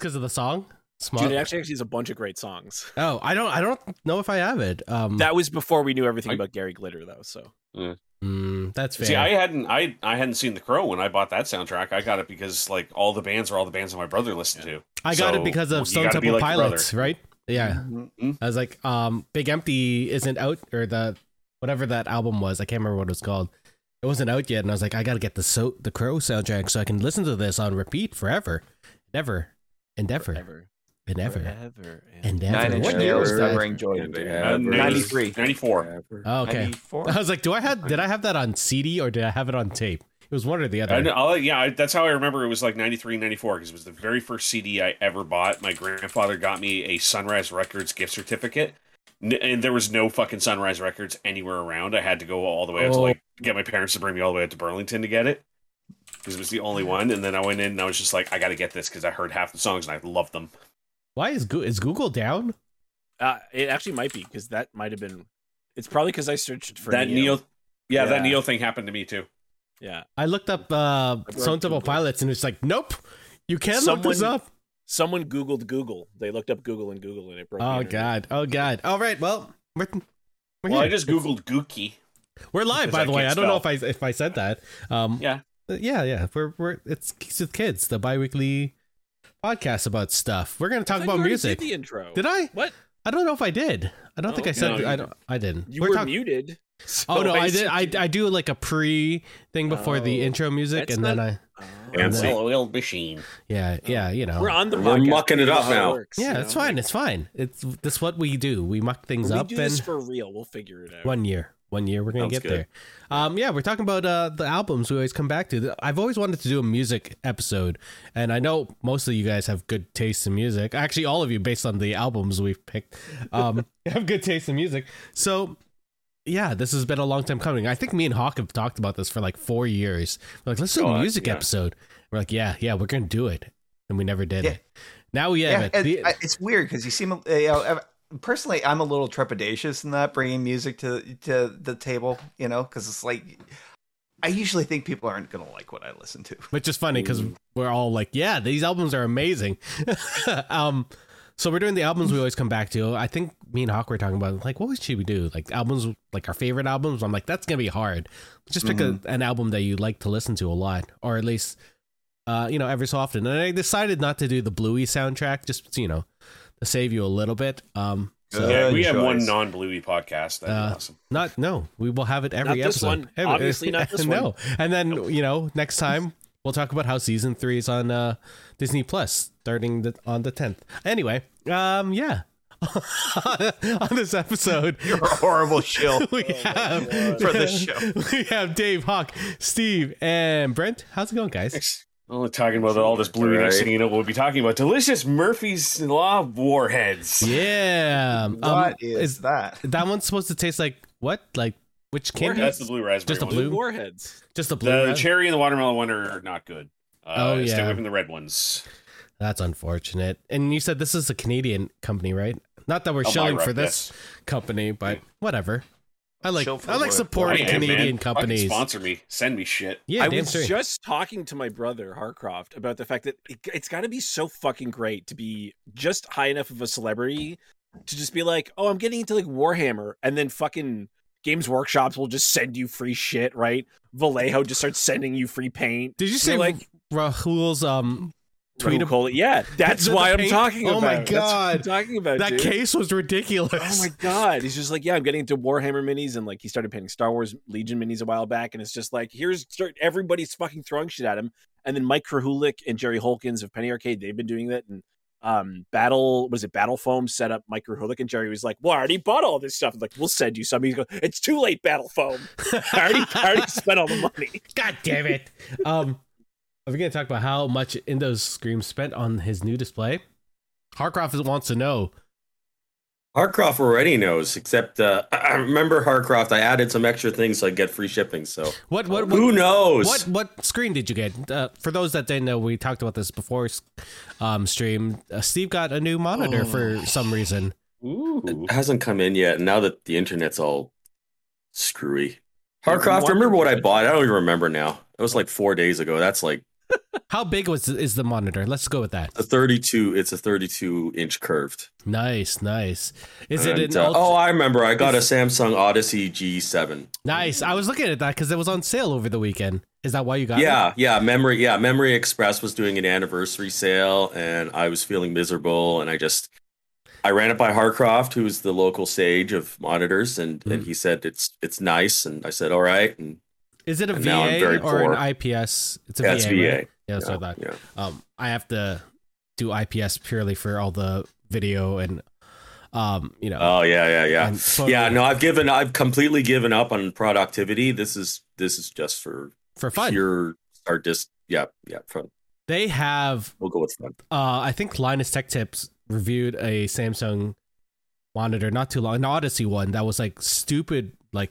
Just because of the song? Small. Dude, it actually actually has a bunch of great songs. oh, I don't. I don't know if I have it. Um, That was before we knew everything I- about Gary Glitter, though. So mm, that's fair. See, I hadn't I I hadn't seen The Crow when I bought that soundtrack. I got it because like all the bands are all the bands that my brother listened to. I got So, it because of you Stone gotta be Temple like Pilots, right? Yeah. Mhm. I was like, um, Big Empty isn't out, or the whatever that album was. I can't remember what it was called. It wasn't out yet, and I was like, I gotta get the so the Crow soundtrack so I can listen to this on repeat forever, never, and ever, forever, and ever, forever, and Nine ever. Inch What year was Nails, that? Never enjoyed it. Uh, 93. 94. Oh, okay. 94. I was like, do I have did I have that on CD or did I have it on tape? It was one or the other. I know, I'll- yeah, I, that's how I remember it was like 93, 94, because it was the very first CD I ever bought. My grandfather got me a Sunrise Records gift certificate, N- and there was no fucking Sunrise Records anywhere around. I had to go all the way out to Oh. like get my parents to bring me all the way out to Burlington to get it, because it was the only one. And then I went in and I was just like, I got to get this because I heard half the songs and I loved them. Why is Go- is Google down? Uh, it actually might be because that might have been. It's probably because I searched for that Neo. Neo, yeah, that Neo thing happened to me too. Yeah, I looked up uh, broke Stone Temple Google. Pilots and it's like, nope, you can't look this Someone- up. someone Googled Google. They looked up Google and Google, and it broke. Oh internet. god, oh god. All right, well, we're, we're, Well, here. I just googled Gookie. we're live, by the way. I don't know if. I if I said that. Um, Yeah. Uh, yeah, yeah. We're we're it's Geeks with Kids, the biweekly podcast about stuff. We're gonna talk thought about you music. Did the intro? Did I? What? I don't know if I did. I don't Oh, think I said. No, I don't. I didn't. You We're were talk- muted. Oh no, I did. I, I do like a pre thing before the Oh, intro music, that's and then I Oh. And then- well-oiled machine. yeah yeah oh. you know We're on the We're podcast. mucking it We know up how now. works, yeah you it's fine it's fine it's that's what we do we muck things When we up do and this for real. We'll figure it out. one year one year we're gonna Sounds get good. there um yeah we're talking about uh the albums we always come back to i've always wanted to do a music episode and i know most of you guys have good taste in music actually all of you based on the albums we've picked um have good taste in music so yeah, this has been a long time coming. I think me and Hawk have talked about this for like four years. We're like, let's do Oh, a I- music yeah. episode. We're like, yeah, yeah, we're gonna do it, and we never did Yeah. it. Now we have Yeah, it. The- it's weird because you seem, uh, you know, uh, personally, I'm a little trepidatious in that bringing music to to the table, you know, because it's like I usually think people aren't gonna like what I listen to. which is funny because we're all like, yeah, these albums are amazing. um, so we're doing the albums we always come back to. I think me and Hawk were talking about like, what should we do? Like albums, like our favorite albums. I'm like, that's gonna be hard. Just pick a, an album that you like to listen to a lot, or at least, uh, you know, every so often. And I decided not to do the Bluey soundtrack, just you know, to save you a little bit. Um, so yeah, we have one non-bluey podcast. That'd Uh, be awesome. Not no, we will have it every Not this episode. one. Every- Obviously not this no. one. And then you know, next time we'll talk about how season three is on uh, Disney Plus starting the, on the tenth. Anyway, um, yeah. on this episode, You're a horrible shill. we have For the show. we have Dave, Hawk, Steve, and Brent. How's it going, guys? Only talking about all this bluey. Next Right. thing you know, we'll be talking about delicious Murphy's Law warheads. Yeah. Um, What is that? that one's supposed to taste like what? Like which candy? That's the blue raspberry. Just a one. blue? Warheads. Just a blue. The ras- cherry and the watermelon one are not good. Uh, Oh, Stay yeah. away from the red ones. That's unfortunate. And you said this is a Canadian company, right? Not that we're Oh, shilling for this company, but whatever. I like I like what? supporting Hey, man, Canadian fucking companies. Sponsor me. Send me shit. Yeah, I was straight. just talking to my brother Harcroft about the fact that it, it's got to be so fucking great to be just high enough of a celebrity to just be like, oh, I'm getting into like Warhammer, and then fucking Games Workshops will just send you free shit, right? Vallejo just starts sending you free paint. Did you You're say like Rahul's um tweet call it. Yeah, that's The why I'm talking Oh about. my what I'm God. talking about that dude. case was ridiculous. Oh my god! He's just like, yeah, I'm getting into Warhammer minis, and like he started painting Star Wars Legion minis a while back, and it's just like, here's start everybody's fucking throwing shit at him, and then Mike Krahulik and Jerry Holkins of Penny Arcade, they've been doing that, and um, Battle was it Battle Foam set up Mike Krahulik and Jerry was like, well, I already bought all this stuff. like, we'll send you some. He's go, it's too late, Battle Foam. I already, I already spent all the money. God damn it. um are we gonna talk about how much Indo's Scream spent on his new display? Harcroft wants to know. Harcroft already knows, except uh, I remember Harcroft. I added some extra things so I get free shipping. So What what what who knows? What what screen did you get? Uh, for those that didn't know, we talked about this before um, stream. Uh, Steve got a new monitor for some reason. Ooh. It hasn't come in yet. Now that the internet's all screwy. Harcroft, remember what I bought? I don't even remember now. It was like four days ago. That's like How big was is the monitor? Let's go with that. A 32. It's a 32 inch curved. Nice, nice. Is it And, an uh, ultra- oh, I remember. I got a Samsung Odyssey G7. nice? I was looking at that because it was on sale over the weekend. Is that why you got it? Yeah, yeah. Memory, yeah. Memory Express was doing an anniversary sale, and I was feeling miserable, and I just, I ran it by Harcroft, who's the local sage of monitors, and and Mhm. he said it's it's nice, and I said all right, and Is it a And VA or poor. an IPS? It's a yeah, it's VA. VA. right? Yeah, that's yeah, what I thought. yeah. Um, I have to do IPS purely for all the video and, um, you know, Oh yeah, yeah, yeah. Yeah, no, I've given, I've completely given up on productivity. This is this is just for for fun. pure or just yeah, yeah, fun. They have We'll go with fun. uh I think Linus Tech Tips reviewed a Samsung monitor not too long, an Odyssey one that was like stupid, like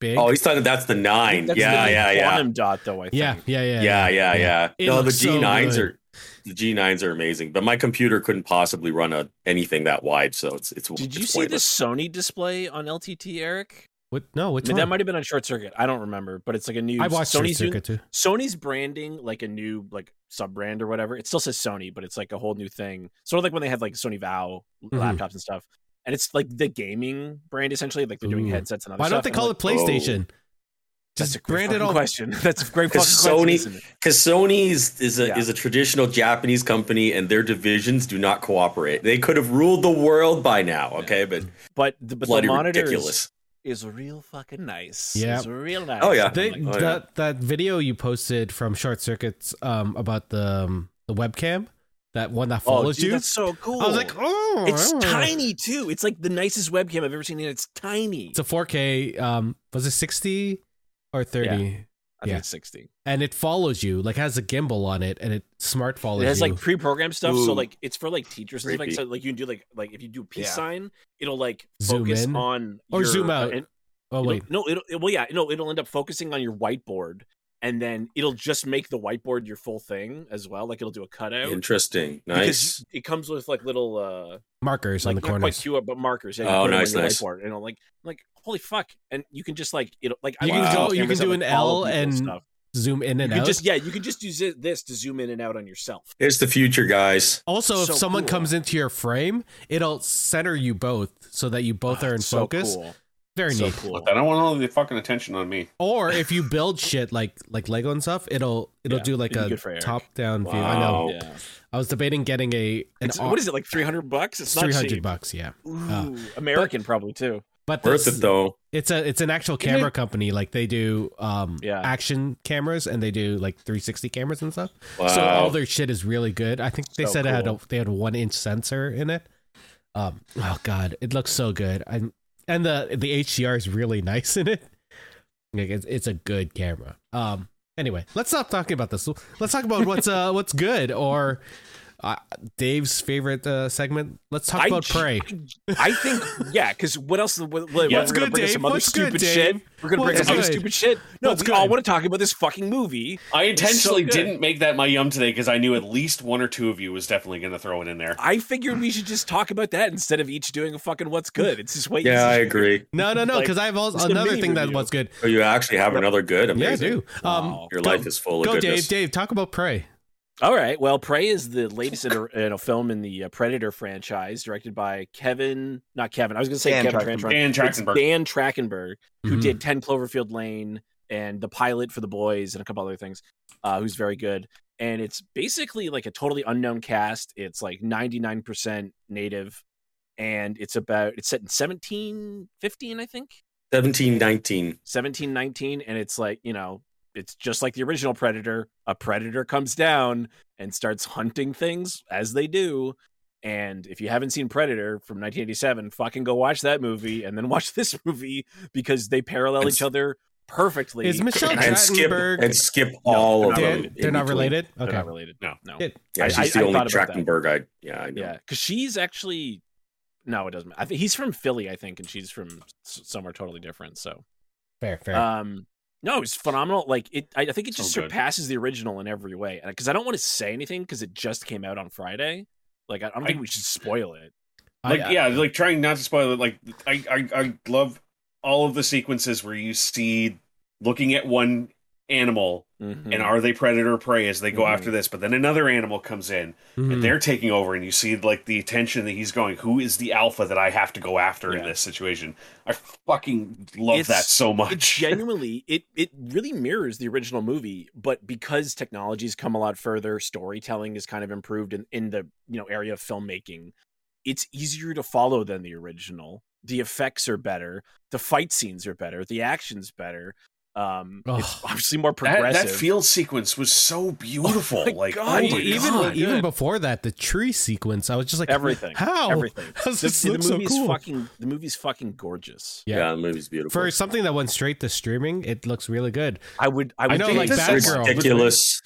big. Oh, he's talking. That's the nine. That's Yeah, the yeah, yeah, Quantum dot though. I think. yeah, yeah, yeah, yeah, yeah, yeah. It No, the G nines good. are the G nines are amazing, but my computer couldn't possibly run a anything that wide, so it's it's. Did you it's see the Sony display on LTT, Eric? What? No, I mean, one? that might have been on Short Circuit. I don't remember, but it's like a new. I watched Short Sony's doing- Circuit too. Sony's branding like a new like sub brand or whatever. It still says Sony, but it's like a whole new thing. Sort of like when they had like Sony VAIO Mhm. laptops and stuff. And it's like the gaming brand essentially. Like they're doing Ooh. headsets and other Why stuff. Why don't they call I'm it like, PlayStation? That's Just a great brand it fucking all. question. That's a great fucking 'Cause question. Sony- isn't it? Because Sony's is a Yeah. is a traditional Japanese company, and their divisions do not cooperate. They could have ruled the world by now, okay? But But the, but the bloody monitor is, ridiculous. is real fucking nice. Yeah. It's real nice. Oh, yeah. They, like, Oh, yeah. that that video you posted from Short Circuits um about the um, the webcam, that one that oh, follows dude, you. that's so cool. I was like, oh, it's oh. tiny too. It's like the nicest webcam I've ever seen. And it's tiny. It's a 4K. Um, was it 60 or 30? I think yeah. it's sixty. And it follows you, like has a gimbal on it, and it smart follows It has you. like pre-programmed stuff, so like it's for like teachers and stuff. Like, so like you can do like like if you do peace Yeah. sign, it'll like Zoom focus in? on Or your- zoom out. and oh it'll- wait, no, it'll it- well yeah, no, it'll end up focusing on your whiteboard, and then it'll just make the whiteboard your full thing as well. Like it'll do a cutout. interesting, Because nice. it comes with like little uh markers like on the not quite corners. QR but markers. Yeah, Oh, put 'em on nice, your nice. Whiteboard, and I'm like like holy fuck, and you can just like it'll like You I can love go- you can do an L and stuff. Zoom in and can out. just yeah, you can just use it, this to zoom in and out on yourself. It's the future, guys. also, if so someone cool. comes into your frame, it'll center you both so that you both Ah, are in it's so focus. cool. Very So neat. cool. I don't want all the fucking attention on me. Or if you build shit like like Lego and stuff, it'll it'll Yeah, do like a good for Eric. top down view. I know. Yeah. I was debating getting a an It's, what is it like? Three hundred bucks? It's not three hundred bucks, yeah. Ooh, American probably too. But Worth this- it though. It's a it's an actual camera it- company. Like they do um Yeah. action cameras and they do like 360 cameras and stuff. Wow. So all their shit is really good. I think they So said it had a they had a one inch sensor in it. Um oh god, it looks so good. I and the the HDR is really nice in it. Like it's it's a good camera. Um anyway, let's stop talking about this. Let's talk about what's uh what's good or uh, Dave's favorite uh, segment. Let's talk I about j- Prey. I think yeah, because what else? What, what, Yeah. we're What's gonna good, bring us Dave? some other What's good, stupid Dave? shit. We're gonna bring What's some other stupid shit. No, What's we all want to talk about this fucking movie. I intentionally good. didn't make that my yum today because I knew at least one or two of you was definitely going to throw it in there. I figured we should just talk about that instead of each doing a fucking what's good. It's just way Yeah, I agree. No, no, no, Like, because I have also another mini thing that review. was good. Oh, you actually have another good. Yeah, I do. Um, Your Go- life is full of Go, goodness. Dave. Dave, talk about Prey. All right. Well, Prey is the latest in a, in a film in the uh, Predator franchise, directed by Kevin, not Kevin. I was going to say Dan Kevin Trachtenberg. Trachtenberg. Dan It's Trachtenberg. Dan Trachtenberg, who Mhm. did 10 Cloverfield Lane and the pilot for The Boys and a couple other things, uh, who's very good. And it's basically like a totally unknown cast. It's like 99% native. And it's about, it's set in 1715, I think. 1719. 1719 and it's like you know it's just like the original predator a predator comes down and starts hunting things as they do and if you haven't seen predator from 1987 fucking go watch that movie and then watch this movie because they parallel It's- each other perfectly Is Michelle And And skip Trachtenberg- and skip No, all they're of them. They're, they're not between. related. they're Okay. not related No. no Good. Yeah, she's I- the I only thought. Trachtenberg I yeah I know. yeah because she's actually no it doesn't i think he's from philly i think and she's from somewhere totally different so Fair, fair. Um, no, it's phenomenal. Like it, I, I think it just So good. surpasses the original in every way. Because I don't want to say anything because it just came out on Friday. Like I, I don't think I- we should spoil it. Like I- yeah, like trying not to spoil it. Like I, I, I love all of the sequences where you see looking at one animal Mhm. and are they predator or prey as they go Mhm. after this but then another animal comes in Mhm. and they're taking over and you see like the attention that he's going who is the alpha that i have to go after in this situation i fucking love It's- that so it much genuinely it it really mirrors the original movie but because technology's come a lot further storytelling is kind of improved in, in the you know area of filmmaking it's easier to follow than the original the effects are better the fight scenes are better the action's better um it's obviously more progressive that field sequence was so beautiful my like God, oh even God. even before that, the tree sequence, I was just like, everything How? everything Does the, this the look so movie's cool? fucking the movie's fucking gorgeous Yeah. Yeah, the movie's beautiful. For something that went straight to streaming, it looks really good. i would i would know, think like that's Batgirl. ridiculous.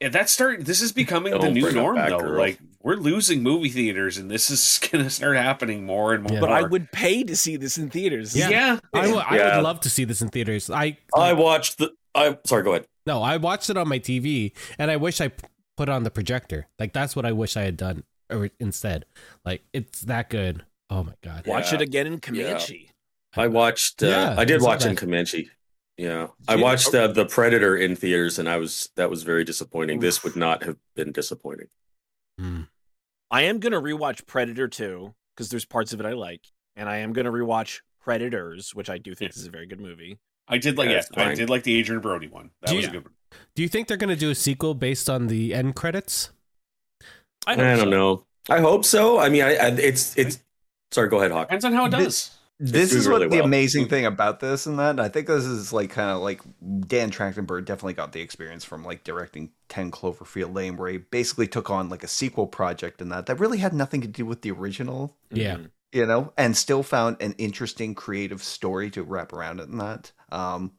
Yeah, that start. This is becoming the Don't new norm, though. Batgirl. Like we're losing movie theaters, and this is gonna start happening more and more. Yeah. but i would pay to see this in theaters Yeah. yeah, I would- I Yeah. would love to see this in theaters. I I watched the. I sorry. Go ahead. no, I watched it on my TV, and I wish I put it on the projector. Like that's what I wish I had done or instead. Like it's that good. Oh my god. watch it again in comanche I watched. Uh, Yeah, I I did watch in. Comanche. Yeah, I Did you? watched uh, the Predator in theaters, and I was that was very disappointing. This would not have been disappointing. Mm. I am gonna rewatch Predator 2 because there's parts of it I like, and I am gonna rewatch Predators, which I do think is a very good movie. I did like. Yeah, Yeah, I did like the Adrien Brody one. That Do was you- a good one. Do you think they're gonna do a sequel based on the end credits? I, I, don't so. know. I hope so. I mean, I, I it's it's. Sorry, go ahead, Hawk. Depends on how it This- does. This doing is what really the well. amazing thing about this and that. I think this is like kind of like Dan Trachtenberg definitely got the experience from like directing 10 Cloverfield Lane, where he basically took on like a sequel project and that that really had nothing to do with the original, Yeah. Mhm. you know, and still found an interesting creative story to wrap around it and that. Um,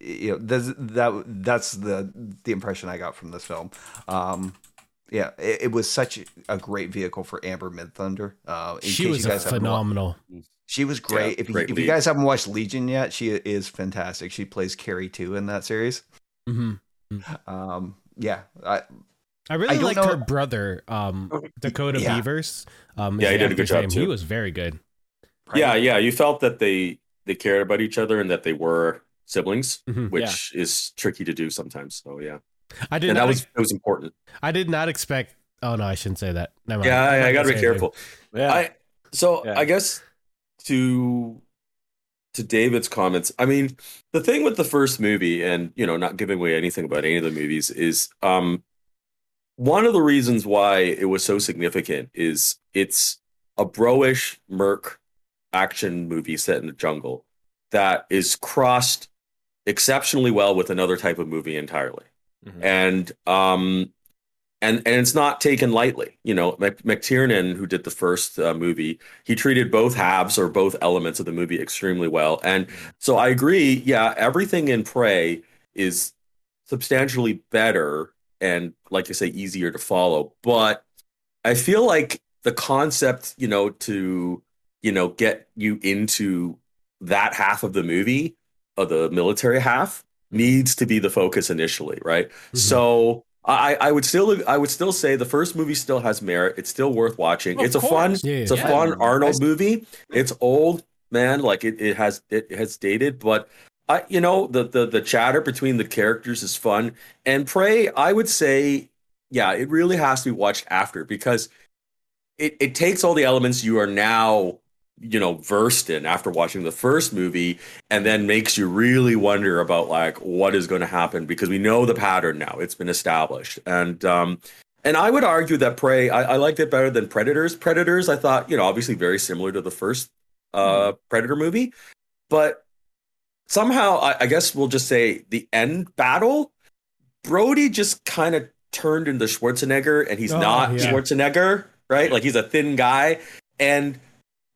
you know, there's, that that's the the impression I got from this film. Um, yeah, it, it was such a great vehicle for Amber Midthunder. Uh, in She case was you guys phenomenal. she was great. Yeah, if you, great if you guys haven't watched Legion yet, she is fantastic. She plays Carrie too in that series. hmm Um, yeah, I, I really don't liked know- her brother, um, Dakota Yeah. Beavers. Um, Yeah, he did a good job, name. too. He was very good. Yeah, yeah. You felt that they they cared about each other and that they were siblings, Mhm. which is tricky to do sometimes. So yeah, I did and not. that was it was important. I did not expect. Oh no, I shouldn't say that. Never mind. Yeah, I'm I, I got to be say careful. Yeah. I so Yeah. I guess to to David's comments. I mean, the thing with the first movie, and you know, not giving away anything about any of the movies, is um one of the reasons why it was so significant is it's a broish merc action movie set in the jungle that is crossed exceptionally well with another type of movie entirely Mhm. and um and and it's not taken lightly you know mctiernan who did the first uh, movie he treated both halves or both elements of the movie extremely well. And so i agree yeah everything in prey is substantially better and like i say easier to follow. But i feel like the concept you know to you know get you into that half of the movie of the military half needs to be the focus initially right Mhm. so I, I would still I would still say the first movie still has merit. It's still worth watching. Of it's a fun. Yeah, it's a fun Arnold movie. It's old, man. Like it, it has it has dated, but I you know the the the chatter between the characters is fun. And Prey, I would say, yeah, it really has to be watched after because it, it takes all the elements you are now you know versed in after watching the first movie and then makes you really wonder about like what is going to happen because we know the pattern now. It's been established. And um and i would argue that prey I, I liked it better than predators. Predators i thought you know obviously very similar to the first uh predator movie. But somehow I, I guess we'll just say the end battle brody just kind of turned into schwarzenegger and he's Oh, not yeah. schwarzenegger right? Like he's a thin guy. And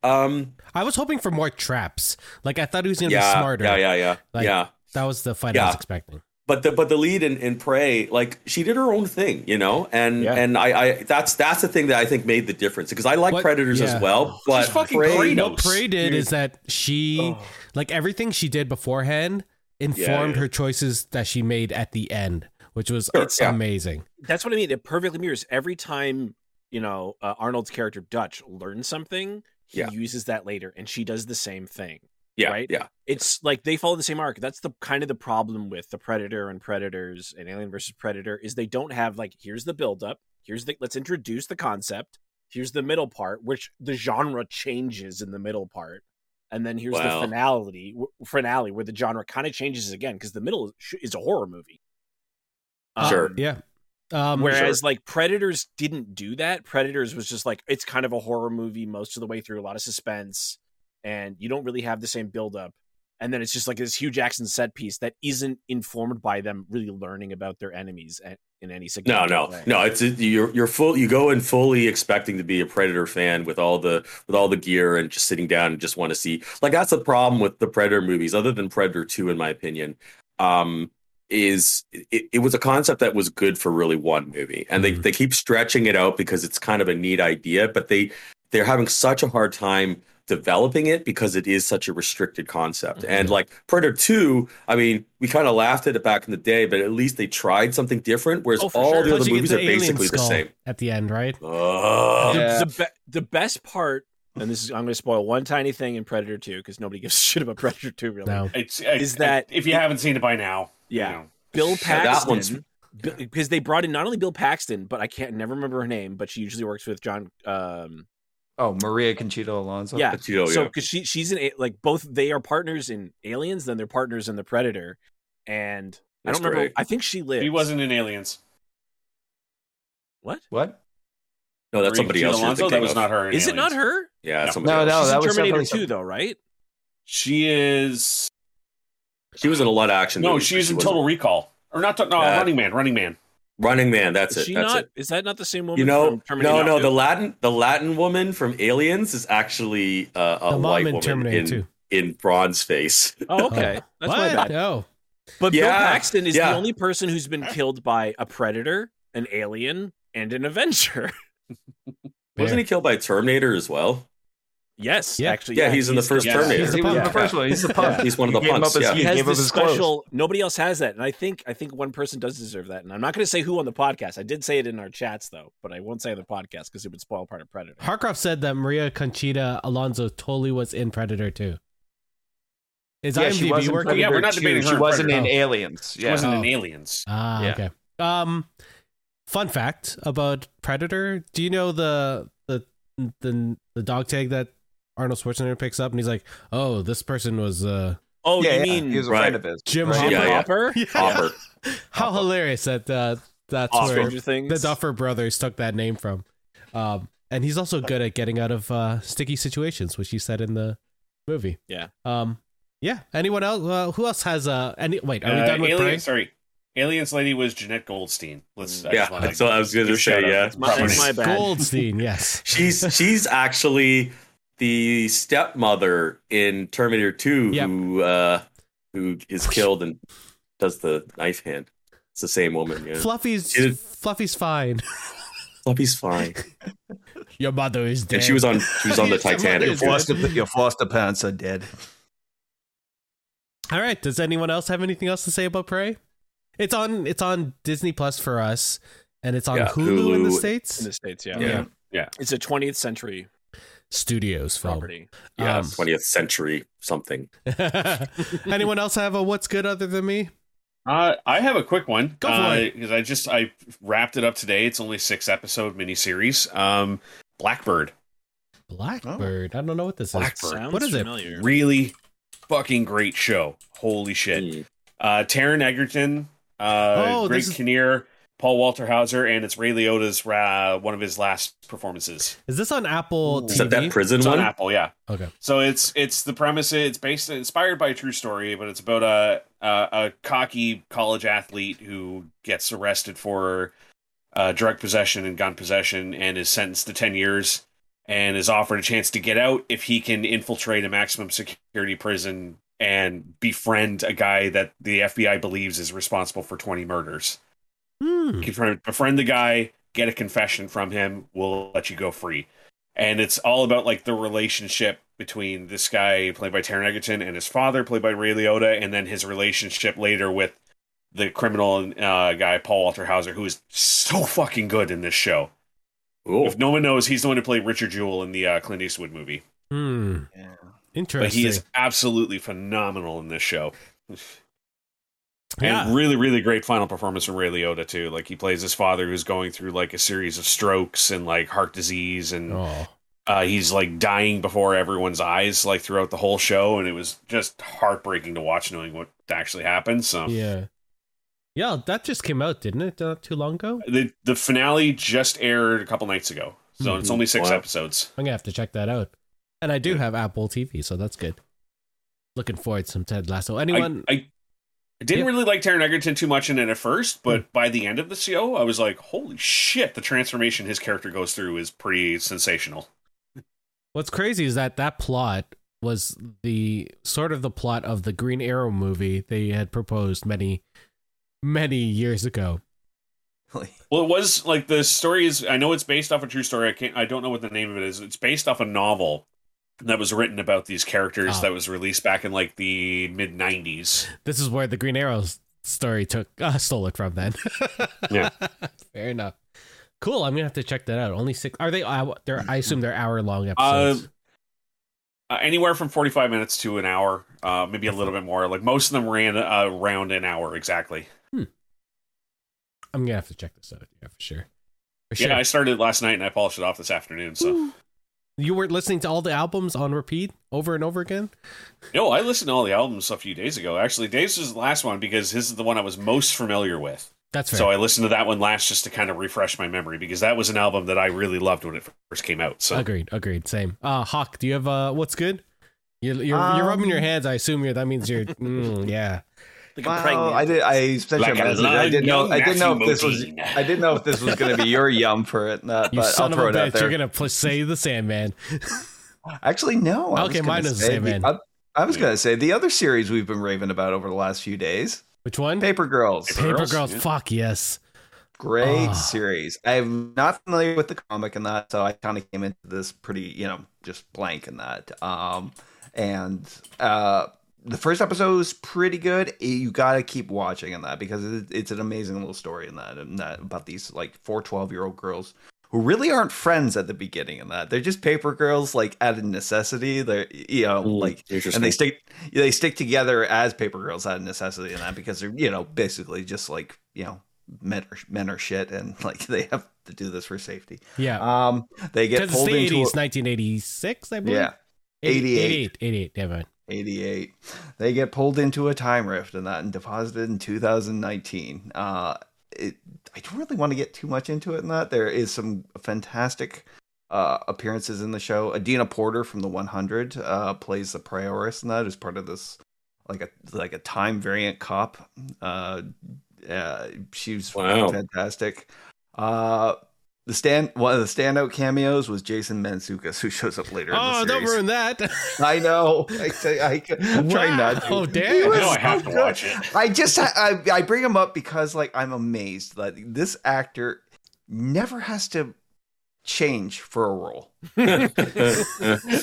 um I was hoping for more traps. Like I thought he was gonna yeah, be smarter. Yeah, yeah, yeah, Like- yeah. That was the fight I was expecting. But the but the lead in, in Prey, like she did her own thing, you know, and Yeah. and I, I that's that's the thing that I think made the difference because I like What- Predators yeah. as well, but fucking Prey, great. What Prey did dude. is that she, Oh. like everything she did beforehand, informed yeah. her choices that she made at the end, which was Sure, it's yeah. amazing. That's what I mean. It perfectly mirrors every time you know uh, Arnold's character Dutch learns something. He Yeah. uses that later, and she does the same thing. Yeah, Right? yeah. it's like they follow the same arc. That's the kind of the problem with the Predator and Predators and Alien versus Predator is they don't have like here's the buildup, here's the let's introduce the concept, here's the middle part, which the genre changes in the middle part, and then here's Wow. the finale w- finale where the genre kind of changes again because the middle is, is a horror movie. Um, Sure. Yeah. Um, Whereas like Predators didn't do that. Predators was just like it's kind of a horror movie most of the way through, a lot of suspense, and you don't really have the same buildup. And then it's just like this huge action set piece that isn't informed by them really learning about their enemies a- in any No, significant no, way. no. It's you're you're full. You go in fully expecting to be a Predator fan with all the with all the gear and just sitting down and just want to see. Like that's the problem with the Predator movies, other than Predator Two, in my opinion. Um, is it, it was a concept that was good for really one movie, and they Mhm. they keep stretching it out because it's kind of a neat idea, but they they're having such a hard time developing it because it is such a restricted concept. And like Predator 2, I mean, we kind of laughed at it back in the day, but at least they tried something different, whereas Oh, all sure. the Plus other movies the are basically the same. at the end, right? Ugh. The, Yeah. the, be- the best part, and this is I'm going to spoil one tiny thing in Predator 2 because nobody gives a shit about Predator 2 really. No. It's, Is that- if you haven't seen it by now? You Yeah. know. Bill Yeah, that one's- Paxton, Bi- because they brought in not only Bill Paxton, but I can't never remember her name, but she usually works with John. Um, Oh, Maria Conchita Alonso. yeah, But, you know, so yeah. because she she's in like both they are partners in Aliens, then they're partners in the Predator, and I don't remember. great. I think she lived. He wasn't in Aliens. what? What? No, that's Maria somebody Conchita else. Alonso? That was of. not her. in Is it not her? Yeah, that's No. somebody No, else. no, She's that in was Terminator 2, though, right? She is. She was in a lot of action. No, movies, she in Total Recall. Or not? To, no, Uh, Running Man. Running Man. Running Man. That's Is it. she That's not? it. Is that not the same woman? You know, from Terminator no, no. 2? The Latin, the Latin woman from Aliens is actually uh, a the mom white in woman Terminator in, 2. in bronze face. Oh, okay, that's what? my bad. No. But Bill Paxton is yeah. the only person who's been killed by a predator, an alien, and an Avenger. Wasn't he killed by Terminator as well? Yes, Yeah. actually. Yeah, he's in the first yes. Terminator. He's the He was punk. the first one. He's the punk. He's one of the He punks, up his- yeah. he he has gave up this his clothes. special. Nobody else has that, and I think I think one person does deserve that. And I'm not going to say who on the podcast. I did say it in our chats though, but I won't say on the podcast because it would spoil part of Predator. Harcroft said that Maria Conchita Alonso totally was in Predator 2. Is Yeah, she IMDb was in working? Yeah, we're not debating 2. her She wasn't in Predator. Aliens. She wasn't Oh. in Aliens. Ah, Yeah. okay. Um, fun fact about Predator: Do you know the the the the dog tag that Arnold Schwarzenegger picks up, and he's like, "Oh, this person was uh Oh, yeah, you yeah. mean he was a Right. friend of his. Jim Right. Hopper." Yeah, yeah. Hopper? Hopper. How hilarious that uh, that's Oscar. where Stranger Things. the Duffer brothers took that name from. Um, and he's also good at getting out of uh, sticky situations, which he said in the movie. Yeah. Um, yeah. Anyone else? Uh, who else has uh? Any? Wait, are we Uh, done with Alien, Prey? Sorry. Aliens lady was Jenette Goldstein. Let's. I Yeah, just that's what I was gonna give a say, yeah. That's My- proper my bad. Goldstein. Yes. She's she's actually the stepmother in Terminator 2 Yep. who uh who is killed and does the knife hand. It's the same woman, yeah. Fluffy's It- Fluffy's fine. Fluffy's fine. Your mother is dead. And she was on she was on the Titanic. Your foster, your foster parents are dead. All right. Does anyone else have anything else to say about Prey? It's on. It's on Disney Plus for us, and it's on Yeah, Hulu, in the states. in the states, yeah. Yeah. Yeah. It's a 20th century Studios film. property. Yeah, Um, 20th century something. anyone else have a what's good other than me? Uh, I have a quick one. Go for it. Because I just I wrapped it up today. It's only six episode miniseries. Um, Blackbird. Blackbird. I don't know what this Blackbird. is. Sounds What is it? Really fucking great show. Holy shit. Mm. Uh, Taron Egerton, uh, Oh, Greg this is- Kinnear, Paul Walter Hauser, and it's Ray Liotta's uh, one of his last performances. Is this on Apple Is that that prison It's on? Apple, yeah. Okay. So it's it's the premise. It's based inspired by a true story, but it's about a a, a cocky college athlete who gets arrested for uh, drug possession and gun possession and is sentenced to ten years and is offered a chance to get out if he can infiltrate a maximum security prison and befriend a guy that the FBI believes is responsible for twenty murders. Hmm. Confront- befriend the guy, get a confession from him, we'll let you go free. And it's all about like the relationship between this guy played by Taron Egerton and his father played by Ray Liotta, and then his relationship later with the criminal uh, guy Paul Walter Hauser, who is so fucking good in this show. Cool. If no one knows, he's the one who played Richard Jewell in the uh, Clint Eastwood movie. Hmm. Yeah. Interesting. but he is absolutely phenomenal in this show. Yeah. And really, really great final performance from Ray Liotta too. Like he plays his father who's going through like a series of strokes and like heart disease, and Oh, uh, he's like dying before everyone's eyes, like throughout the whole show. And it was just heartbreaking to watch, knowing what actually happened. So yeah. Yeah, that just came out, didn't it? Not too long ago. the the finale just aired a couple nights ago, so it's Mhm. only six Wow. episodes. I'm gonna have to check that out. And I do have Apple TV, so that's good. Looking forward to some Ted Lasso. Anyone? I, I, I didn't Yeah. really like Taron Egerton too much in it at first, but Hmm. by the end of the show, I was like, "Holy shit!" The transformation his character goes through is pretty sensational. What's crazy is that that plot was the sort of the plot of the Green Arrow movie they had proposed many, many years ago. Well, it was like the story is. I know it's based off a true story. I can't. I don't know what the name of it is. It's based off a novel that was written about these characters Oh. that was released back in like the mid '90s. This is where the Green Arrow story took uh, stole it from. Then, Yeah. fair enough. Cool. I'm gonna have to check that out. Only six. Are they? Uh, they're. I assume they're hour long episodes. Uh, anywhere from 45 minutes to an hour, uh, maybe a little bit more. Like most of them ran uh, around an hour exactly. I'm gonna have to check this out. Yeah, for sure. For sure. Yeah, I started last night and I polished it off this afternoon. So you weren't listening to all the albums on repeat over and over again. no, I listened to all the albums a few days ago. Actually, Dave's was the last one because his is the one I was most familiar with. That's fair. So I listened to that one last just to kind of refresh my memory because that was an album that I really loved when it first came out. So Agreed. Agreed. Same. Uh, Hawk, do you have uh, what's good? You're you're, you're rubbing your Um, hands. I assume you're. That means you're. Mm, yeah. Like a Well, pregnant. I did. I sent Like you a a message. I didn't know. I didn't know if this was. I didn't know if this was going to be your yum for it. Not, you son I'll throw of a it bitch! You're gonna pl- say the Sandman. Actually, no. I Okay, mine is the Sandman. same. I, I was going to say the other series we've been raving about over the last few days, Which one? Paper Girls. Paper Paper Girls? Girls. Yeah. Fuck yes. Great Ah. series. I'm not familiar with the comic and that, so I kind of came into this pretty, you know, just blank in that. Um, and uh, the first episode was pretty good. You got to keep watching in that because it's an amazing little story in that, and that about these like four 12 year old girls who really aren't friends at the beginning in that. They're just paper girls, like out of necessity. They're, you know, Mm, like and they stick they stick together as paper girls out of necessity in that because they're you know basically just like you know men are men are shit and like they have to do this for safety. Yeah. Um, they get pulled the into 80s, a- 1986, I believe. yeah 88. 88. 88. Damn it. 88. They get pulled into a time rift and that and deposited in 2019. Uh, it, I don't really want to get too much into it in that. There is some fantastic uh, appearances in the show. Adina Porter from the 100 uh, plays the prioress in that as part of this like a like a time variant cop. Uh, uh, she's Wow. fantastic. Uh, the stand one of the standout cameos was Jason Mantzoukas, who shows up later. in the Oh, don't ruin that. I know. I, say- I, I'm trying not to. Wow, damn. He I was know I have so to good. watch it. I just I, I bring him up because like I'm amazed that this actor never has to change for a role.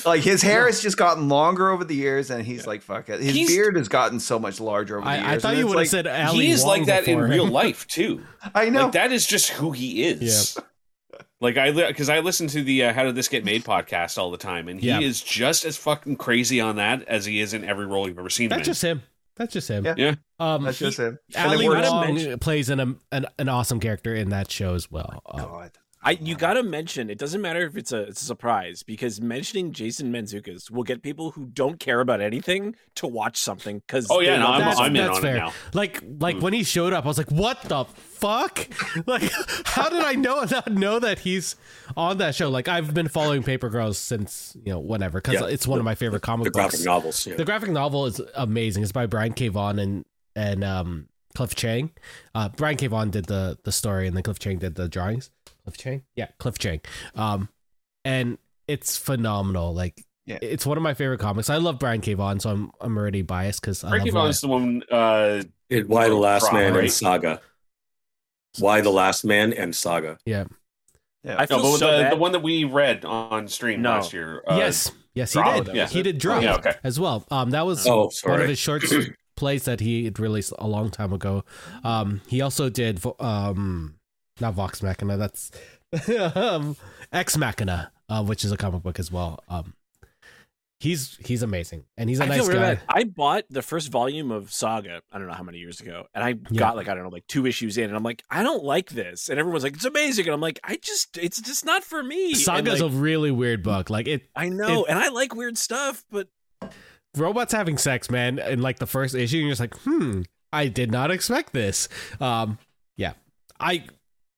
Like his hair has just gotten longer over the years, and he's like, "Fuck it." His He's- beard has gotten so much larger over the years. I, I thought you it's would have said Ali he is Wong like that in before. real life too. I know. Like that is just who he is. Like I, because I listen to the uh, "How Did This Get Made" podcast all the time, and he Yeah. is just as fucking crazy on that as he is in every role you've ever seen him That's in. just him. That's just him. Yeah. Yeah. Um, That's just him. And it Ali works. Wong mention- plays an, an an awesome character in that show as well. Um, God. I you gotta mention it doesn't matter if it's a it's a surprise because mentioning Jason Mantzoukas will get people who don't care about anything to watch something because Oh yeah, no, I'm, That's- I'm in that's on fair. it now. Like like Mm. when he showed up, I was like, "What the fuck? Like, how did I know not know that he's on that show? Like, I've been following Paper Girls since you know whatever because Yeah. it's one of my favorite comic the graphic books. novels. Yeah. The graphic novel is amazing. It's by Brian K. Vaughan and and um, Cliff Chiang. Uh, Brian K. Vaughan did the the story, and then Cliff Chiang did the drawings. Cliff Chiang, yeah, Cliff Chiang. Um, and it's phenomenal. Like, Yeah. it's one of my favorite comics. I love Brian K. Vaughan, so I'm I'm already biased because I Frankie love Vaughn's the one. Uh, It, why the Last Prop, Man right? and Saga. Y the Last Man and Saga. Yeah. Yeah, I no, feel but so the, the one that we read on stream No. last year. Uh, yes, yes, he did. yeah. He did drop Yeah, okay. as well. Um, that was Oh, one sorry. of his short plays that he had released a long time ago. Um, he also did um, not Vox Machina. That's um, Ex Machina, uh, which is a comic book as well. Um, he's he's amazing and he's a I nice guy. bad. I bought the first volume of Saga. I don't know how many years ago, and I Yeah. got like I don't know like two issues in, and I'm like, I don't like this, and everyone's like, it's amazing, and I'm like, I just it's just not for me. Saga's like, a really weird book. Like it, I know, and I like weird stuff, but robots having sex, man, in like the first issue, and you're just like, hmm, I did not expect this. Um, yeah, I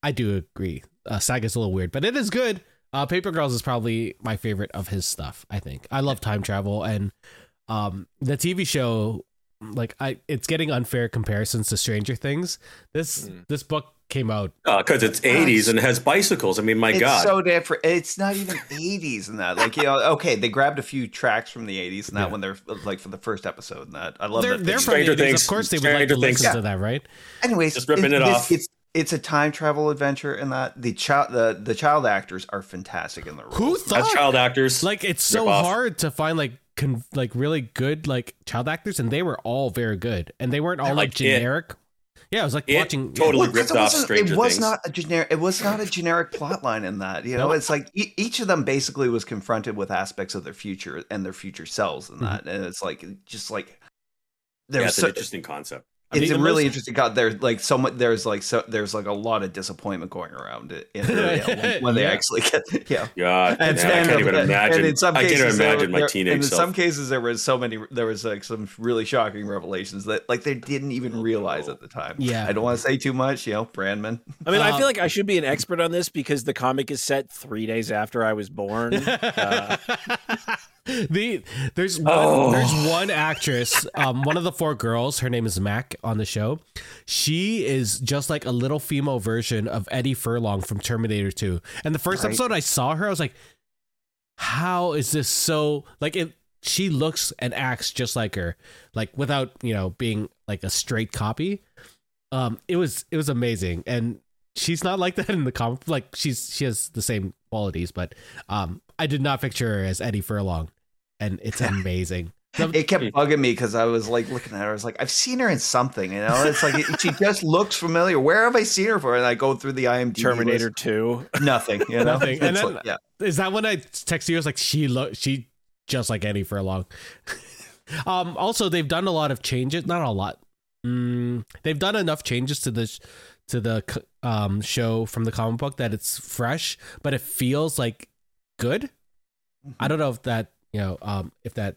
I do agree. Uh, Saga's a little weird, but it is good. Uh, Paper Girls is probably my favorite of his stuff. I think I love time travel and um the TV show. Like I, it's getting unfair comparisons to Stranger Things. This Mm. this book came out. because it's 80s and it has bicycles. I mean, my it's God. so different. It's not even 80s in that. Like, you know, okay, they grabbed a few tracks from the 80s and that Yeah. when they're like for the first episode and that. I love They're that. they're they- from the Stranger 80s. Things- Of course, they would like Stranger to Things. listen to that, right? Anyways, Just ripping it this- off. It's it's a time travel adventure and that the child the, the child actors are fantastic in the role. Who As thought? child actors. like it's so off. hard to find like con- like really good like child actors and they were all very good and they weren't all like, Like It. generic yeah it was like It watching totally- Well, 'cause ripped it off wasn't- Stranger It was Things. not a generic. It was not a generic plot line in that. You know, No. it's like e- each of them basically was confronted with aspects of their future and their future selves in mm-hmm. that, and it's like just like yeah, there's it's so, an interesting concept. I mean, it's a really most- interesting. God, there's like so much. There's like so there's like a lot of disappointment going around it in, you when, when they Yeah. actually get yeah. God, And, man, I and- can't even and imagine. in some I can't cases, even there- imagine my teenage and in self. some cases, there was so many. There was like some really shocking revelations that like they didn't even realize at the time. Yeah. I don't want to say too much. You know, Brandman. I mean, I Uh, feel like I should be an expert on this because the comic is set three days after I was born. Uh, the there's one Oh. there's one actress um one of the four girls her name is Mac on the show she is just like a little female version of Eddie Furlong from Terminator 2 and the first Right. episode I saw her I was like how is this so like it she looks and acts just like her like without you know being like a straight copy um it was it was amazing and she's not like that in the comic like she's she has the same qualities but um i did not picture her as eddie furlong and it's amazing It kept bugging me because I was like looking at her. I was like, I've seen her in something. You know, it's like she just looks familiar. Where have I seen her for? And I go through the IMDb. Terminator list. Two. Nothing. You know, Nothing. And then- like, yeah. is that when i texted you i was like she look she just like eddie furlong um also they've done a lot of changes not a lot mm, they've done enough changes to this sh- to the um show from the comic book that it's fresh but it feels like good I don't know if that you know um if that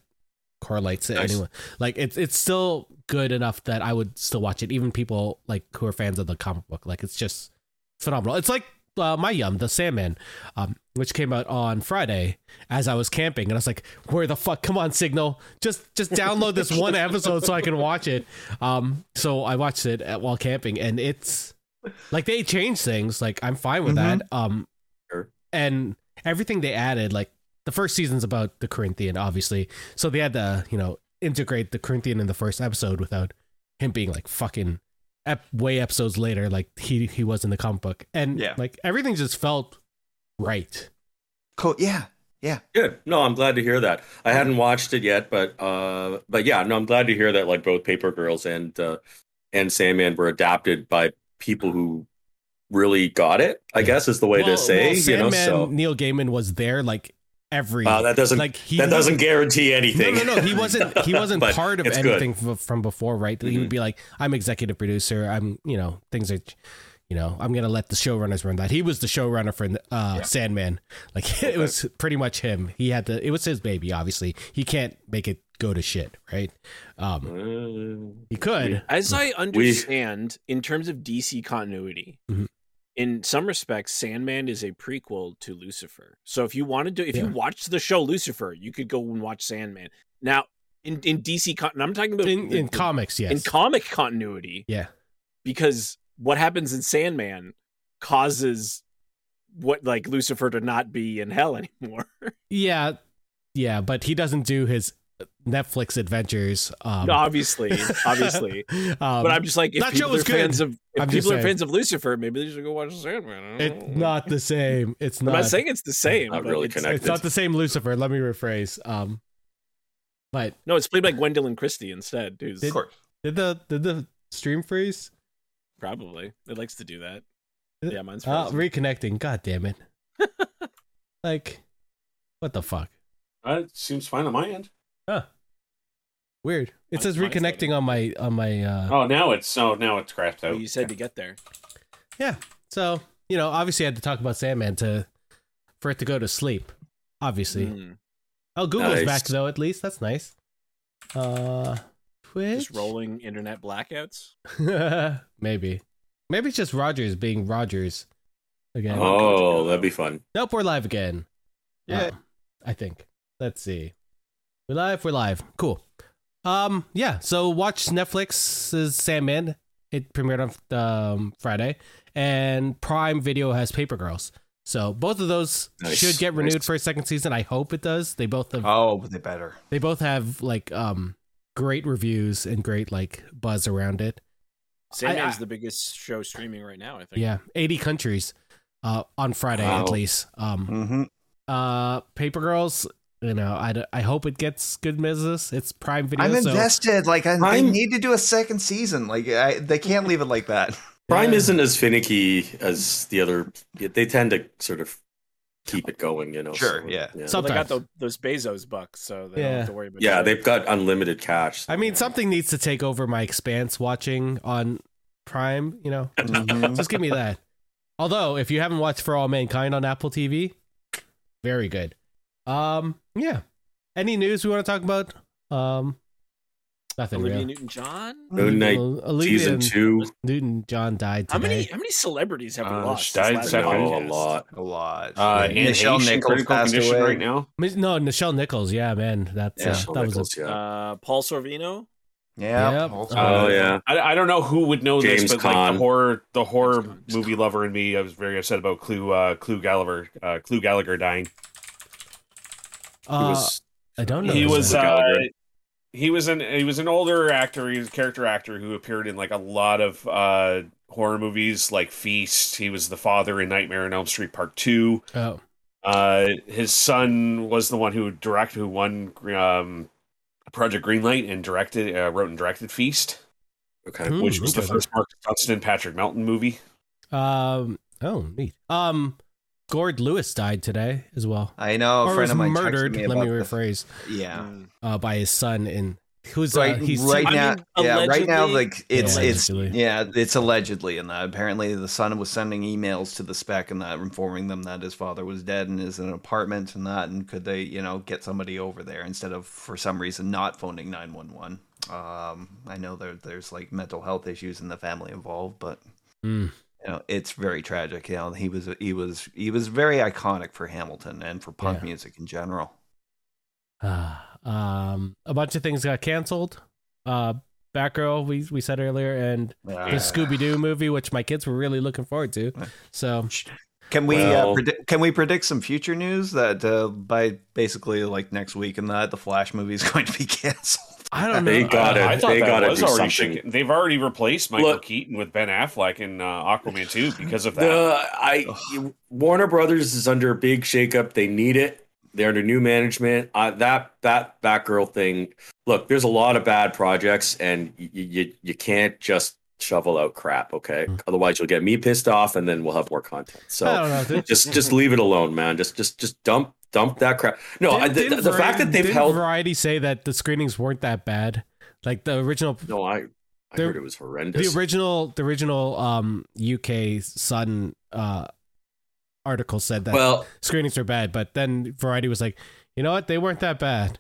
correlates to Nice. anyone. Like it's it's still good enough that I would still watch it. Even people like who are fans of the comic book. Like it's just phenomenal. It's like uh, my yum, the Sandman, um, which came out on Friday as I was camping, and I was like, "Where the fuck? Come on, Signal! Just just download this one episode so I can watch it." Um, so I watched it at, while camping, and it's like they changed things. Like I'm fine with that. Um, Sure. and everything they added, like the first season's about the Corinthian, obviously. So they had to, you know, integrate the Corinthian in the first episode without him being like fucking ep- way episodes later, like he he was in the comic book, and Yeah. like everything just felt right. Cool. Yeah. Yeah. Good. No, I'm glad to hear that. I hadn't watched it yet, but uh, but yeah, no, I'm glad to hear that like both Paper Girls and uh, and Sandman were adapted by people who really got it. I Yeah. guess is the way Well- to say. well, you know, so Neil Gaiman was there like every. uh, that doesn't like he that doesn't guarantee anything. no, no. He wasn't. He wasn't part of it's good. anything f- from before, right? He Mhm. would be like, "I'm executive producer. I'm, you know, things are, you know, I'm gonna let the showrunners run that." He was the showrunner for uh, Sandman. Like it was pretty much him. He had to. It was his baby. Obviously, he can't make it go to shit, right? Um, Uh, he could. As I understand, in terms of DC continuity, Mhm. in some respects, Sandman is a prequel to Lucifer. So if you wanted to, if you watched the show Lucifer, you could go and watch Sandman. Now, in in DC, con- I'm talking about in the- in comics, yes. in comic continuity, yeah. because what happens in Sandman causes what like Lucifer to not be in hell anymore. Yeah, yeah, but he doesn't do his Netflix adventures. Um, obviously, obviously. um, But I'm just like, if that show people was are fans good. of if I'm people are fans of Lucifer, maybe they should go watch Sandman. It's not the same. It's not. I'm not. not saying it's the same. Not but really it's, connected. it's not the same Lucifer. Let me rephrase. Um, but No, it's played by Gwendoline Christie instead. Who's Of course. did the did the stream freeze? probably it likes to do that. it- Yeah, mine's Uh, reconnecting. God damn it! like, what the fuck? That seems fine on my end. Weird. It says mine's reconnecting on my on my uh Oh, now it's oh now it's crashed out. you said to get there. yeah. So, you know, obviously I had to talk about Sandman to for it to go to sleep. Obviously. Mm. Oh, Google's Nice. back though, at least. That's nice. Uh Twitch. Just rolling internet blackouts. Maybe. Maybe it's just Rogers being Rogers again. Oh, that'd be fun. Nope, we're live again. Yeah. Um, I think. Let's see. We're live. We're live. Cool. Um. Yeah. So watch Netflix's Sandman. It premiered on um, Friday, and Prime Video has Paper Girls. So both of those Nice, should get renewed nice. for a second season. I hope it does. They both have. Oh, they better. They both have like um great reviews and great like buzz around it. Sandman's I- the biggest show streaming right now. I think. Yeah, eighty countries. Uh, on Friday Wow. at least. Um. hmm uh paper girls you know I, I hope it gets good business it's prime video I'm so invested. Like I, they I'm- need to do a second season. Like I, they can't leave it like that. Prime Yeah. isn't as finicky as the other. They tend to sort of keep it going, you know. Sure, so, yeah. Well, they got tho- those Bezos bucks, so they don't Yeah. have to worry about. Yeah, they've got unlimited cash. i mean something needs to take over my expanse watching on prime you know Mhm. just give me that although if you haven't watched for all mankind on apple tv very good um yeah any news we want to talk about um nothing Olivia real Newton-John. Moon Knight Olivia season two. newton john died How many how many celebrities have we Uh, lost? died since this last I know afternoon. a lot. A lot. Uh, Yeah. and Michelle Nichelle Nichols passed away. right now. No nichelle nichols yeah man that's Yeah. uh, Michelle that was a yeah. Uh, Paul Sorvino. Yeah. Yep. Oh yeah. I, I don't know who would know James this, but like the horror, the horror James Caan. movie lover in me, I was very upset about Clu, uh, Clu Gulager, uh, Clu Gulager dying. He uh, was i don't know he was, name. uh, he was an, he was an older actor. He was a character actor who appeared in like a lot of uh horror movies, like Feast. He was the father in Nightmare on Elm Street Part Two. oh Uh, his son was the one who directed, who won um, Project Greenlight and directed, uh, wrote and directed Feast, okay. Hmm. which was the first Mark Dunstan Patrick Melton movie. Um. Oh, neat. Um, Gord Lewis died today as well, I know. A or friend was of mine murdered. me Let me about the- rephrase. Yeah. Uh, by his son in who's Right, uh, he's right I now, mean, yeah, right now, like it's Yeah, it's allegedly. yeah, it's allegedly, and that apparently the son was sending emails to the spec and that informing them that his father was dead and is in an apartment and that, and could they, you know, get somebody over there instead of for some reason not phoning nine one one. Um, I know there there's like mental health issues in the family involved, but Mm. You know it's very tragic. You know, he was he was he was very iconic for Hamilton and for punk Yeah. music in general. Ah, um, a bunch of things got canceled. Uh, Batgirl, we we said earlier, and the Scooby Doo movie, which my kids were really looking forward to. So Can we uh, Well- predict? Can we predict some future news that uh, by basically like next week and that the Flash movie is going to be canceled? I don't know. They got I, it. I thought They that gotta was do already something. shaken. They've already replaced Michael Look- Keaton with Ben Affleck in uh, Aquaman 2 because of that. The I Warner Brothers is under a big shakeup. They need it. They're under new management. Uh, that that Batgirl thing. Look, there's a lot of bad projects, and you you, you can't just shovel out crap. Okay, Mm. otherwise you'll get me pissed off, and then we'll have more content. So don't know. Did- just just leave it alone, man. Just just just dump dump that crap. No, didn't- the, the fact that they've held. Variety say that the screenings weren't that bad, like the original No, I I There- heard it was horrendous. the original the original um UK Sun uh article said that well, screenings are bad, but then Variety was like, you know what, they weren't that bad.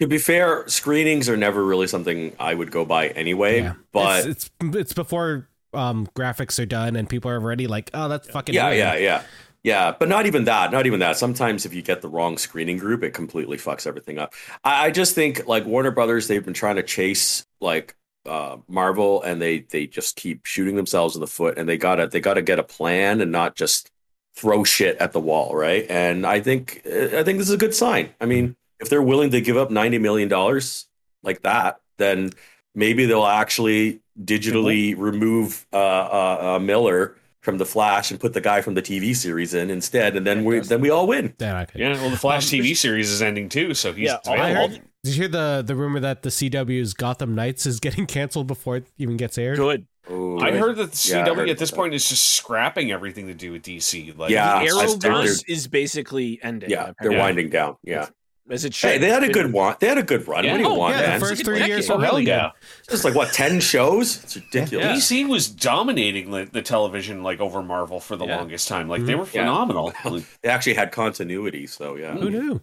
to be fair, screenings are never really something I would go by anyway. yeah, But it's, it's it's before um graphics are done and people are already like, oh, that's fucking yeah, weird. yeah, yeah. Yeah, but not even that. Not even that. Sometimes if you get the wrong screening group, it completely fucks everything up. I, I just think like Warner Brothers, they've been trying to chase like uh, Marvel, and they they just keep shooting themselves in the foot. And they gotta they gotta get a plan and not just throw shit at the wall, right? And I think I think this is a good sign. I mean, if they're willing to give up ninety million dollars like that, then maybe they'll actually digitally remove uh, uh, uh, Miller from the Flash and put the guy from the TV series in instead, and then we then we all win. They're not. Yeah, well, the Flash Um, TV series is ending too, so he's Yeah, I I available. heard. Did you hear the the rumor that the CW's Gotham Knights is getting canceled before it even gets aired? Good. Oh, I heard that the Yeah, CW heard at this that. point is just scrapping everything to do with DC. Like, Yeah, the Arrowverse is basically ending. yeah, they're winding down. Yeah, as it should. Hey, they had a good one. They had a good run. Yeah. What do you Oh, want, yeah, the man? first three decade. years Oh, were hell really yeah. Just like what, ten shows? It's ridiculous. Yeah. DC was dominating the, the television like over Marvel for the Yeah. longest time. Like they were Yeah. phenomenal. They actually had continuity, so yeah. Who knew?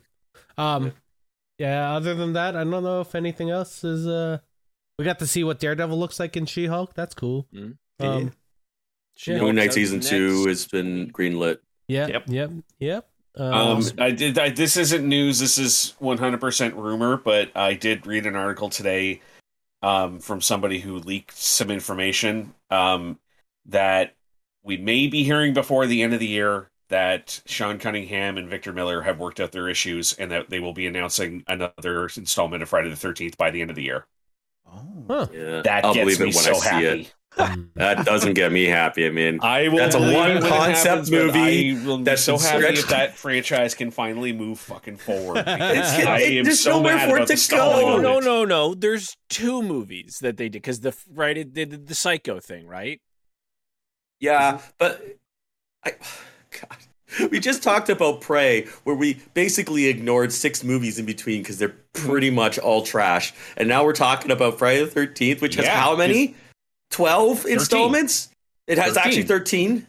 Um, yeah. Other than that, I don't know if anything else is. Uh, we got to see what Daredevil looks like in She-Hulk. That's cool. Mhm. Um, She-Hulk Moon Knight season next two has been greenlit. yeah. Yep. Yep. Yep. Um, Um, I did. I, this isn't news. This is 100% rumor. But I did read an article today um, from somebody who leaked some information um, that we may be hearing before the end of the year that Sean Cunningham and Victor Miller have worked out their issues and that they will be announcing another installment of Friday the 13th by the end of the year. Oh. huh. Yeah, That I'll gets me it when so I see happy. it. That doesn't get me happy. I mean, I will. That's a one it when it concept happens, movie I will be that's so been happy stretched- if that franchise can finally move fucking forward. It's- because I it- am there's so nowhere mad for it to go. on No, no, no. There's two movies that they did because the right it did the Psycho thing, right? yeah, mm-hmm. but I, God, we just talked about Prey, where we basically ignored six movies in between because they're mm-hmm. pretty much all trash, and now we're talking about Friday the Thirteenth, which has Yeah, how many? Twelve installments. It has 13. actually thirteen.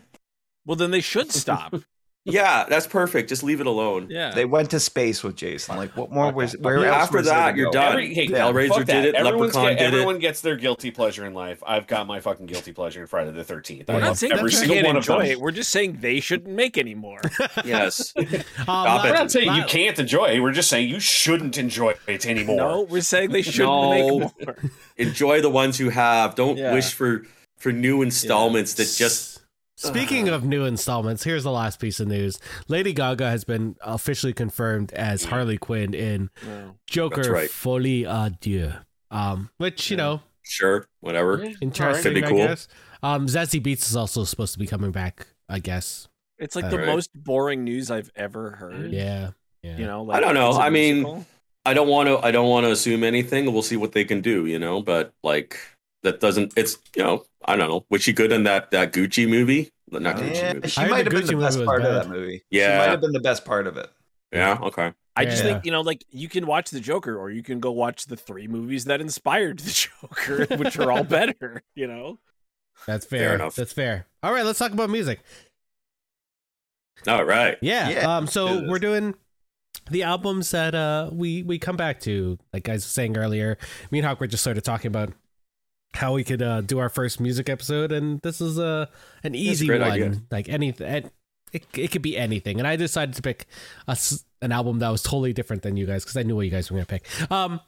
Well, then they should stop. Yeah, that's perfect. Just leave it alone. yeah. They went to space with Jason. Like, what more Fuck was? that. Where Yeah, else after was that, you're go? done. Every, hey, Yeah. Hellraiser fuck that. did it, Everyone's Leprechaun get- did it. everyone gets their guilty pleasure in life. I've got my fucking guilty pleasure in Friday the Thirteenth. We're We're not not saying every single can't one of enjoy them. it. We're just saying they shouldn't make anymore. Yes. um, Stop We're it. not saying you can't enjoy it. We're just saying you shouldn't enjoy it anymore. no, we're saying they shouldn't No. make more. Enjoy the ones you have. Don't Yeah. wish for for new installments that just Speaking of new installments, here's the last piece of news. Lady Gaga has been officially confirmed as Harley Quinn in No. Joker That's right. Folie à Deux. Um, which, you know, sure, whatever. interesting, Could be I cool. guess. Um, Zazie Beetz is also supposed to be coming back, I guess. It's like Uh, the right. most boring news I've ever heard. Yeah. Yeah. You know, like, I don't know. I mean, musical. I don't want to. I don't want to assume anything. We'll see what they can do. You know, but like that doesn't. It's you know. I don't know. Was she good in that that Gucci movie? Not Gucci Yeah, movie. she I might the have been the best was part of that movie. Yeah, she might have been the best part of it. Yeah. Okay. I just Yeah. think you know, like you can watch the Joker, or you can go watch the three movies that inspired the Joker, which are all better. You know, That's fair. Fair enough. That's fair. All right, let's talk about music. All right. Yeah. Yeah, um. So do we're doing the albums that uh we we come back to. Like I was saying earlier, me and Hawk were just sort of talking about how we could uh do our first music episode, and this is uh an easy great one. idea. Like anything. It, it could be anything, and I decided to pick a s an album that was totally different than you guys because I knew what you guys were gonna pick. Um,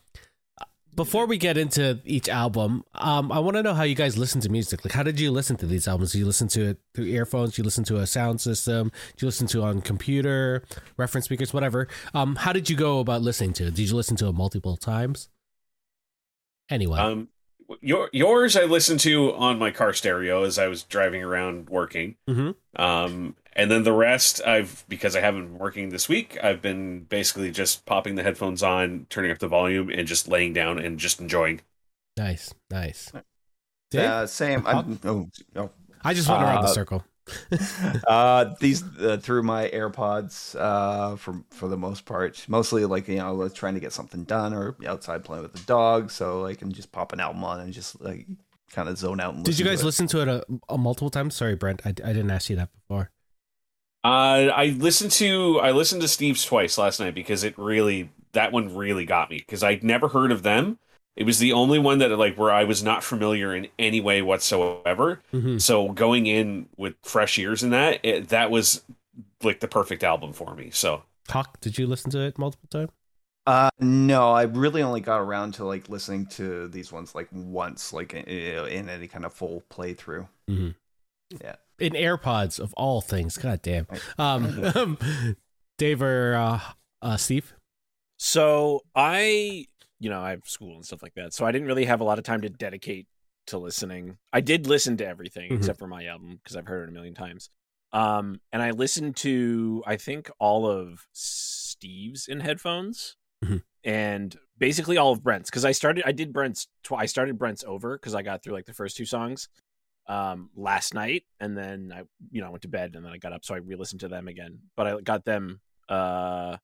before we get into each album, um, I want to know how you guys listen to music. Like, how did you listen to these albums? Do you listen to it through earphones? Do you listen to a sound system? Do you listen to it on computer, reference speakers, whatever? Um, how did you go about listening to it? Did you listen to it multiple times? Anyway, Um, your yours I listened to on my car stereo as I was driving around working. Mhm. Um, and then the rest I've because I haven't been working this week. I've been basically just popping the headphones on, turning up the volume, and just laying down and just enjoying. nice, nice. Dave? Uh, same. I'm, oh, no. I just went around the uh, circle. uh these uh, through my AirPods uh for for the most part mostly like you know I was trying to get something done or outside playing with the dog so I can just pop an album on and just like kind of zone out and Did you guys it. listen to it a, a multiple times? Sorry, Brent, I, I didn't ask you that before. Uh, I listened to I listened to Steve's twice last night because it really that one really got me because I'd never heard of them. It was the only one that like where I was not familiar in any way whatsoever. Mhm. So going in with fresh ears in that, it, that was like the perfect album for me. So Hawk, did you listen to it multiple times? uh no I really only got around to like listening to these ones like once like in, in any kind of full playthrough Mm-hmm. Yeah. In AirPods of all things. God damn. Um, Dave or uh, uh, Steve? so I, you know, I have school and stuff like that, so I didn't really have a lot of time to dedicate to listening. I did listen to everything Mhm. except for my album because I've heard it a million times. Um, and I listened to I think all of Steve's in headphones, Mhm. and basically all of Brent's because I started I did Brent's tw- I started Brent's over because I got through like the first two songs um last night and then I you know I went to bed and then I got up so I re-listened to them again but I got them uh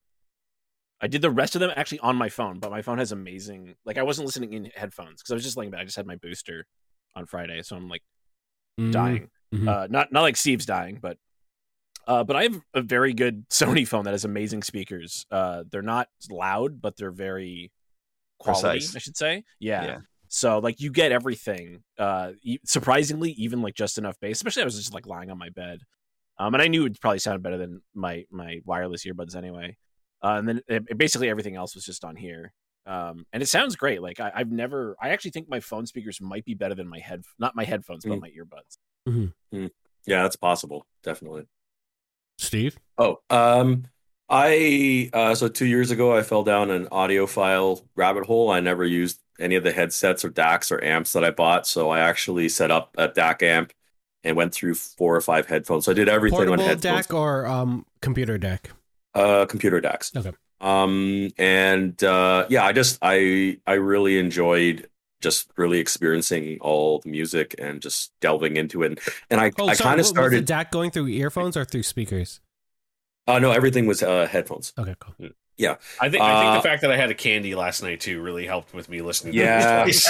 I did the rest of them actually on my phone, but my phone has amazing. Like I wasn't listening in headphones because I was just laying back. I just had my booster on Friday, so I'm like Mm, dying. mhm. Uh, not not like Steve's dying, but uh, but I have a very good Sony phone that has amazing speakers. Uh, they're not loud, but they're very quality. Precise. I should say, yeah. Yeah. So like you get everything. Uh, e- surprisingly, even like just enough bass. Especially I was just like lying on my bed, um, and I knew it probably sounded better than my my wireless earbuds anyway. Uh, and then it, it- basically everything else was just on here. Um, and it sounds great. Like I, I've never, I actually think my phone speakers might be better than my head, not my headphones, but Mm. my earbuds. Yeah, that's possible. Definitely. Steve. Oh, um, I uh, so two years ago I fell down an audiophile rabbit hole. I never used any of the headsets or DACs or amps that I bought, so I actually set up a DAC amp and went through four or five headphones. So I did everything on Portable headphones, deck or um computer deck. Uh, computer DACs. Okay. Um, and uh, yeah, I just I I really enjoyed just really experiencing all the music and just delving into it. And I Oh, I kind of Was started. the DAC going through earphones or through speakers? Uh, no, everything was uh, headphones. Okay, cool. I think I think Uh, the fact that I had a candy last night too really helped with me listening. Yeah. to it twice.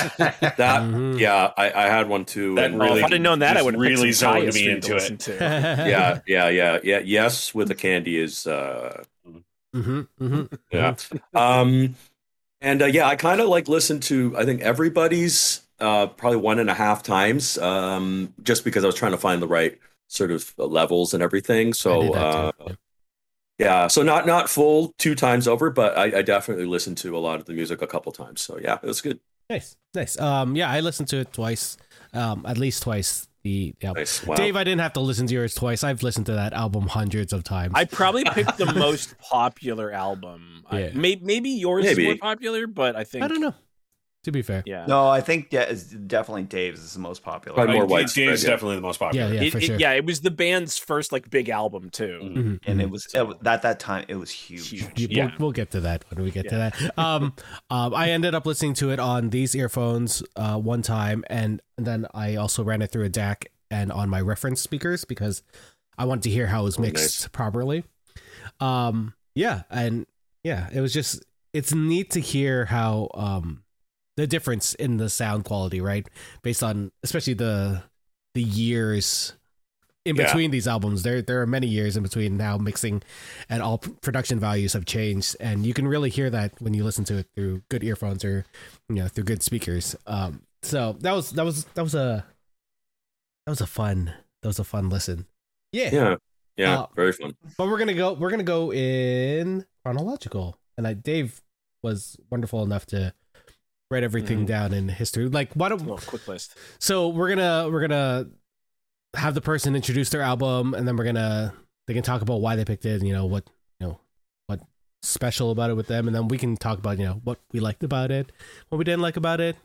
That Mhm. yeah, I, I had one too. That and really- if I'd have known that, I would have really picked zoned me into it. to. yeah, yeah, yeah, yeah. Yes, with the candy is uh hmm hmm yeah. um and uh, yeah, I kind of like listened to I think everybody's uh probably one and a half times um just because I was trying to find the right sort of levels and everything. So uh yeah. yeah, so not not full two times over, but I, I definitely listened to a lot of the music a couple times. So yeah, it was good. nice, nice. Um, yeah, I listened to it twice, um, at least twice. The, the album. Nice. Wow. Dave, I didn't have to listen to yours twice. I've listened to that album hundreds of times. I probably picked the most popular album. I, Yeah. may, maybe yours Maybe. is more popular, but I think I don't know. To be fair, Yeah, No, I think yeah, it's definitely Dave's is the most popular. Probably more Like, widespread, Dave's yeah. definitely the most popular. yeah, yeah, It- for it- sure. yeah, it was the band's first like big album too. Mhm. Mhm, and mhm. it was it, at that time it was huge. Huge. Yeah. We'll, we'll get to that when we get to that. Um, um, I ended up listening to it on these earphones uh, one time, and then I also ran it through a DAC and on my reference speakers because I wanted to hear how it was Oh, mixed nice. properly. Um, yeah, and yeah, it was just it's neat to hear how um the difference in the sound quality, right? Based on especially the the years in Yeah. between these albums. There there are many years in between now mixing and all production values have changed and you can really hear that when you listen to it through good earphones or you know through good speakers. Um so that was that was that was a that was a fun that was a fun listen. Yeah. Yeah. Yeah, Uh, very fun. But we're gonna go. We're gonna go in chronological, and I Dave was wonderful enough to write everything Mhm. down in history. Like, why don't? Well, quick list. So we're gonna we're gonna have the person introduce their album, and then we're gonna they can talk about why they picked it, and you know what you know what special about it with them, and then we can talk about you know what we liked about it, what we didn't like about it.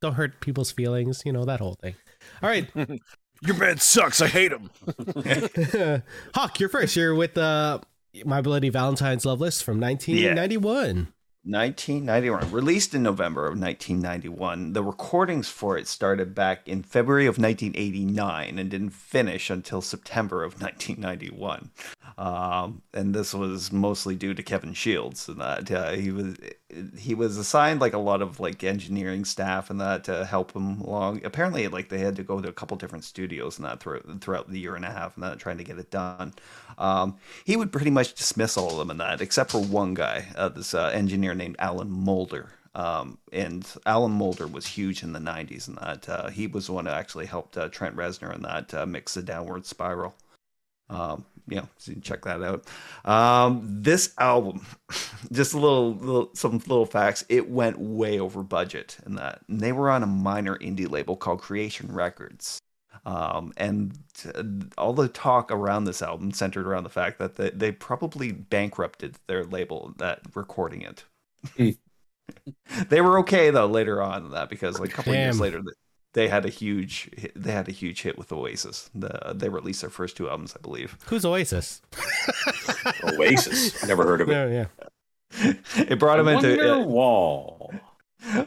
Don't hurt people's feelings, you know that whole thing. All right, Your band sucks. I hate him. Hawk, you're first. You're with uh, My Bloody Valentine's Loveless from 1991. 1991, released in November of 1991. The recordings for it started back in February of 1989 and didn't finish until September of 1991. Um, and this was mostly due to Kevin Shields and that uh, he was he was assigned like a lot of like engineering staff and that to help him along. Apparently, like they had to go to a couple different studios and that throughout throughout the year and a half and that trying to get it done. Um, he would pretty much dismiss all of them and that, except for one guy, uh, this uh, engineer named Alan Moulder. Um, and Alan Moulder was huge in the 90s, and that uh, he was the one who actually helped uh, Trent Reznor in that uh, mix the downward spiral. Um, know, so you can check that out. Um, this album, just a little, little, some little facts. It went way over budget in that, and they were on a minor indie label called Creation Records. Um, and uh, all the talk around this album centered around the fact that they, they probably bankrupted their label that recording it. They were okay though later on in that because like a couple of years later they had a huge hit, they had a huge hit with Oasis. The, they released their first two albums, I believe. Who's Oasis? Oasis. Never heard of it. Yeah, yeah. it brought him into Wall.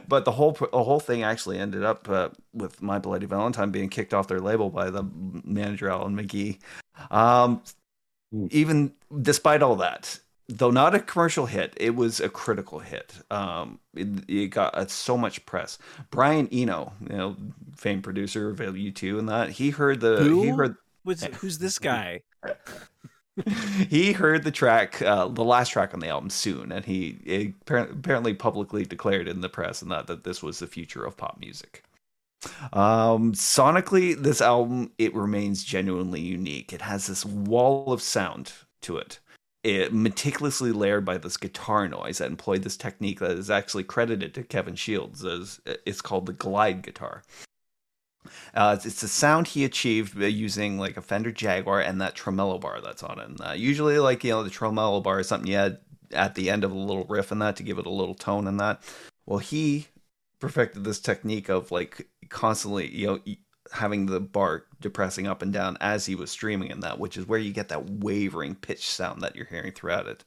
but the whole the whole thing actually ended up uh, with My Bloody Valentine being kicked off their label by the manager Alan McGee. Um, even despite all that, though not a commercial hit, it was a critical hit. Um, it, it got uh, so much press. Brian Eno, you know, famed producer of U2 and that, he heard the Who? he heard What's, who's this guy? he heard the track, uh, the last track on the album soon, and he, he apparently publicly declared in the press and that that this was the future of pop music. Um, sonically, this album it remains genuinely unique. It has this wall of sound to it. It meticulously layered by this guitar noise that employed this technique that is actually credited to Kevin Shields as it's called the glide guitar. Uh, it's, a sound he achieved using like a Fender Jaguar and that tremolo bar that's on it. Uh, usually, like you know, the tremolo bar is something you add at the end of a little riff and that to give it a little tone and that. Well, he perfected this technique of like constantly, you know, having the bar depressing up and down as he was streaming in that, which is where you get that wavering pitch sound that you're hearing throughout it.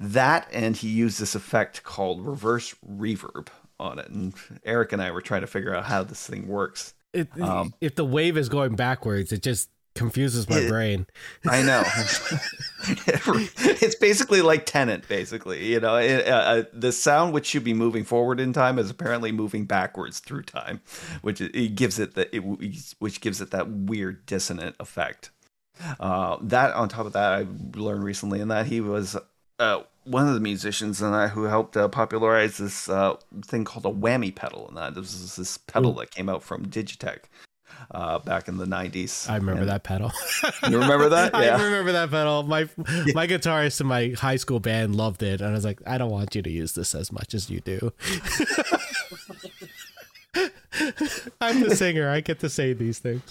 That and he used this effect called reverse reverb on it. And Eric and I were trying to figure out how this thing works. It, Um, if the wave is going backwards, it just confuses my It- brain. I know. it's basically like Tenet, basically. You know, it, uh, uh, the sound which should be moving forward in time is apparently moving backwards through time, which it, it gives it that it, which gives it that weird dissonant effect. Uh, that on top of that, I learned recently in that he was uh, one of the musicians in that who helped uh, popularize this uh, thing called a whammy pedal. And that this is this pedal that came out from Digitech uh, back in the '90s. I remember And- that pedal. You remember that? Yeah. I remember that pedal. My my guitarist in my high school band loved it, and I was like, I don't want you to use this as much as you do. I'm the singer. I get to say these things.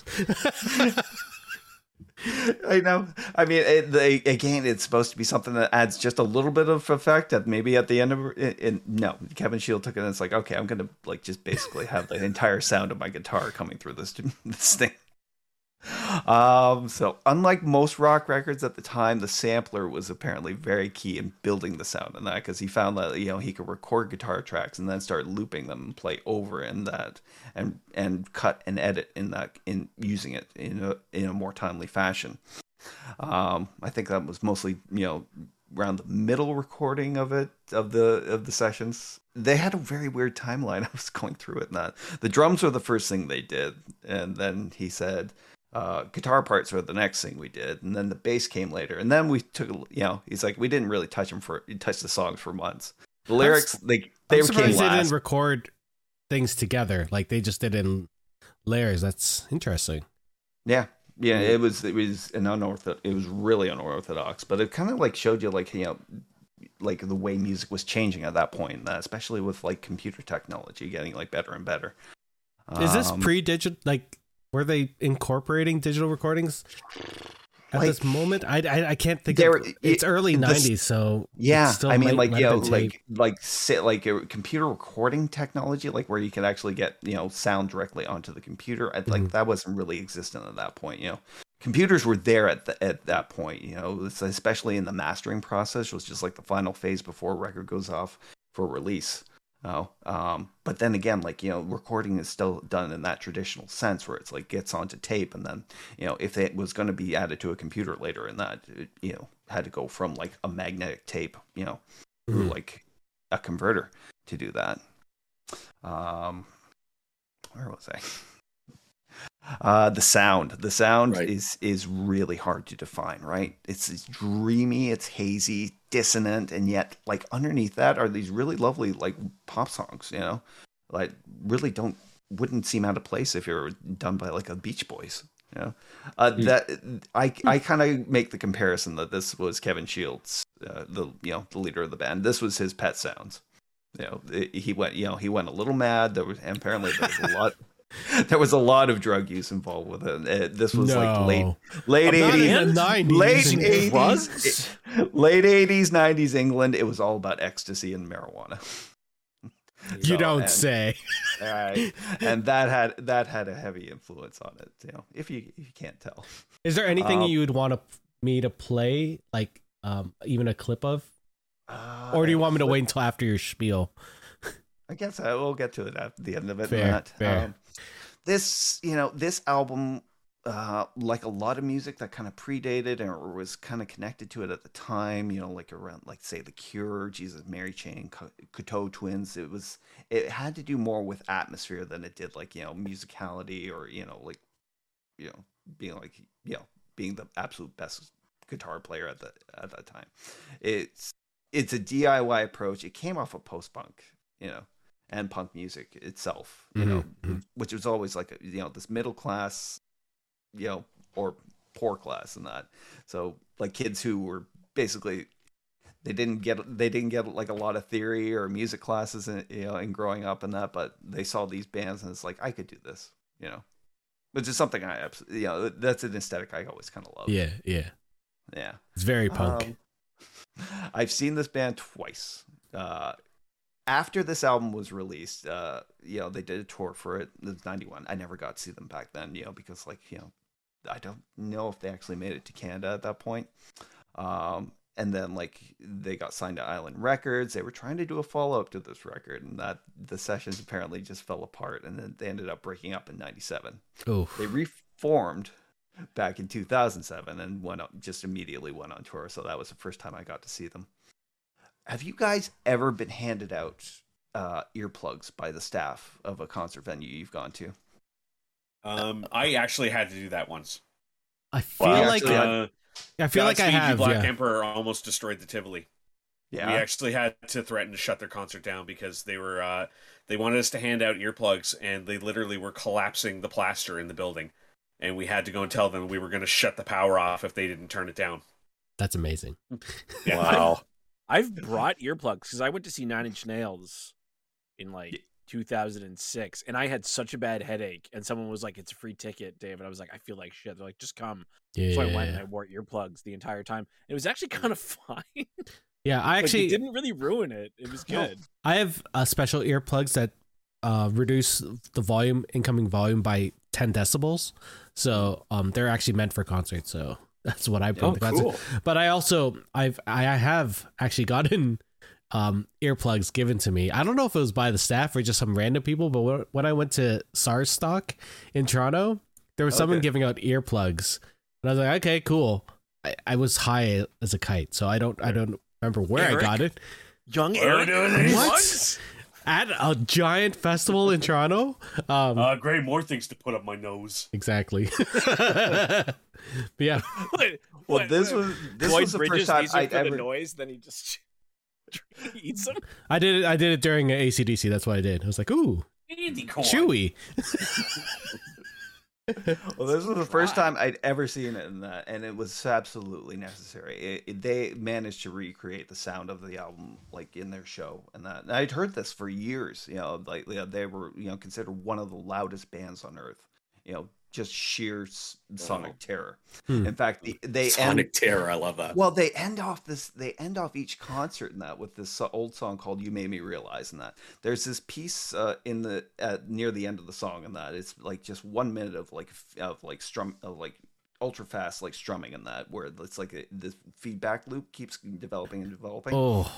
I know. I mean, it, the, again, it's supposed to be something that adds just a little bit of effect. At maybe at the end of it, it, no, Kevin Shield took it and it's like, okay, I'm gonna like just basically have the entire sound of my guitar coming through this this thing. Um, so unlike most rock records at the time, the sampler was apparently very key in building the sound in that because he found that you know he could record guitar tracks and then start looping them and play over in that and and cut and edit in that in using it in a in a more timely fashion. Um, I think that was mostly you know around the middle recording of it of the of the sessions. They had a very weird timeline. I was going through it and that the drums were the first thing they did, and then he said uh, guitar parts were the next thing we did, and then the bass came later, and then we took you know he's like we didn't really touch them for touch the songs for months. The lyrics they they I'm surprised they didn't record things together. Like they just did in layers. That's interesting. Yeah, yeah, it was it was an unorthodox. It was really unorthodox, but it kind of like showed you like you know, like the way music was changing at that point, especially with like computer technology getting like better and better. Is this Um, pre-digital? Like, were they incorporating digital recordings at Like- this moment? I, I I can't think. There- of, it's it- early the- '90s, so Yeah, still I mean, like you know, like like sit like a computer recording technology, like where you can actually get you know sound directly onto the computer. I- Like Mhm. that wasn't really existent at that point. You know, computers were there at the, at that point. You know, especially in the mastering process, was just like the final phase before a record goes off for release. Oh, um, but then again, like you know, recording is still done in that traditional sense, where it's like gets onto tape, and then you know, if it was going to be added to a computer later, in that it, you know had to go from like a magnetic tape, you know, through Mhm. like a converter to do that. Um, where was I? Uh, the sound. The sound Right. is is really hard to define, right? It's, it's dreamy, it's hazy, dissonant, and yet like underneath that are these really lovely like pop songs, you know, like really don't wouldn't seem out of place if it were done by like a Beach Boys. You know, uh, Mm. that I I kind of make the comparison that this was Kevin Shields, uh, the you know the leader of the band. This was his pet sounds. You know, it- he went you know he went a little mad. There was apparently there was a lot. There was a lot of drug use involved with it. Uh, this was like late late eighties, in 90s. late eighties, late eighties, nineties England. It was all about ecstasy and marijuana. You So, don't and- say. Right. and that had that had a heavy influence on it. You know, if you if you can't tell. Is there anything Um, you would want to, me to play, like um, even a clip of, Uh, or do you want me to wait until after your spiel? I guess I will get to it at the end of it. Fair, Matt. fair. Um, this, you know, this album uh, like a lot of music that kind of predated or was kind of connected to it at the time, you know, like around, like say, The Cure, Jesus, Mary Chain, Cocteau Twins. It was, it had to do more with atmosphere than it did like you know musicality or you know like, you know, being like you know being the absolute best guitar player at the at that time. It's it's a DIY approach. It came off of post punk, you know, and punk music itself, you know, Mhm, which was always like you know this middle class, you know, or poor class and that. So like kids who were basically they didn't get they didn't get like a lot of theory or music classes in, you know in growing up and that, but they saw these bands and it's like I could do this, you know. Which is something I you know, that's an aesthetic I always kind of love. Yeah, yeah. Yeah. It's very punk. Um, I've seen this band twice. Uh, after this album was released, uh, you know, they did a tour for it. It was 91. I never got to see them back then, you know, because, like, you know, I don't know if they actually made it to Canada at that point. Um, and then, like, they got signed to Island Records. They were trying to do a follow up to this record, and that the sessions apparently just fell apart, and then they ended up breaking up in 97 oh, they reformed back in 2007 and went on, just immediately went on tour so that was the first time i got to see them have you guys ever been handed out uh, earplugs by the staff of a concert venue you've gone to Um, I actually had to do that once. I feel Well, like actually, Uh, I feel like I Godspeed You have. Black Yeah. Emperor almost destroyed the Tivoli. yeah We actually had to threaten to shut their concert down because they were uh, they wanted us to hand out earplugs and they literally were collapsing the plaster in the building, and we had to go and tell them we were going to shut the power off if they didn't turn it down. That's amazing. Yeah. Wow. I've brought earplugs because I went to see Nine Inch Nails in like 2006, and I had such a bad headache. And someone was like, "It's a free ticket, David." I was like, "I feel like shit." They're like, "Just come." Yeah, So I went and I wore earplugs the entire time. It was actually kind of fine. yeah. I Like, actually it didn't really ruin it. It was good. I have uh, special earplugs that uh, reduce the volume, incoming volume by 10 decibels. So um, they're actually meant for concerts. So that's what I put Oh, the concert. cool. But I also I've I I have actually gotten um, earplugs given to me. I don't know if it was by the staff or just some random people, but when- when I went to SARStock in Toronto, there was someone giving out earplugs, and I was like, okay, cool. I, I was high as a kite, so I don't I don't remember where Eric? I got it. Young What are we Eric. What? At a giant festival in Toronto. Um, Uh, great, more things to put up my nose. exactly. but yeah, What- well what- this was this Lloyd was the Bridges first time i for ever the noise. Then he just eats them. I did it. I did it during ACDC. That's what I did. I was like, ooh, Andy chewy. well, this was the first time I'd ever seen it in that, and it was absolutely necessary. It, it- they managed to recreate the sound of the album like in their show, and that. And I'd heard this for years. You know, like you know, they were you know considered one of the loudest bands on earth. You know, just sheer sonic Wow. terror. Hmm. In fact, the, they end Sonic Terror. I love that. well, they end off this. They end off each concert in that with this old song called "You Made Me Realize." In that there's this piece uh, in the at near the end of the song, In that it's like just one minute of like of like strum of like ultra fast like strumming in that where it's like a, this feedback loop keeps developing and developing. Oh,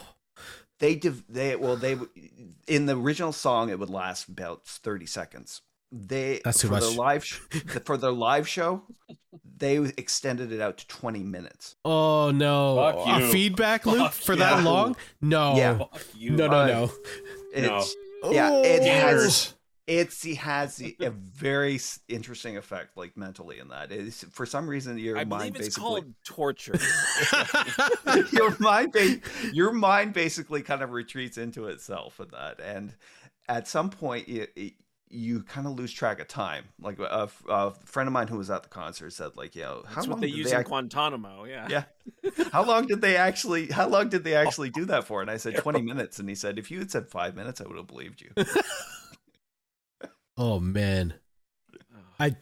They div- they well they w- in the original song it would last about thirty seconds. They That's too for their live sh- for their live show they extended it out to twenty minutes. oh no! Fuck A you. feedback loop Fuck for that you. long? No. Yeah. Fuck you. No, no, Uh, no. It's No. yeah, it has Haters. it's it has the, a very s- interesting effect, like mentally in that. It's for some reason your I mind believe it's basically called torture. your mind ba- your mind basically kind of retreats into itself in that, and at some point you you kind of lose track of time. Like a, a friend of mine who was at the concert said, like, you know, how That's long what they use they in act- Guantanamo. Yeah. yeah. How long did they actually how long did they actually do that for? And I said 20 minutes and he said if you had said 5 minutes I would have believed you. oh man. I.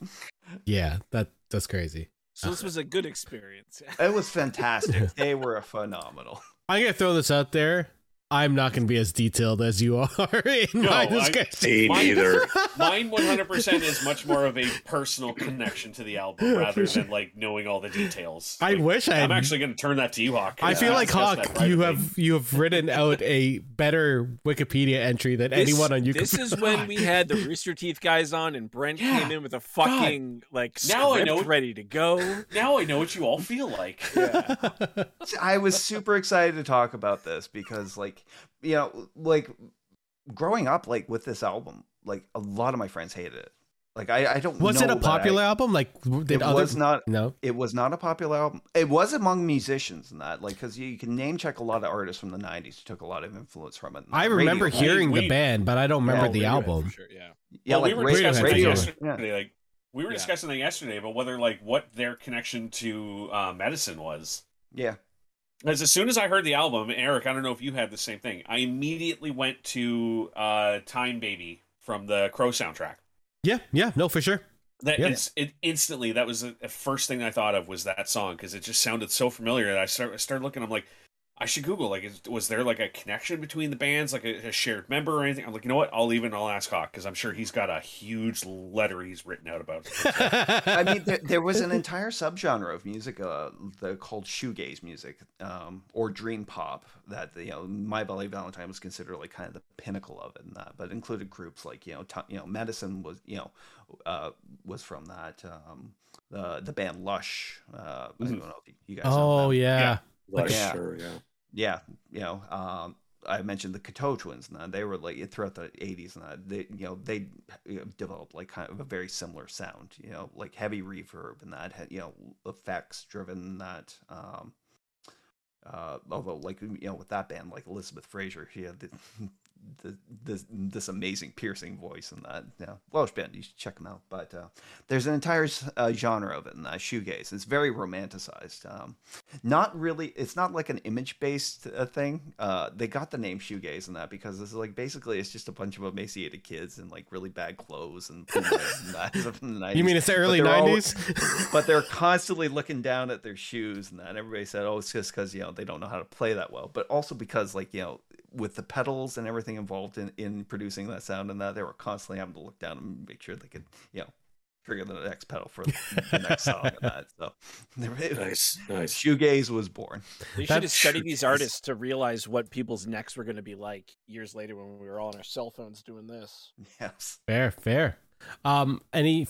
Yeah, that that's crazy. So this uh, was a good experience. It was fantastic. they were phenomenal. I'm gonna throw this out there. I'm not going to be as detailed as you are in No, my discussion. Me Mine- neither. Mine 100% is much more of a personal connection to the album rather than like knowing all the details. I Like, wish I. I'm actually going to turn that to you, Hawk. I feel Uh, like Hawk, you have you have written out a better Wikipedia entry than This- anyone on YouTube. This is when we had the Rooster Teeth guys on, and Brent Yeah. came in with a fucking like Now I script know- ready to go. Now I know what you all feel like. I was super excited to talk about this because, like, you know, like growing up, like with this album, like a lot of my friends hated it. Like, I, I don't. was know it a that I- popular album? Like, did it other was not. no? It was not a popular album. It was among musicians and that, like, because you, can name check a lot of artists from the '90s who took a lot of influence from it. I remember Radio- hearing the we- band, but I don't remember Yeah, the album. sure, yeah. Yeah, well, like we were radio, discussing radio, that yeah. yesterday. Like we were Yeah. discussing that yesterday about whether like what their connection to uh, medicine was. yeah. Because as soon as I heard the album, Eric, I don't know if you had the same thing. I immediately went to uh, "Time Baby" from the Crow soundtrack. Yeah, yeah, no, for sure. That Yeah. it's it instantly. That was the first thing I thought of was that song because it just sounded so familiar. That I start, I started looking. I'm like, I should Google. Like, is, was there like a connection between the bands, like a, a shared member or anything? I'm like, you know what? I'll leave it and I'll ask Hawk because I'm sure he's got a huge letter he's written out about. I mean, there, there was an entire subgenre of music uh, the, called shoegaze music um, or dream pop that you know My Bloody Valentine was considered like kind of the pinnacle of it, and that, but included groups like you know t- you know Medicine was you know uh, was from that um, the the band Lush. Uh, I don't know if you guys. oh them. yeah. Yeah. Like, Yeah. sure, yeah. Yeah, you know, um, I mentioned the Cocteau twins, and they were like throughout the '80s, and they, you know, they developed like kind of a very similar sound, you know, like heavy reverb and that, you know, effects driven that. Um, uh, although, like you know, with that band, like Elizabeth Fraser, she had the, the this this amazing piercing voice and that. Yeah, Welsh band, you should check them out. But uh, there's an entire uh, genre of it in that shoegaze. It's very romanticized. Um, not really it's not like an image based uh, thing uh they got the name shoegaze in that because it's like basically it's just a bunch of emaciated kids in like really bad clothes and, and that the 90s. You mean it's the early all- '90s? but they're constantly looking down at their shoes and that and everybody said oh it's just because you know they don't know how to play that well but also because like you know with the pedals and everything involved in in producing that sound and that they were constantly having to look down and make sure they could you know trigger the next pedal for the next song and that so Nice, nice. shoegaze was born They should have studied these artists to realize what people's necks were going to be like years later when we were all on our cell phones doing this. yes fair, fair. Um, any?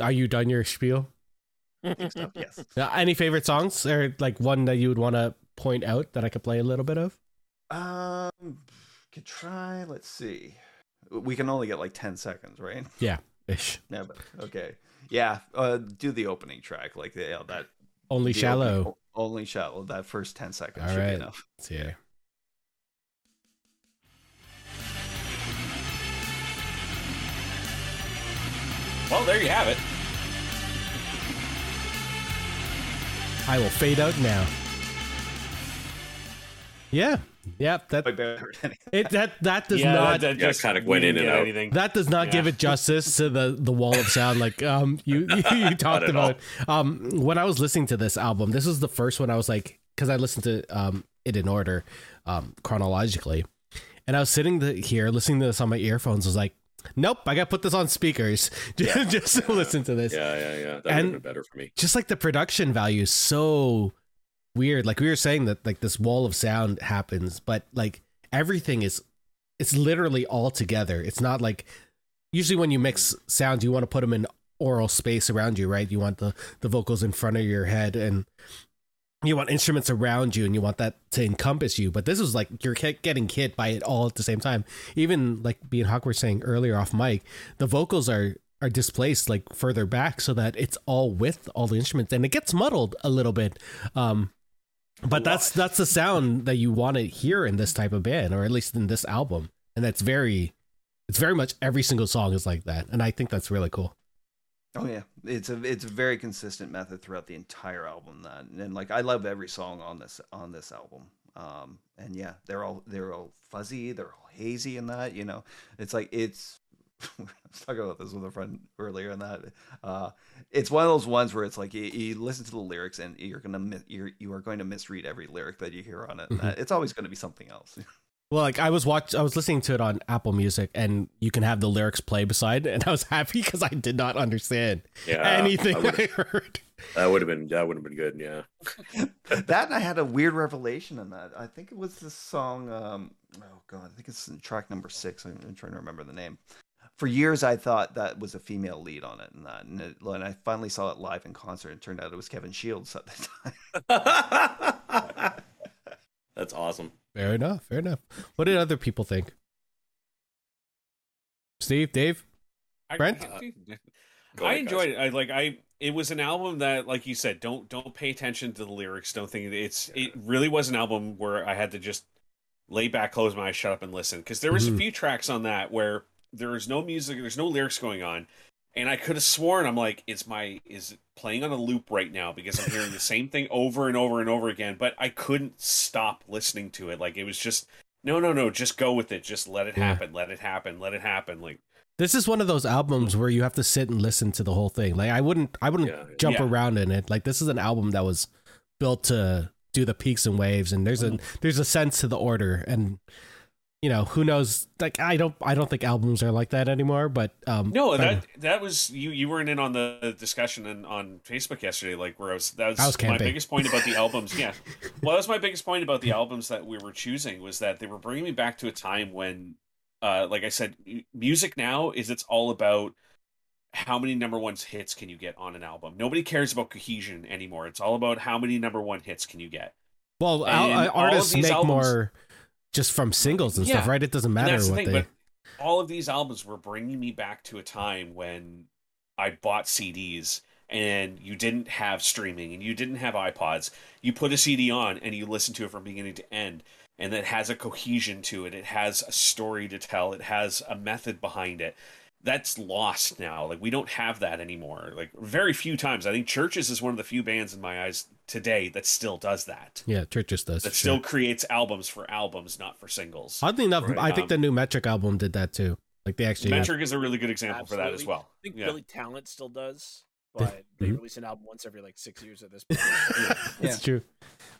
Are you done your spiel? I think so, yes Uh, any favorite songs or like one that you would want to point out that I could play a little bit of? Um, could try. Let's see. We can only get like ten seconds, right? Yeah, ish. Yeah, but okay. Yeah, uh, do the opening track, like the, yeah, that. Only the shallow. opening- only shallow. That first ten seconds All should right. be enough. Let's see here. well, there you have it. I will fade out now. Yeah, yeah. That Way better than- it that that does yeah, not that, that just kinda went in and out. Anything. that does not give it justice to the the wall of sound like um you you, you talked about um when i was listening to this album this was the first one i was like because i listened to um it in order um chronologically and i was sitting the, here listening to this on my earphones I was like nope i gotta put this on speakers just, just to listen to this Yeah, yeah, yeah. That would And- have been better for me. just like the production value is so weird. Like we were saying that like this wall of sound happens, but like everything is it's literally all together. It's not like usually when you mix sounds, you want to put them in oral space around you, right? You want the the vocals in front of your head and you want instruments around you and you want that to encompass you but this is like you're getting hit by it all at the same time even like being hawk was saying earlier off mic the vocals are are displaced like further back so that it's all with all the instruments and it gets muddled a little bit um but that's that's the sound that you want to hear in this type of band or at least in this album and that's very it's very much every single song is like that and i think that's really cool Oh yeah, it's a it's a very consistent method throughout the entire album. That and like I love every song on this on this album. Um, and yeah, they're all they're all fuzzy, they're all hazy, and that you know, it's like it's. I was talking about this with a friend earlier, and that uh, it's one of those ones where it's like you, you listen to the lyrics and you're gonna mi- you're you are going to misread every lyric that you hear on it. And that, it's always going to be something else. Well, like I was watch, I was listening to it on Apple Music, and you can have the lyrics play beside, and I was happy because I did not understand Yeah, anything I I heard. That would have been that would have been good. Yeah. that and I had a weird revelation in that. I think it was this song. Um, oh god, I think it's track number six. I'm, I'm trying to remember the name. For years, I thought that was a female lead on it, and that, and it, when I finally saw it live in concert, it turned out it was Kevin Shields at the time. That's awesome. Fair enough. Fair enough. What did other people think? Steve, Dave, I, Brent? Go I ahead, enjoyed it. I like I it was an album that like you said, don't don't pay attention to the lyrics. Don't think it's it really was an album where I had to just lay back, close my eyes, shut up and listen because there was Mhm. a few tracks on that where there is no music, there's no lyrics going on. And I could have sworn I'm like, is my is playing on a loop right now because I'm hearing the same thing over and over and over again, but I couldn't stop listening to it. Like it was just no, no, no, just go with it. Just let it Yeah. happen. Let it happen. Let it happen. Like this is one of those albums where you have to sit and listen to the whole thing. Like I wouldn't, I wouldn't Yeah. jump Yeah. around in it. Like this is an album that was built to do the peaks and waves, and there's a mm-hmm. there's a sense to the order, and you know who knows. Like I don't, I don't think albums are like that anymore. But um, No, that that was you. You weren't in on the discussion in, on Facebook yesterday, like where I was. That was, was my biggest point about the albums. Yeah, well, that was my biggest point about the albums that we were choosing was that they were bringing me back to a time when, uh, like I said, music now is it's all about how many number one hits can you get on an album. Nobody cares about cohesion anymore. It's all about how many number one hits can you get. well, and al- artists make albums- more just from singles and stuff, right? It doesn't matter that's the what thing, they. all of these albums were bringing me back to a time when I bought CDs and you didn't have streaming and you didn't have iPods. You put a CD on and you listen to it from beginning to end, and it has a cohesion to it. It has a story to tell. It has a method behind it. That's lost now. Like we don't have that anymore. Like very few times. I think CHVRCHES is one of the few bands in my eyes today that still does that. yeah, CHVRCHES does. That for still sure. creates albums for albums, not for singles. Oddly enough, Right. I think Um, the new Metric album did that too. Like they actually. Metric is a really good example for that as well. I think Yeah. Billy Talent still does, but they Mhm. release an album once every like six years at this point. It's true.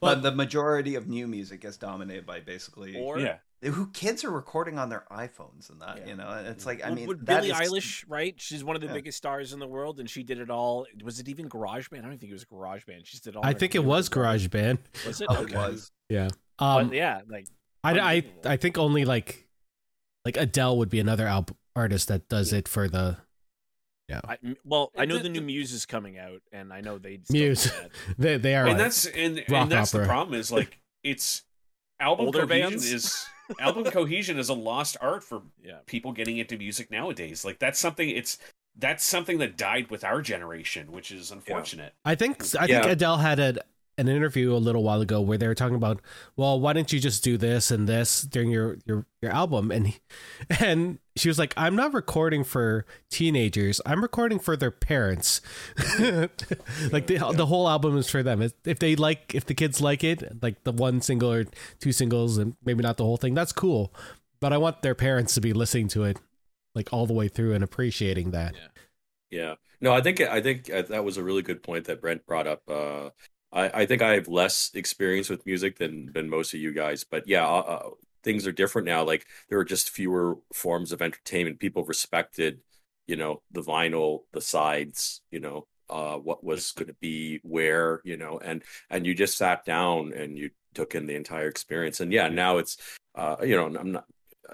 but the majority of new music is dominated by basically or yeah. who kids are recording on their iPhones and that. Yeah. You know, and it's like I mean, with that Billie is- Eilish, right? She's one of the Yeah. biggest stars in the world, and she did it all. Was it even GarageBand? I don't think it was GarageBand. She did all. I think it was as well. GarageBand. Was it? Oh, okay. it was. Yeah. But Um, yeah, like I, I. I think only like, like Adele would be another al- artist that does it for the I, m- well, I know The- the new the- Muse is coming out, and I know they still Muse. they they are. and that's and, rock and that's opera. the problem is like it's album Older cohesion bands? is album cohesion is a lost art for Yeah. people getting into music nowadays. Like that's something it's that's something that died with our generation, which is unfortunate. I think I think Yeah. Adele had a, an interview a little while ago where they were talking about, well, why don't you just do this and this during your your your album? And he, and she was like, I'm not recording for teenagers. I'm recording for their parents. like the the whole album is for them. If- they like, if the kids like it, like the one single or two singles, and maybe not the whole thing, that's cool. But I want their parents to be listening to it like all the way through and appreciating that. Yeah. No, I think I think uh, that was a really good point that Brent brought up. Uh, I, I think I have less experience with music than than most of you guys, but yeah, uh, uh, things are different now. Like there are just fewer forms of entertainment. People respected, you know, the vinyl, the sides, you know, uh, what was going to be where, you know, and and you just sat down and you took in the entire experience. And yeah, now it's, uh, you know, I'm not,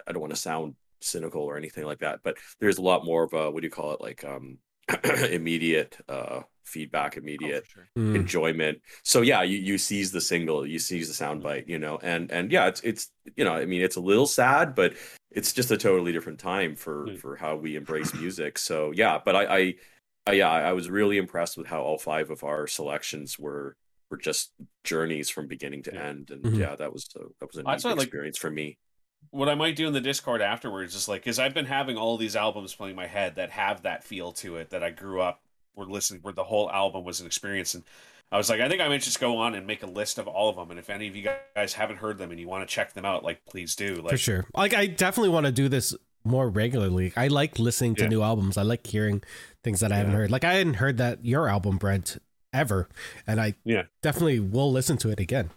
I don't want to sound cynical or anything like that, but there's a lot more of a what do you call it, like um, immediate uh, feedback, Oh, immediate for sure. Mm. enjoyment. So yeah, you you seize the single, you seize the soundbite, you know, and and yeah, it's it's you know, I mean, it's a little sad, but it's just a totally different time for Mm. for how we embrace music. So yeah, but I, I, I yeah, I was really impressed with how all five of our selections were were just journeys from beginning to Yeah. end, and Mhm. yeah, that was a, that was a That's neat like- experience for me. What I might do in the Discord afterwards is like, because I've been having all these albums playing my head that have that feel to it that I grew up were listening, where the whole album was an experience, and I was like, I think I might just go on and make a list of all of them, and if any of you guys haven't heard them and you want to check them out, like please do. Like, for sure. Like I definitely want to do this more regularly. I like listening to Yeah. new albums. I like hearing things that I haven't heard. Like I hadn't heard that your album, Brent, ever, and I Yeah. definitely will listen to it again.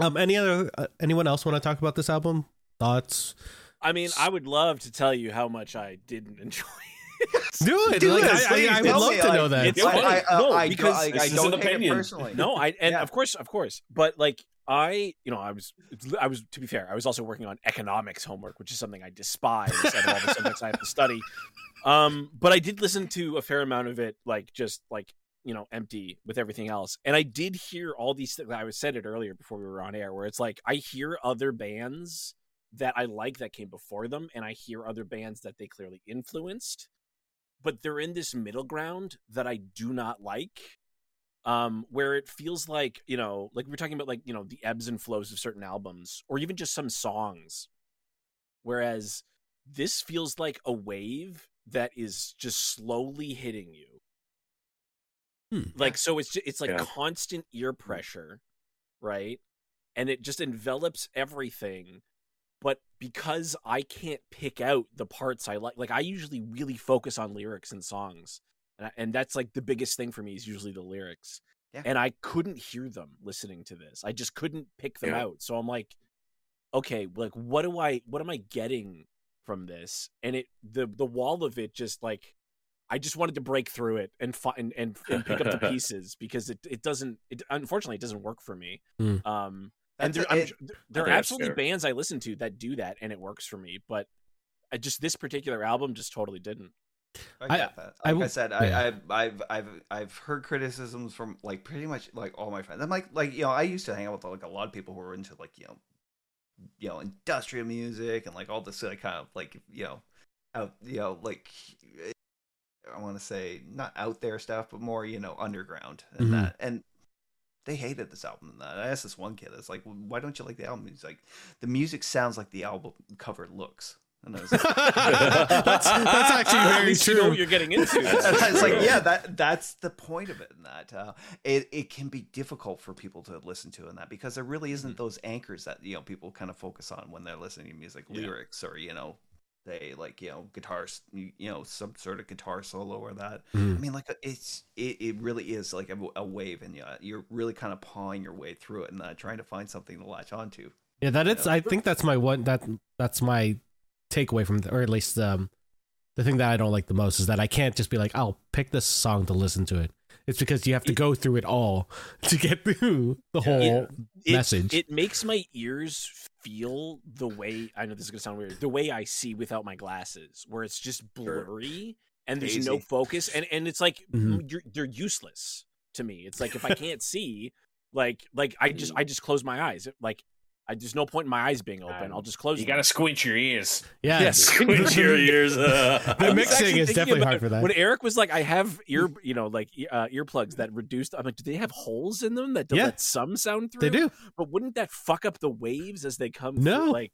Um, any other uh, anyone else want to talk about this album thoughts? I mean, I would love to tell you how much I didn't enjoy. Do it. Do like, this, I, please, I, I would love me, to like, know that. it's funny. I, I, No, I, because I, I this is don't an hate it opinion. personally. no, I and Yeah. of course, of course, but like I, you know, I was, I was to be fair, I was also working on economics homework, which is something I despise out of all the subjects I have to study. Um, but I did listen to a fair amount of it, like just like you know, empty with everything else, and I did hear all these. things. I said it earlier before we were on air, where it's like I hear other bands that I like that came before them, and I hear other bands that they clearly influenced, but they're in this middle ground that I do not like um, where it feels like you know, like we're talking about, like you know, the ebbs and flows of certain albums, or even just some songs. Whereas this feels like a wave that is just slowly hitting you. Hmm. Like so, it's just, it's like Yeah. constant ear pressure, right? And it just envelops everything. But because I can't pick out the parts I like, like I usually really focus on lyrics and songs and, I, and that's like the biggest thing for me is usually the lyrics Yeah. and i couldn't hear them listening to this i just couldn't pick them Yeah. out so i'm like okay like what do i what am i getting from this and it the the wall of it just like i just wanted to break through it and find and, and pick up the pieces because it, it doesn't it unfortunately it doesn't work for me Hmm. um and there, That's- I'm, it- there are absolutely fair. bands i listen to that do that and it works for me but I just this particular album just totally didn't I I- that. Like I, will- said, yeah. I, I've, I've, I've, I've heard criticisms from like pretty much like all my friends. I'm like, like you know, I used to hang out with like a lot of people who were into like you know, you know, industrial music and like all this like kind of like you know, out you know like I want to say not out there stuff, but more you know underground and Mhm. that and. They hated this album. And that I asked this one kid, "It's like, why don't you like the album?" He's like, "The music sounds like the album cover looks." And I was like, that's that's actually very least you know true. what you're getting into and it's like, yeah, that that's the point of it. In that uh, it it can be difficult for people to listen to in that because there really isn't those anchors that you know people kind of focus on when they're listening to music, Yeah. lyrics, or you know, they like you know guitars, you, you know, some sort of guitar solo or that. Mm. I mean, like it's it, it really is like a, a wave, and yeah, you're really kind of pawing your way through it and uh, trying to find something to latch onto. Yeah, that is. Yeah. I think that's my one. That that's my takeaway from, the, or at least um, the thing that I don't like the most is that I can't just be like, I'll pick this song to listen to it. It's because you have to It- go through it all to get through the whole It- message. It makes my ears feel the way I know this is gonna sound weird. The way I see without my glasses, where it's just Sure. blurry and there's no focus, and and it's like Mhm. you're, they're useless to me. It's like if I can't see, like like I just I just close my eyes. Like I there's no point in my eyes being open. I'll just close. You them. got to squint your ears. yeah, Yes. Squint your ears. uh. The mixing is definitely hard for that. When Eric was like, "I have ear, you know, like uh, earplugs that reduced," I'm like, "Do they have holes in them that to Yeah. let some sound through?" they do. But wouldn't that fuck up the waves as they come? No. through? like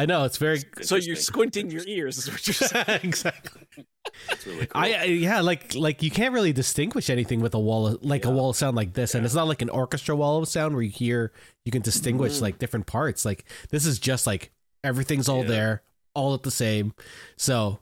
I know it's very so you're squinting your ears. Is what you're saying. exactly. That's really cool. I, I yeah, like like you can't really distinguish anything with a wall of, like a wall of sound like this, and it's not like an orchestra wall of sound where you hear you can distinguish Mhm. like different parts. Like this is just like everything's all Yeah. there, all at the same. So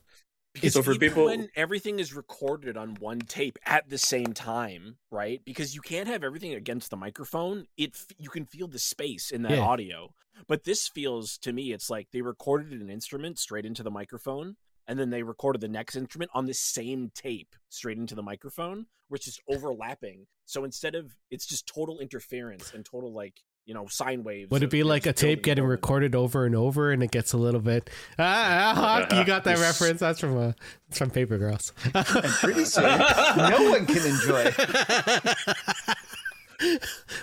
Because So for people- when everything is recorded on one tape at the same time, right? Because you can't have everything against the microphone. It f- you can feel the space in that Yeah. audio. But this feels to me, it's like they recorded an instrument straight into the microphone, and then they recorded the next instrument on the same tape straight into the microphone, which is overlapping. So instead of it's just total interference and total like you know sine waves. would it be like a tape getting and recorded over and over, and it gets a little bit ah, ah Hawk, you got that Yes. reference? That's from uh, it's from Paper Girls. And pretty soon, no one can enjoy.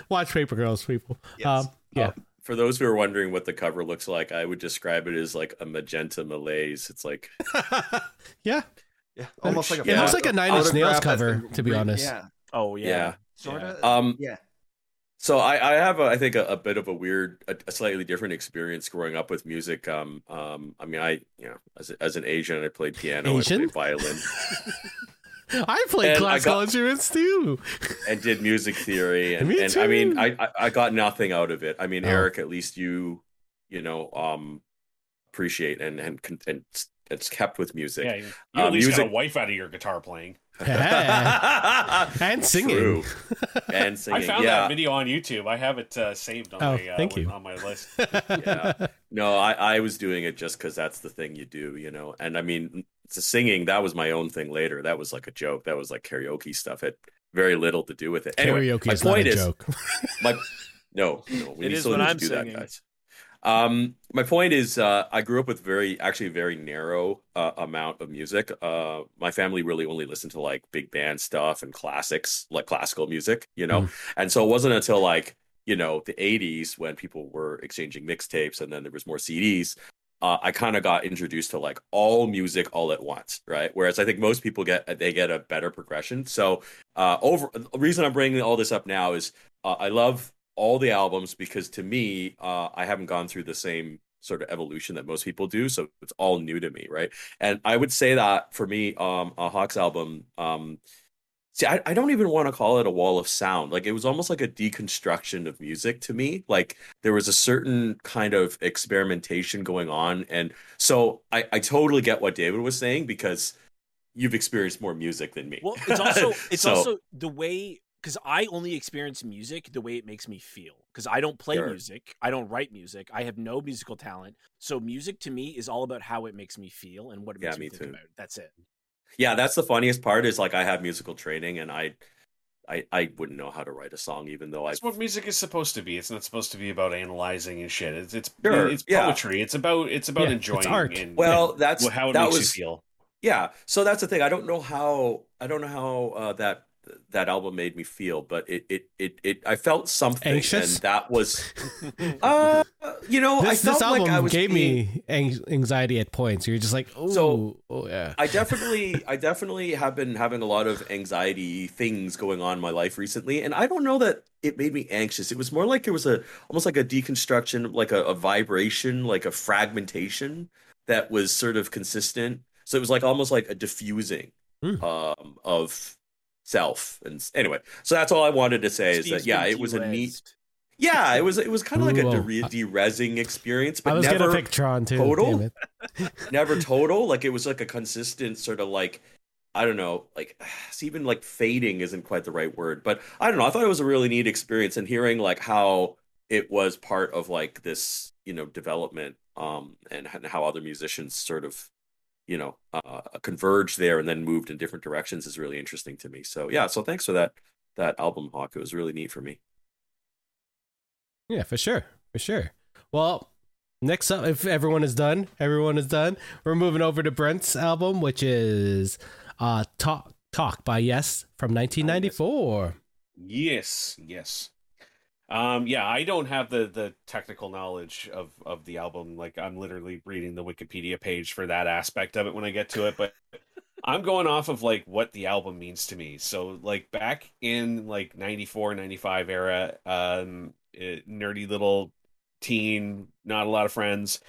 Watch Paper Girls, people. Yes. Um, yeah, Uh, for those who are wondering what the cover looks like, I would describe it as like a magenta malaise. It's like yeah. Yeah, almost like a It looks like a Nine Inch Nails cover, been to be re- honest. Yeah, Oh yeah. yeah. sort of. Um, yeah, So I, I have, a, I think, a, a bit of a weird, a, a slightly different experience growing up with music. Um, um, I mean, I, you know, as, as an Asian, I played piano, Asian? I played violin, I played And I classical got- instruments too. and did music theory, and, Me and I mean. I, I, I got nothing out of it. I mean, Oh. Eric, at least you, you know, um, appreciate and and con- and it's kept with music. Yeah, you, you at Um, least got music- a wife out of your guitar playing. and singing. True. And singing. I found yeah. that video on YouTube. I have it uh, saved on Oh, my uh, thank you. on my list. yeah. No, I, I was doing it just because that's the thing you do, you know. And I mean, the singing that was my own thing later. That was like a joke. That was like karaoke stuff. It had very little to do with it. Anyway, Karaoke my is not point a is, joke. my no, no, we It need is still when need to I'm do singing. that, guys. Um, my point is, uh, I grew up with very, actually, very narrow uh, amount of music. Uh, my family really only listened to like big band stuff and classics, like classical music, you know. And so it wasn't until like you know the '80s when people were exchanging mixtapes, and then there was more CDs. Uh, I kind of got introduced to like all music all at once, right? Whereas I think most people get they get a better progression. So uh, over the reason I'm bringing all this up now is uh, I love all the albums because to me, uh, I haven't gone through the same sort of evolution that most people do, so it's all new to me, right? And I would say that for me, um, a Hawks album, um, see, I, I don't even want to call it a wall of sound. Like it was almost like a deconstruction of music to me. Like there was a certain kind of experimentation going on, and so I, I totally get what David was saying because you've experienced more music than me. Well, it's also it's So- also the way because I only experience music the way it makes me feel. Because I don't play Sure. music, I don't write music, I have no musical talent. So music to me is all about how it makes me feel and what it Yeah, makes me, me think too. about. That's it. Yeah that's the funniest part is like i have musical training and i i i wouldn't know how to write a song even though i That's what music is supposed to be. It's not supposed to be about analyzing and shit. It's it's Sure, it's yeah. poetry. It's about it's about Yeah, it's enjoying art. and well that's how it that makes was you feel. yeah so that's the thing i don't know how i don't know how uh, that that album made me feel but it it it, it i felt something Anxious? and that was uh you know i felt this album like i was gave being- me anxiety at points. You're just like, oh, So- oh yeah. I definitely, I definitely have been having a lot of anxiety things going on in my life recently, and I don't know that it made me anxious. It was more like it was a almost like a deconstruction, like a, a vibration, like a fragmentation that was sort of consistent. So it was like almost like a diffusing Hmm. um, of self. And anyway, so that's all I wanted to say is that yeah, it was a neat, yeah, it was it was kind of like a Ooh, de- de-resing experience, I but was never gonna pick Tron too. total? never total. Like it was like a consistent sort of like I don't know, like even like fading isn't quite the right word, but I don't know. I thought it was a really neat experience and hearing like how it was part of like this, you know, development um and, and how other musicians sort of you know uh converged there and then moved in different directions is really interesting to me. So yeah, so thanks for that that album hawk. It was really neat for me. Yeah, for sure, for sure. Well, next up, if everyone is done, everyone is done. We're moving over to Brent's album, which is uh "Talk Talk" by Yes from 1994. Yes, yes. Um, yeah, I don't have the the technical knowledge of of the album. Like I'm literally reading the Wikipedia page for that aspect of it when I get to it, but I'm going off of like what the album means to me. So like back in like 94, 95 era, um eh, nerdy little teen, not a lot of friends,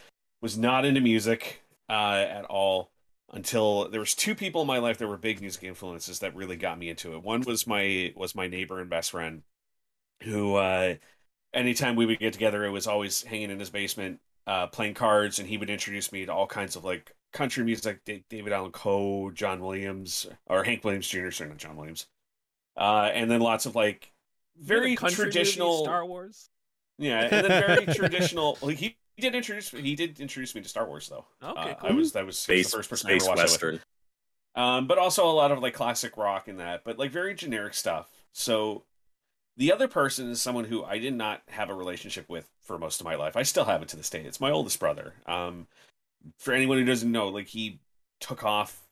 was not into music uh at all until there was two people in my life that were big music influences that really got me into it. One was my was my neighbor and best friend who uh anytime we would get together it was always hanging in his basement uh playing cards and he would introduce me to all kinds of like country music Da- David Allan Coe, John Williams or Hank Williams Jr. sorry not John Williams. Uh and then lots of like very Country movie, traditional Star Wars. yeah, and then very traditional. Like he, he did introduce he did introduce me to Star Wars though. Okay, Uh. I was that was, he was Space the first person I ever space watched that with. western. Um, but also a lot of like classic rock and that, but like very generic stuff. So the other person is someone who I did not have a relationship with for most of my life. I still have it to this day. It's my oldest brother. Um, for anyone who doesn't know, like he took off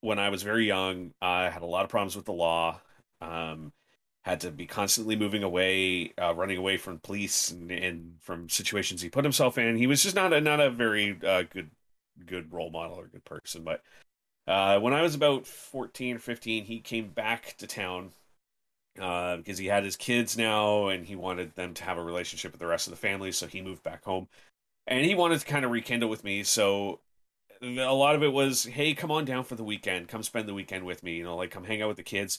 when I was very young. I had a lot of problems with the law. Um, had to be constantly moving away, uh, running away from police and, and from situations he put himself in. He was just not a not a very uh, good good role model or good person. But uh, when I was about fourteen or fifteen, he came back to town uh, because he had his kids now and he wanted them to have a relationship with the rest of the family. So he moved back home, and he wanted to kind of rekindle with me. So a lot of it was, hey, come on down for the weekend, come spend the weekend with me. You know, like come hang out with the kids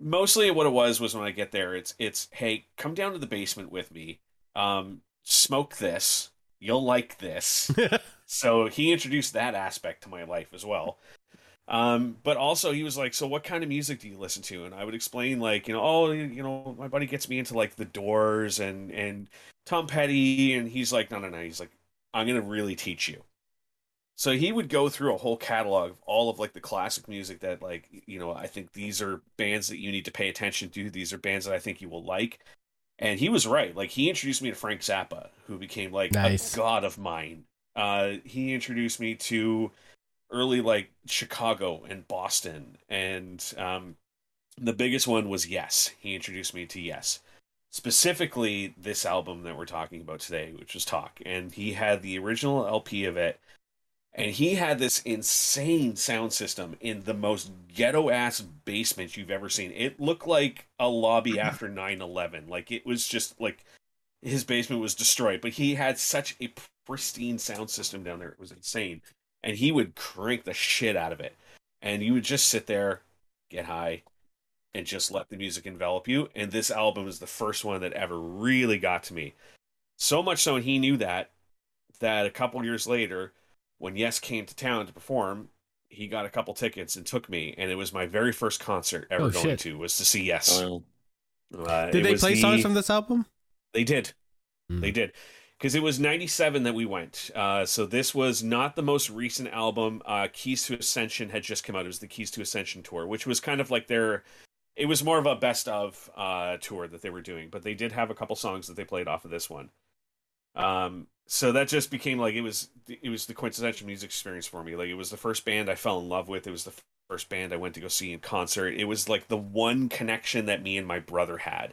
mostly what it was was when I get there, it's it's hey, come down to the basement with me, um, smoke this, you'll like this. so he introduced that aspect to my life as well. Um, but also he was like, "So what kind of music do you listen to?" And I would explain like, you know, oh, you know, my buddy gets me into like the Doors and and Tom Petty, and he's like, no, no, no. He's like, I'm gonna really teach you. So he would go through a whole catalog of all of like the classic music that like you know I think these are bands that you need to pay attention to. These are bands that I think you will like. And he was right. Like he introduced me to Frank Zappa, who became like Nice. a god of mine. Uh, he introduced me to early like Chicago and Boston, and um, the biggest one was Yes. He introduced me to Yes, specifically this album that we're talking about today, which was Talk, and he had the original LP of it. And he had this insane sound system in the most ghetto ass basement you've ever seen. It looked like a lobby after 9 11. Like, it was just like his basement was destroyed, but he had such a pristine sound system down there. It was insane. And he would crank the shit out of it. And you would just sit there, get high, and just let the music envelop you. And this album is the first one that ever really got to me. So much so, and he knew that, that a couple years later, when Yes came to town to perform, he got a couple tickets and took me, and it was my very first concert ever Oh, going shit. to was to see Yes. Uh, Did they play the- songs from this album? They did. Hmm. They did. Because it was 97 that we went. Uh, so this was not the most recent album. Uh, Keys to Ascension had just come out. It was the Keys to Ascension tour, which was kind of like their. It was more of a best of uh, tour that they were doing, but they did have a couple songs that they played off of this one. Um, so that just became like it was it was the quintessential music experience for me. Like it was the first band I fell in love with. It was the first band I went to go see in concert. It was like the one connection that me and my brother had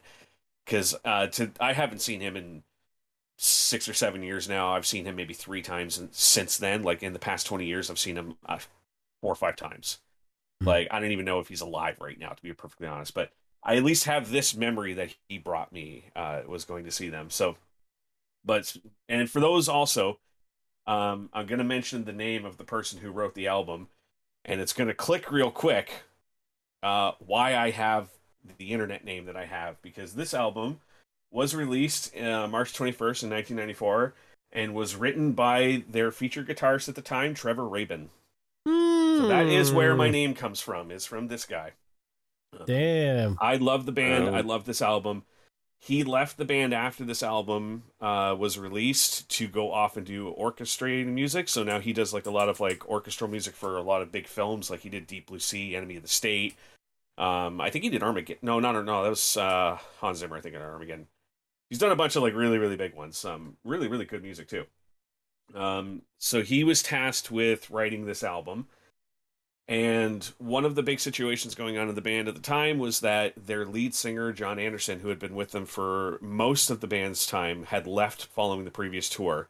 because uh, to I haven't seen him in six or seven years now. I've seen him maybe three times and since then. Like in the past twenty years, I've seen him uh, four or five times. Hmm. Like I don't even know if he's alive right now, to be perfectly honest. But I at least have this memory that he brought me. Uh, was going to see them. So, but and for those also, um, I'm going to mention the name of the person who wrote the album, and it's going to click real quick. Uh, why I have the internet name that I have because this album was released uh, March 21st in 1994 and was written by their featured guitarist at the time, Trevor Rabin. So that is where my Hmm. name comes from. Is from this guy. Damn. I love the band. Oh. I love this album. He left the band after this album uh, was released to go off and do orchestrated music. So now he does like a lot of like orchestral music for a lot of big films. Like he did Deep Blue Sea, Enemy of the State. Um, I think he did Armageddon. No, no, no, no. That was uh, Hans Zimmer. I think in Armageddon. He's done a bunch of like really, really big ones. Um, really, really good music too. Um, so he was tasked with writing this album. And one of the big situations going on in the band at the time was that their lead singer, Jon Anderson, who had been with them for most of the band's time, had left following the previous tour.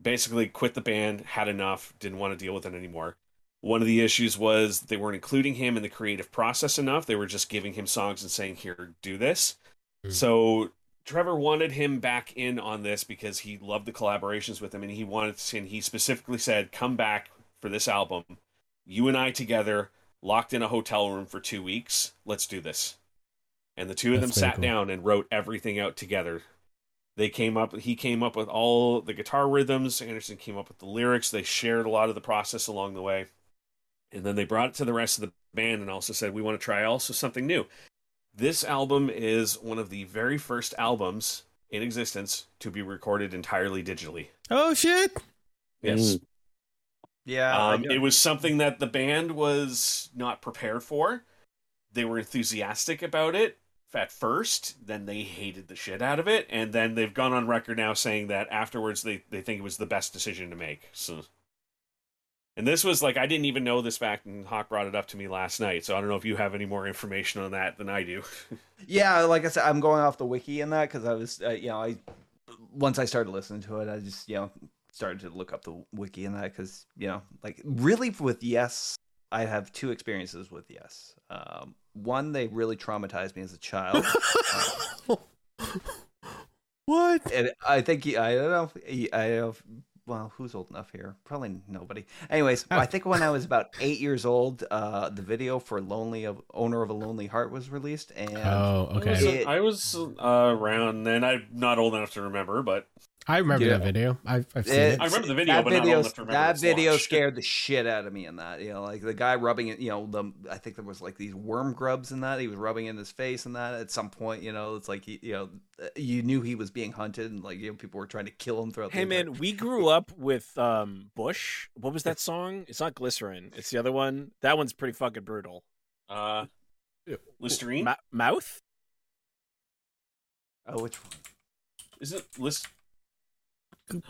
Basically, quit the band, had enough, didn't want to deal with it anymore. One of the issues was they weren't including him in the creative process enough. They were just giving him songs and saying, Here, do this. Hmm. So Trevor wanted him back in on this because he loved the collaborations with him and he wanted to, and he specifically said, Come back for this album you and I together, locked in a hotel room for two weeks. Let's do this. And the two of That's them sat cool. down and wrote everything out together. They came up. He came up with all the guitar rhythms. Anderson came up with the lyrics. They shared a lot of the process along the way, and then they brought it to the rest of the band and also said, "We want to try also something new." This album is one of the very first albums in existence to be recorded entirely digitally. Oh shit. Yes. Mm. Yeah, Um, it was something that the band was not prepared for. They were enthusiastic about it at first, then they hated the shit out of it, and then they've gone on record now saying that afterwards they, they think it was the best decision to make. So, and this was like I didn't even know this fact, and Hawk brought it up to me last night. So I don't know if you have any more information on that than I do. Yeah, like I said, I'm going off the wiki in that because I was, uh, you know, I once I started listening to it, I just, you know, started to look up the wiki in that because, you know, like really with Yes, I have two experiences with Yes. Um, one, they really traumatized me as a child. what? and I think I don't know, if I don't know, if- well, who's old enough here? Probably nobody. Anyways, I think when I was about eight years old, uh, the video for "Lonely of Owner of a Lonely Heart" was released, and Oh, okay. It- I was uh, around then. I'm not old enough to remember, but I remember Yeah. that video. I've, I've seen It- it. I remember the video, that but not video, old enough to remember that video launch. scared the shit out of me in that. You know, like the guy rubbing it. You know, the I think there was like these worm grubs in that. He was rubbing in his face and that. At some point, you know, it's like he, you know, you knew he was being hunted and like you know people were trying to kill him throughout. Hey the entire- man, we grew up with um Bush. What was that song? It's not Glycerine. It's the other one. That one's pretty fucking brutal. Uh, Listerine? Ma- mouth? Oh, which one? Is it List?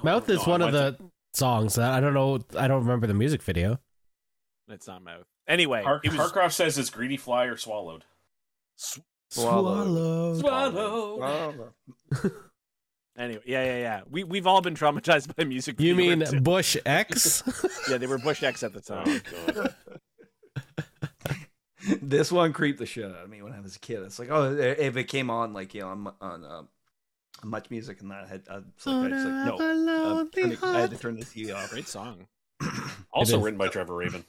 Mouth Oh, is no, one of went the songs that I don't know. I don't remember the music video. It's not mouth. Anyway, Har- was Harcroft says it's greedy fly or swallowed. sw- Swallowed. Swallow. Oh. anyway. Yeah, yeah, yeah. We we've all been traumatized by music. You mean too. Bush X? yeah? They were Bush X at the time. Oh, this one creeped the shit out of me when I was a kid. It's like, oh, if it came on like you know on, on uh, MuchMusic and that, I had, I was like, I was like no, I'm turning- I had to turn the TV off. Great song. Also written by Trevor Rabin.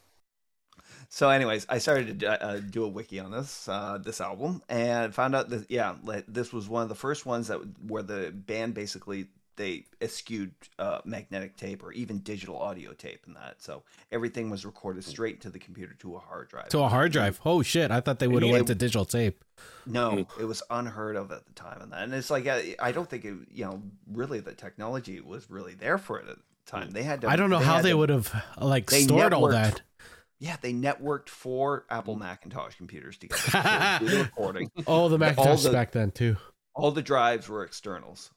So, anyways, I started to uh, do a wiki on this uh, this album and found out that yeah, like, this was one of the first ones that where the band basically they eschewed uh, magnetic tape or even digital audio tape and that. So everything was recorded straight to the computer to a hard drive. to a hard drive. Oh shit! I thought they would have Yeah. went to digital tape. No, it was unheard of at the time, and that, and it's like I, I don't think it, you know, really the technology was really there for it at the time. They had to. I don't know how they would have like they stored all that. Yeah, they networked four Apple. Macintosh computers together to do the recording. Oh, the Macintosh the- back then too. All the drives were externals.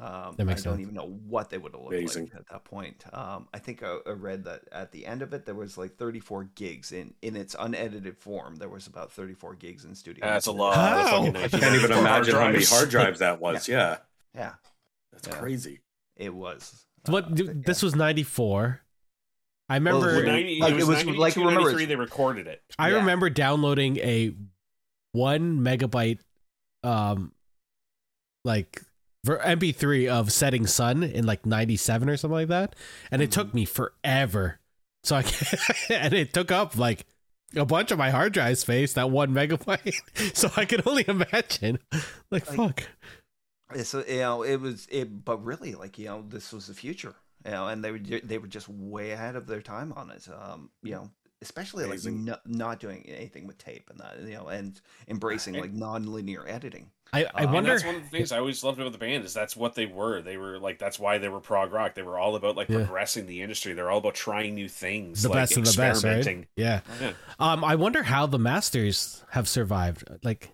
Um, That makes I don't sense. even know what they would have looked Amazing. like at that point. Um, I think I, I read that at the end of it, there was like 34 gigs in in its unedited form. There was about 34 gigs in studio. That's a lot. How? That's fucking I nice. Can't even imagine how many hard drives that was. Yeah, Yeah, that's Yeah. crazy. it was. What? Uh, dude, yeah. This was ninety four. I Well, remember. we're 90, Like, it it was, was 92, like, remember, 93, they recorded it. I remember downloading a one megabyte, um, like for MP3 of Setting Sun in like '97 or something like that, and it took me forever. So I and it took up like a bunch of my hard drive space that one megabyte. So I can only imagine. Like, Like- fuck. Uh, you know it was it, but really like you know this was the future, you know, and they were they were just way ahead of their time on it. Um, you know, especially like Amazing. no, not doing anything with tape and that, you know, and embracing Right. like non-linear editing. I, I And wonder. that's one of the things I always loved about the band is that's what they were. They were like that's why they were prog rock. They were all about like Yeah. progressing the industry. They're all about trying new things, the like best of the best, right? Yeah. Yeah. Um, I wonder how the masters have survived. Like,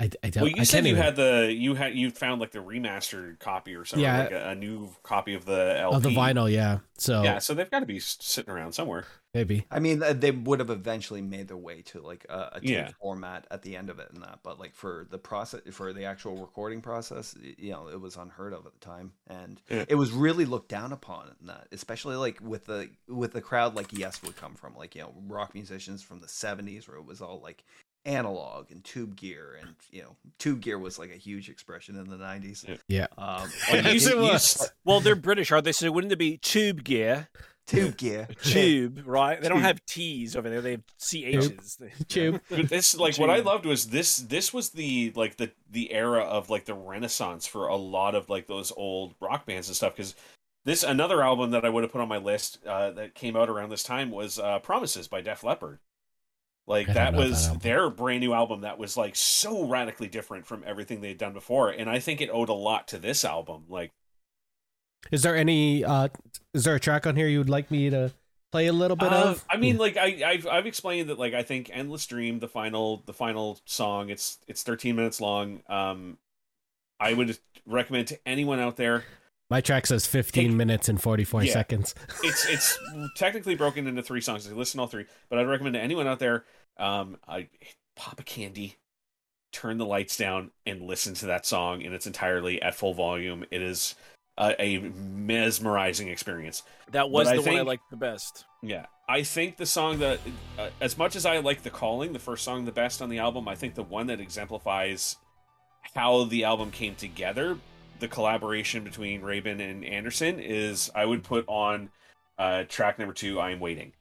I, I don't. Well, you I said you even, had the you had you found like the remastered copy or something, Yeah. like a, a new copy of the LP of the vinyl, yeah. So Yeah, so they've got to be sitting around somewhere. maybe. I mean, uh, they would have eventually made their way to like a, a Yeah. format at the end of it and that, but like for the process, for the actual recording process, you know, it was unheard of at the time, and Yeah. it was really looked down upon in that, especially like with the with the crowd like Yes would come from, like you know, rock musicians from the '70s, where it was all like analog and tube gear, and you know, tube gear was like a huge expression in the '90s. Yeah. Yeah. Um, Well, and you- Yes, it was. Well, they're British, aren't they? So wouldn't it be tube gear? tube gear, Tube, right? They don't have T's over there. They have CH's. Tube. But this like what I loved was this this was the like the the era of like the renaissance for a lot of like those old rock bands and stuff because this another album that I would have put on my list uh, that came out around this time was uh, Promises by Def Leppard. Like that know that was their brand new album that was like so radically different from everything they'd done before, and I think it owed a lot to this album. Like Is there any? uh Is there a track on here you would like me to play a little bit Uh, of? I mean, like I, I've I've explained that like I think "Endless Dream," the final the final song, it's it's 13 minutes long. Um, I would recommend to anyone out there. My track says 15 Take- minutes and 44 Yeah. seconds. It's it's technically broken into three songs. I listen to all three, but I'd recommend to anyone out there. Um, I pop a candy, turn the lights down, and listen to that song in its entirely at full volume. It is a, a mesmerizing experience. That was But the I one I liked the best. Yeah, I think the song that, uh, as much as I like the calling, the first song the best on the album, I think the one that exemplifies how the album came together, the collaboration between Rabin and Anderson, is I would put on uh, track number two, "I Am Waiting,"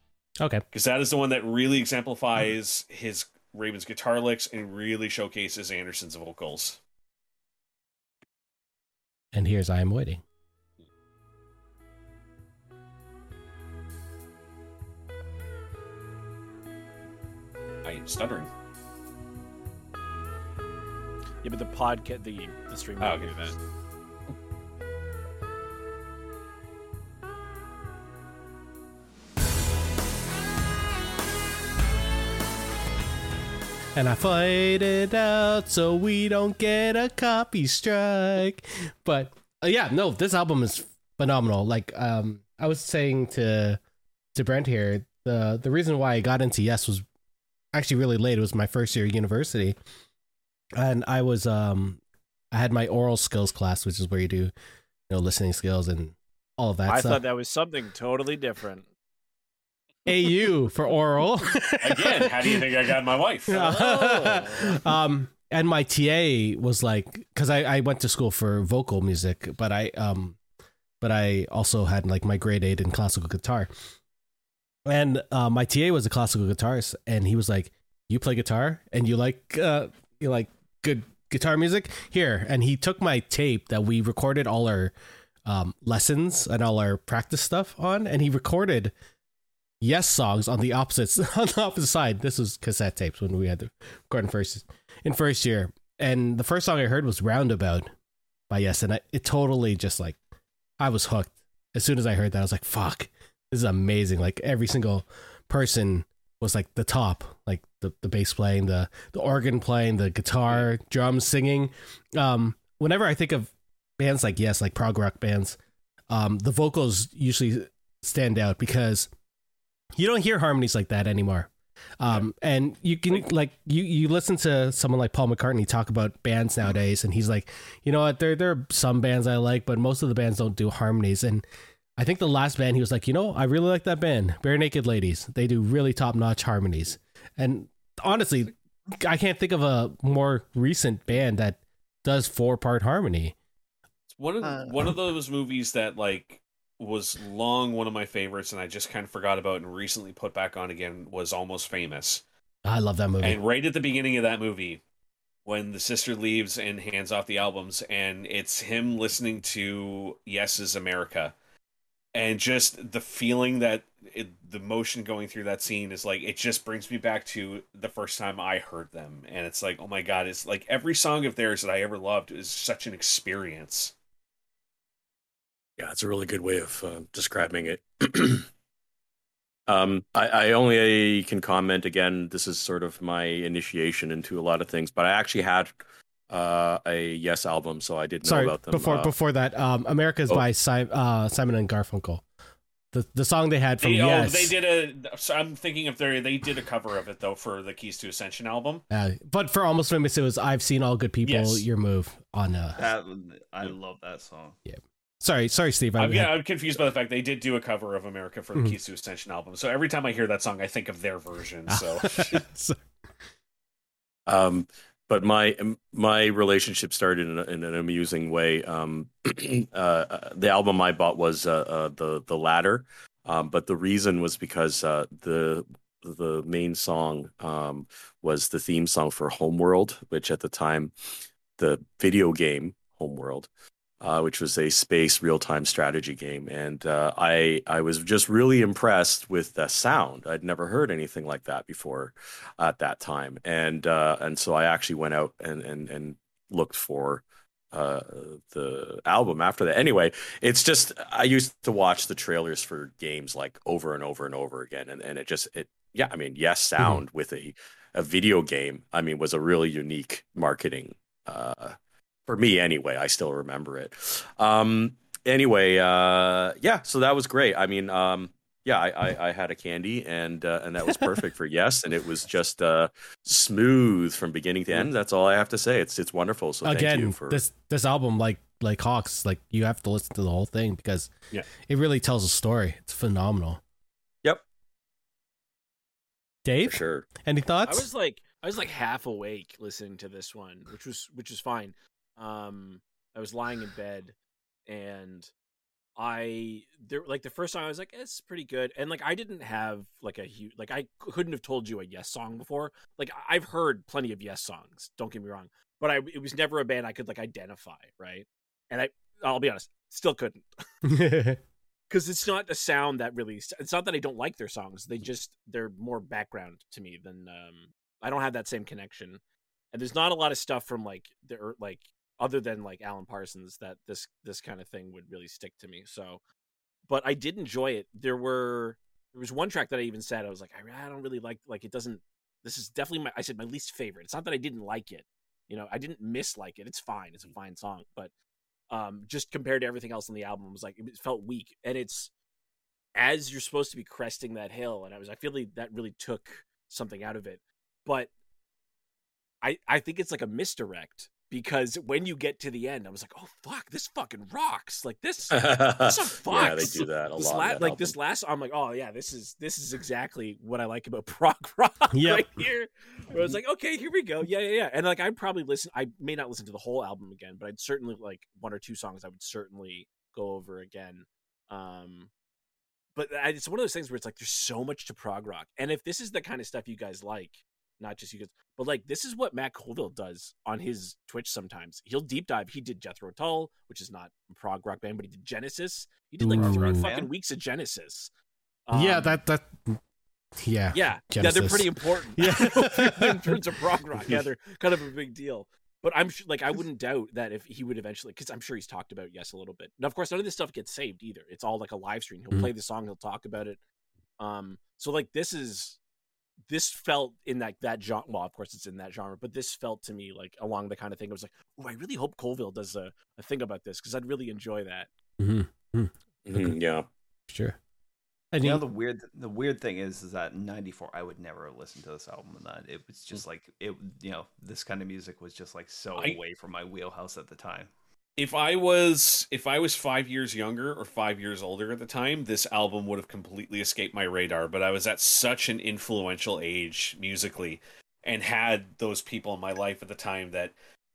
Okay. because that is the one that really exemplifies his Rabin's guitar licks and really showcases Anderson's vocals. And here's I Am Waiting. I am stuttering. Yeah, but the podcast, the the stream. Oh, won't do okay. that. And I fight it out so we don't get a copy strike. But uh, yeah, no, this album is phenomenal. Like um I was saying to to Brent here, the the reason why I got into Yes was actually really late. It was my first year of university. And I was um I had my oral skills class, which is where you do, you know, listening skills and all of that I stuff. thought that was something totally different. AU for oral. Again, how do you think I got my wife? um, and my TA was like, because I, I went to school for vocal music, but I um, but I also had like my grade eight in classical guitar, and uh, my TA was a classical guitarist, and he was like, "You play guitar, and you like uh, you like good guitar music here," and he took my tape that we recorded all our um, lessons and all our practice stuff on, and he recorded yes songs on the opposites on the opposite side. This was cassette tapes when we had to record in first in first year. And the first song I heard was Roundabout by Yes, and I, it totally just like I was hooked. As soon as I heard that, I was like, "Fuck, this is amazing!" Like every single person was like the top, like the the bass playing, the the organ playing, the guitar, drums, singing. Um, whenever I think of bands like Yes, like prog rock bands, um, the vocals usually stand out because you don't hear harmonies like that anymore. Um, and you can like you you listen to someone like Paul McCartney talk about bands nowadays, and he's like, you know what, there there are some bands I like, but most of the bands don't do harmonies. And I think the last band he was like, you know, I really like that band, Barenaked Ladies. They do really top notch harmonies. And honestly, I can't think of a more recent band that does four part harmony. It's one of Uh, one of those movies that like was long one of my favorites, and I just kind of forgot about and recently put back on again. Was Almost Famous, I love that movie. and right at the beginning of that movie, when the sister leaves and hands off the albums, and it's him listening to Yes is America, and just the feeling that it, the motion going through that scene is like it just brings me back to the first time I heard them, and it's like, oh my god, it's like every song of theirs that I ever loved is such an experience. Yeah, it's a really good way of uh, describing it. um, I, I only can comment again. This is sort of my initiation into a lot of things, but I actually had uh, a Yes album, so I did know Sorry, about them. before Uh, before that, um, America's oh. by si- uh, Simon and Garfunkel. The the song they had from They, Yes. Oh, they did a. So I'm thinking if they they did a cover of it though for the Keys to Ascension album. Uh, but for almost famous, it was "I've seen all good people." Yes. Your move on. Uh, That I love that song. Sorry, sorry, Steve. I, I'm, yeah, I'm confused by the fact they did do a cover of America for the Mhm. Keys to Ascension album. So every time I hear that song, I think of their version. So So- Um, but my my relationship started in, a, in an amusing way. Um, uh, uh, the album I bought was uh, uh, the the Ladder, um, but the reason was because uh, the the main song um, was the theme song for Homeworld, which at the time the video game Homeworld, uh, which was a space real time strategy game, and uh, I I was just really impressed with the sound. I'd never heard anything like that before at that time, and uh, and so I actually went out and and and looked for uh, the album after that. Anyway, it's just I used to watch the trailers for games like over and over and over again, and and it just it yeah I mean yes sound with a a video game I mean was a really unique marketing uh, for me anyway. I still remember it. Um, anyway, uh, yeah, so that was great. I mean, um, yeah, I, I, I had a candy and uh, and that was perfect for yes, and it was just uh, smooth from beginning to end. That's all I have to say. It's it's wonderful. So thank again, you for this this album, like like Hawks, like you have to listen to the whole thing because Yeah. it really tells a story. It's phenomenal. Yep. for Dave, sure. any thoughts? I thoughts? was like I was like half awake listening to this one, which was which was fine. Um I was lying in bed and I there like the first song I was like it's pretty good and like I didn't have like a huge like I couldn't have told you a Yes song before. Like I've heard plenty of Yes songs, don't get me wrong, but I it was never a band I could like identify, right? And I I'll be honest, still couldn't because it's not a sound that really. It's not that I don't like their songs. They just they're more background to me than um. I don't have that same connection, and there's not a lot of stuff from like the er, like other than like Alan Parsons that this this kind of thing would really stick to me. So, but I did enjoy it. There were there was one track that I even said I was like I, I don't really like like it doesn't. This is definitely my I said my least favorite. It's not that I didn't like it. You know, I didn't mislike it. It's fine. It's a fine song, but um, just compared to everything else on the album, it was like it felt weak. And it's as you're supposed to be cresting that hill, and I was I feel like that really took something out of it. But I I think it's like a misdirect because when you get to the end, I was like, oh fuck, this fucking rocks. Like this, this fucks. yeah, they do that a this lot. la- that like album. this last, I'm like, oh yeah, this is this is exactly what I like about prog rock Yep. right here. Where I was like, okay, here we go, yeah, yeah, yeah, and like I'd probably listen. I may not listen to the whole album again, but I'd certainly like one or two songs. I would certainly go over again. Um, but I- it's one of those things where it's like there's so much to prog rock, and if this is the kind of stuff you guys like, not just you guys, but like this is what Matt Colville does on his Twitch. Sometimes he'll deep dive. He did Jethro Tull, which is not a prog rock band, but he did Genesis. He did like Ooh. three Rock fucking weeks of Genesis. yeah, Um, that that yeah. yeah, yeah, they're pretty important. Yeah. in terms of prog rock, yeah, they're kind of a big deal. But I'm sure, like, I wouldn't doubt that if he would eventually, because I'm sure he's talked about yes a little bit. And of course, none of this stuff gets saved either. It's all like a live stream. He'll Mhm. play the song, he'll talk about it. Um, so like this is this felt in that that genre. Well, of course, it's in that genre, but this felt to me like along the kind of thing. I was like, oh, I really hope Colville does a, a thing about this because I'd really enjoy that. hmm Mhm, yeah. Sure. And You know the weird the weird thing is is that '94 I would never listen to this album and that it was just like it you know this kind of music was just like so I- away from my wheelhouse at the time. If I was if I was five years younger or five years older at the time, this album would have completely escaped my radar. But I was at such an influential age musically, and had those people in my life at the time that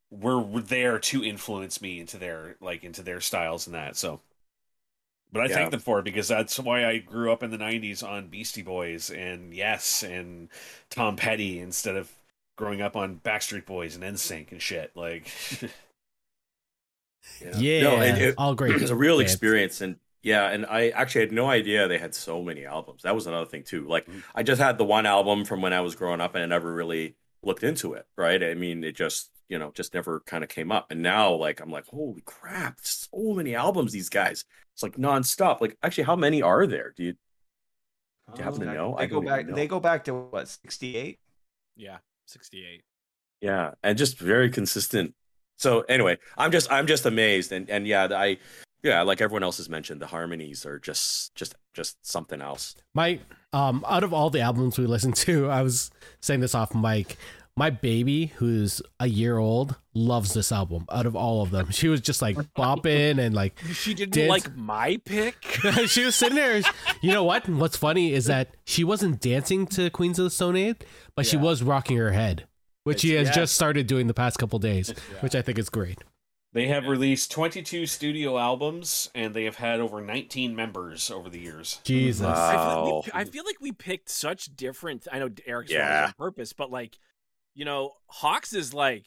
were were there to influence me into their like into their styles and that. So, but I Yeah. thank them for it because that's why I grew up in the '90s on Beastie Boys and Yes and Tom Petty instead of growing up on Backstreet Boys and NSYNC and shit. Like, yeah, No, and it, all great. it was a real bands. experience and yeah and i actually had no idea they had so many albums that was another thing too like Mhm. i just had the one album from when i was growing up and i never really looked into it right i mean it just you know just never kind of came up and now like i'm like holy crap so many albums these guys it's like nonstop like actually how many are there do you Do you happen to know? I go back. even They go back to what '68. Yeah, 68. yeah and just very consistent so anyway i'm just i'm just amazed and and yeah i yeah like everyone else has mentioned the harmonies are just just just something else My um out of all the albums we listened to, I was saying this off mic. My baby, who's a year old, loves this album. Out of all of them, she was just like bopping and like She didn't Did- like my pick. she was sitting there. You know what? What's funny is that she wasn't dancing to Queens of the Stone Age, but she was rocking her head, which he has Yes. just started doing the past couple days, which I think is great. They have released 22 studio albums and they have had over 19 members over the years. Jesus. Wow. I feel, like we, I feel like we picked such different. I know Eric's Yeah. yeah. on purpose, but like, you know, Hawks is like,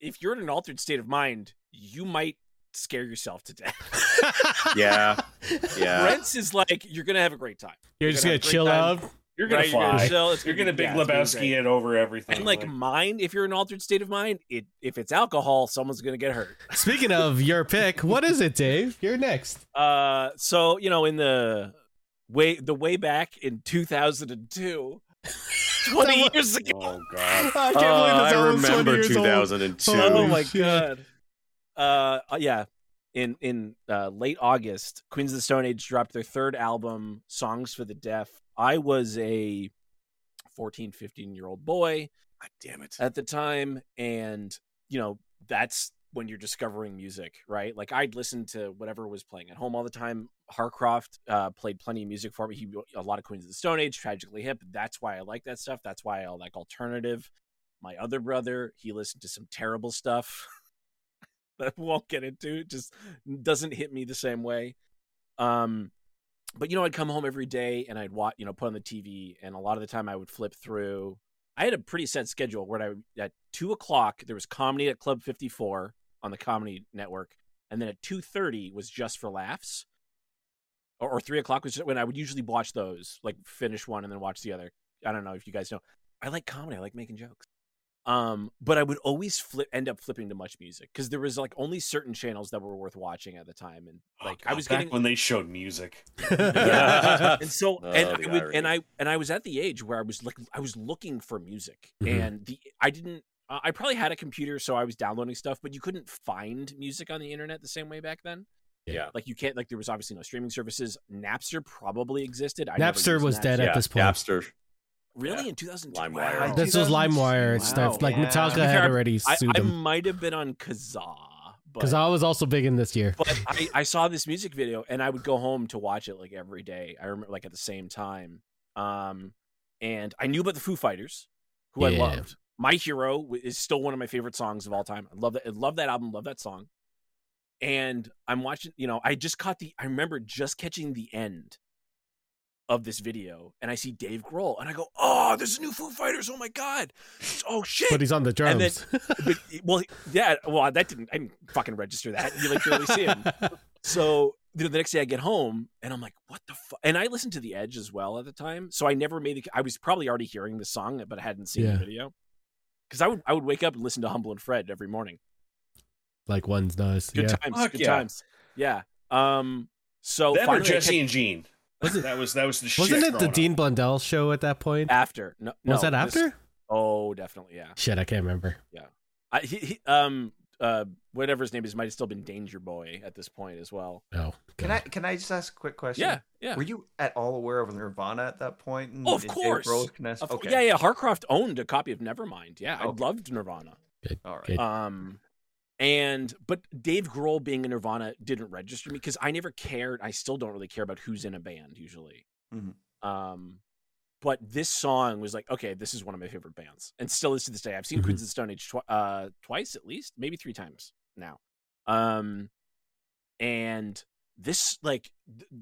if you're in an altered state of mind, you might scare yourself to death. yeah yeah Brent's is like, you're gonna have a great time. You're You're just gonna gonna have a chill great out. Time. You're gonna Right, you're fly. gonna chill, it's You're gonna be- big yeah, it's gonna be Lebowski it over everything. And like mind, if you're in an altered state of mind, it if it's alcohol, someone's gonna get hurt. Speaking of your pick, what is it, Dave? You're next. Uh, so you know, in the way the way back in 2002, 20 years ago. oh god. I can't Uh, believe this I 20 remember years old. 2002. Oh my god. Uh, uh, yeah. In in uh, late August, Queens of the Stone Age dropped their third album, Songs for the Deaf. I was a 14, 15 year old boy God damn it. at the time, and you know that's when you're discovering music, right? Like I'd listen to whatever was playing at home all the time. Harcroft uh, played plenty of music for me. He a lot of Queens of the Stone Age, Tragically Hip. That's why I like that stuff. That's why I like alternative. My other brother, he listened to some terrible stuff that we won't get into. It just doesn't hit me the same way. Um, but you know, I'd come home every day and I'd watch, you know, put on the TV, and a lot of the time I would flip through. I had a pretty set schedule where I at two o'clock there was comedy at Club Fifty Four on the Comedy Network, and then at two thirty was just for laughs, or, or three o'clock was when I would usually watch those, like finish one and then watch the other. I don't know if you guys know. I like comedy. I like making jokes. Um, but I would always flip end up flipping to MuchMusic because there was like only certain channels that were worth watching at the time, and like I was back getting when they showed music. yeah. and so Oh, and I would, and I and I was at the age where I was like I was looking for music Mhm. and the I didn't uh, I probably had a computer so I was downloading stuff but you couldn't find music on the internet the same way back then. Yeah. Like you can't like there was obviously no streaming services. Napster probably existed. I Napster was Napster. dead yeah, at this point. Napster. Really Yeah. in 2002. LimeWire. Wow. This was LimeWire Wow. stuff. Like Yeah. Metallica had fair, already I, sued I them might have been on Kazaa. But because I was also big in this year. but I, I saw this music video and I would go home to watch it like every day. I remember like at the same time. Um, and I knew about the Foo Fighters, who I loved. My Hero is still one of my favorite songs of all time. I love that. I love that album. Love that song. And I'm watching. You know, I just caught the. I remember just catching the end of this video, and I see Dave Grohl, and I go, "Oh, there's a new Foo Fighters! Oh my god! Oh shit!" But he's on the And then- drums. but, well, yeah, well, that didn't. I didn't fucking register that. You like barely see him. So you know, the next day I get home and I'm like, what the fuck? And I listened to The Edge as well at the time. So I never made it. I was probably already hearing the song, but I hadn't seen Yeah. the video. Because I would I would wake up and listen to Humble and Fred every morning. like one's does. Good Yeah. times. Fuck good yeah. times. Yeah. Um. So Them or finally I Jesse kept- and Gene. Was it- That was that was the shit. Wasn't it the growing Dean. Blundell show at that point? after. No, Was no, that this- after? oh, definitely. Yeah. Shit, I can't remember. Yeah, I, he, he, um. Uh. Whatever his name is, might have still been Danger Boy at this point as well. Oh, Can I can I just ask a quick question? Yeah. Yeah. Were you at all aware of Nirvana at that point? And Oh, of did course. Grohl Of- okay. Yeah, yeah. Harcroft owned a copy of Nevermind. Yeah, I loved Nirvana. All right. Good. Um, and but Dave Grohl being in Nirvana didn't register me because I never cared. I still don't really care about who's in a band usually. Mhm. Um, but this song was like, okay, this is one of my favorite bands, and still is to this day. I've seen Mhm. Queens of the Stone Age twi- uh, twice at least, maybe three times now. Um, and this like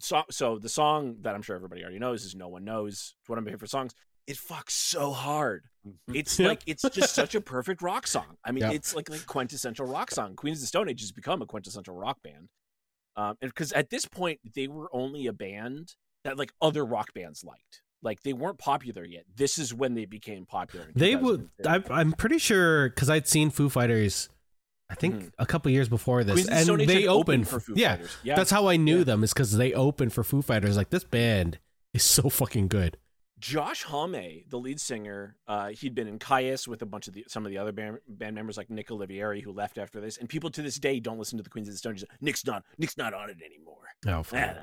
so, so the song that I'm sure everybody already knows is "No One Knows." It's one of my favorite songs. It fucks so hard. It's like it's just such a perfect rock song. I mean, Yeah. it's like like quintessential rock song. Queens of the Stone Age has become a quintessential rock band. Um, and because at this point they were only a band that like other rock bands liked. Like they weren't popular yet. This is when they became popular. They would. I, I'm pretty sure because I'd seen Foo Fighters. I think Mhm. a couple years before this, Queens and they had opened for Foo Yeah, Fighters. Yeah, that's how I knew Yeah. them. Is because they opened for Foo Fighters. Like this band is so fucking good. Josh Homme, the lead singer, uh, he'd been in Kyuss with a bunch of the some of the other band, band members like Nick Oliveri, who left after this. And people to this day don't listen to the Queens of the Stone Age. Nick's not Nick's not on it anymore. Oh.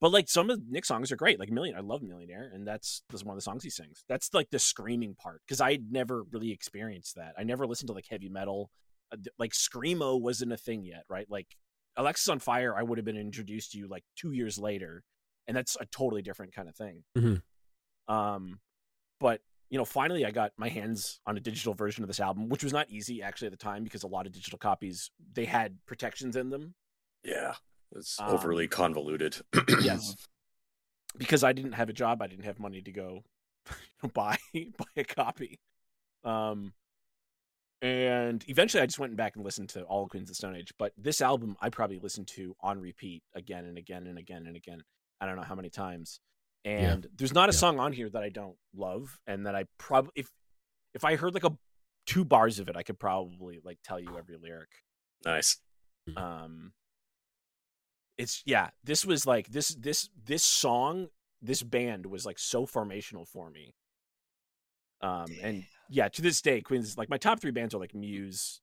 But like some of Nick's songs are great. Like Million, I love Millionaire, and that's that's one of the songs he sings. That's like the screaming part because I had never really experienced that. I never listened to like heavy metal. Uh, Like screamo wasn't a thing yet, right? Like Alexisonfire, I would have been introduced to you like two years later, and that's a totally different kind of thing. Mhm. Um, but you know, finally, I got my hands on a digital version of this album, which was not easy actually at the time because a lot of digital copies they had protections in them. Yeah. It's Um, overly convoluted. Yes. because I didn't have a job, I didn't have money to go buy buy a copy. Um, and eventually, I just went back and listened to all Queens of the Stone Age. But this album, I probably listened to on repeat again and again and again and again. I don't know how many times. And there's not a Yeah. song on here that I don't love, and that I probably if if I heard like a two bars of it, I could probably like tell you every lyric. Nice. um it's yeah this was like this this this song this band was like so formational for me. Um and yeah to this day queens like my top three bands are like muse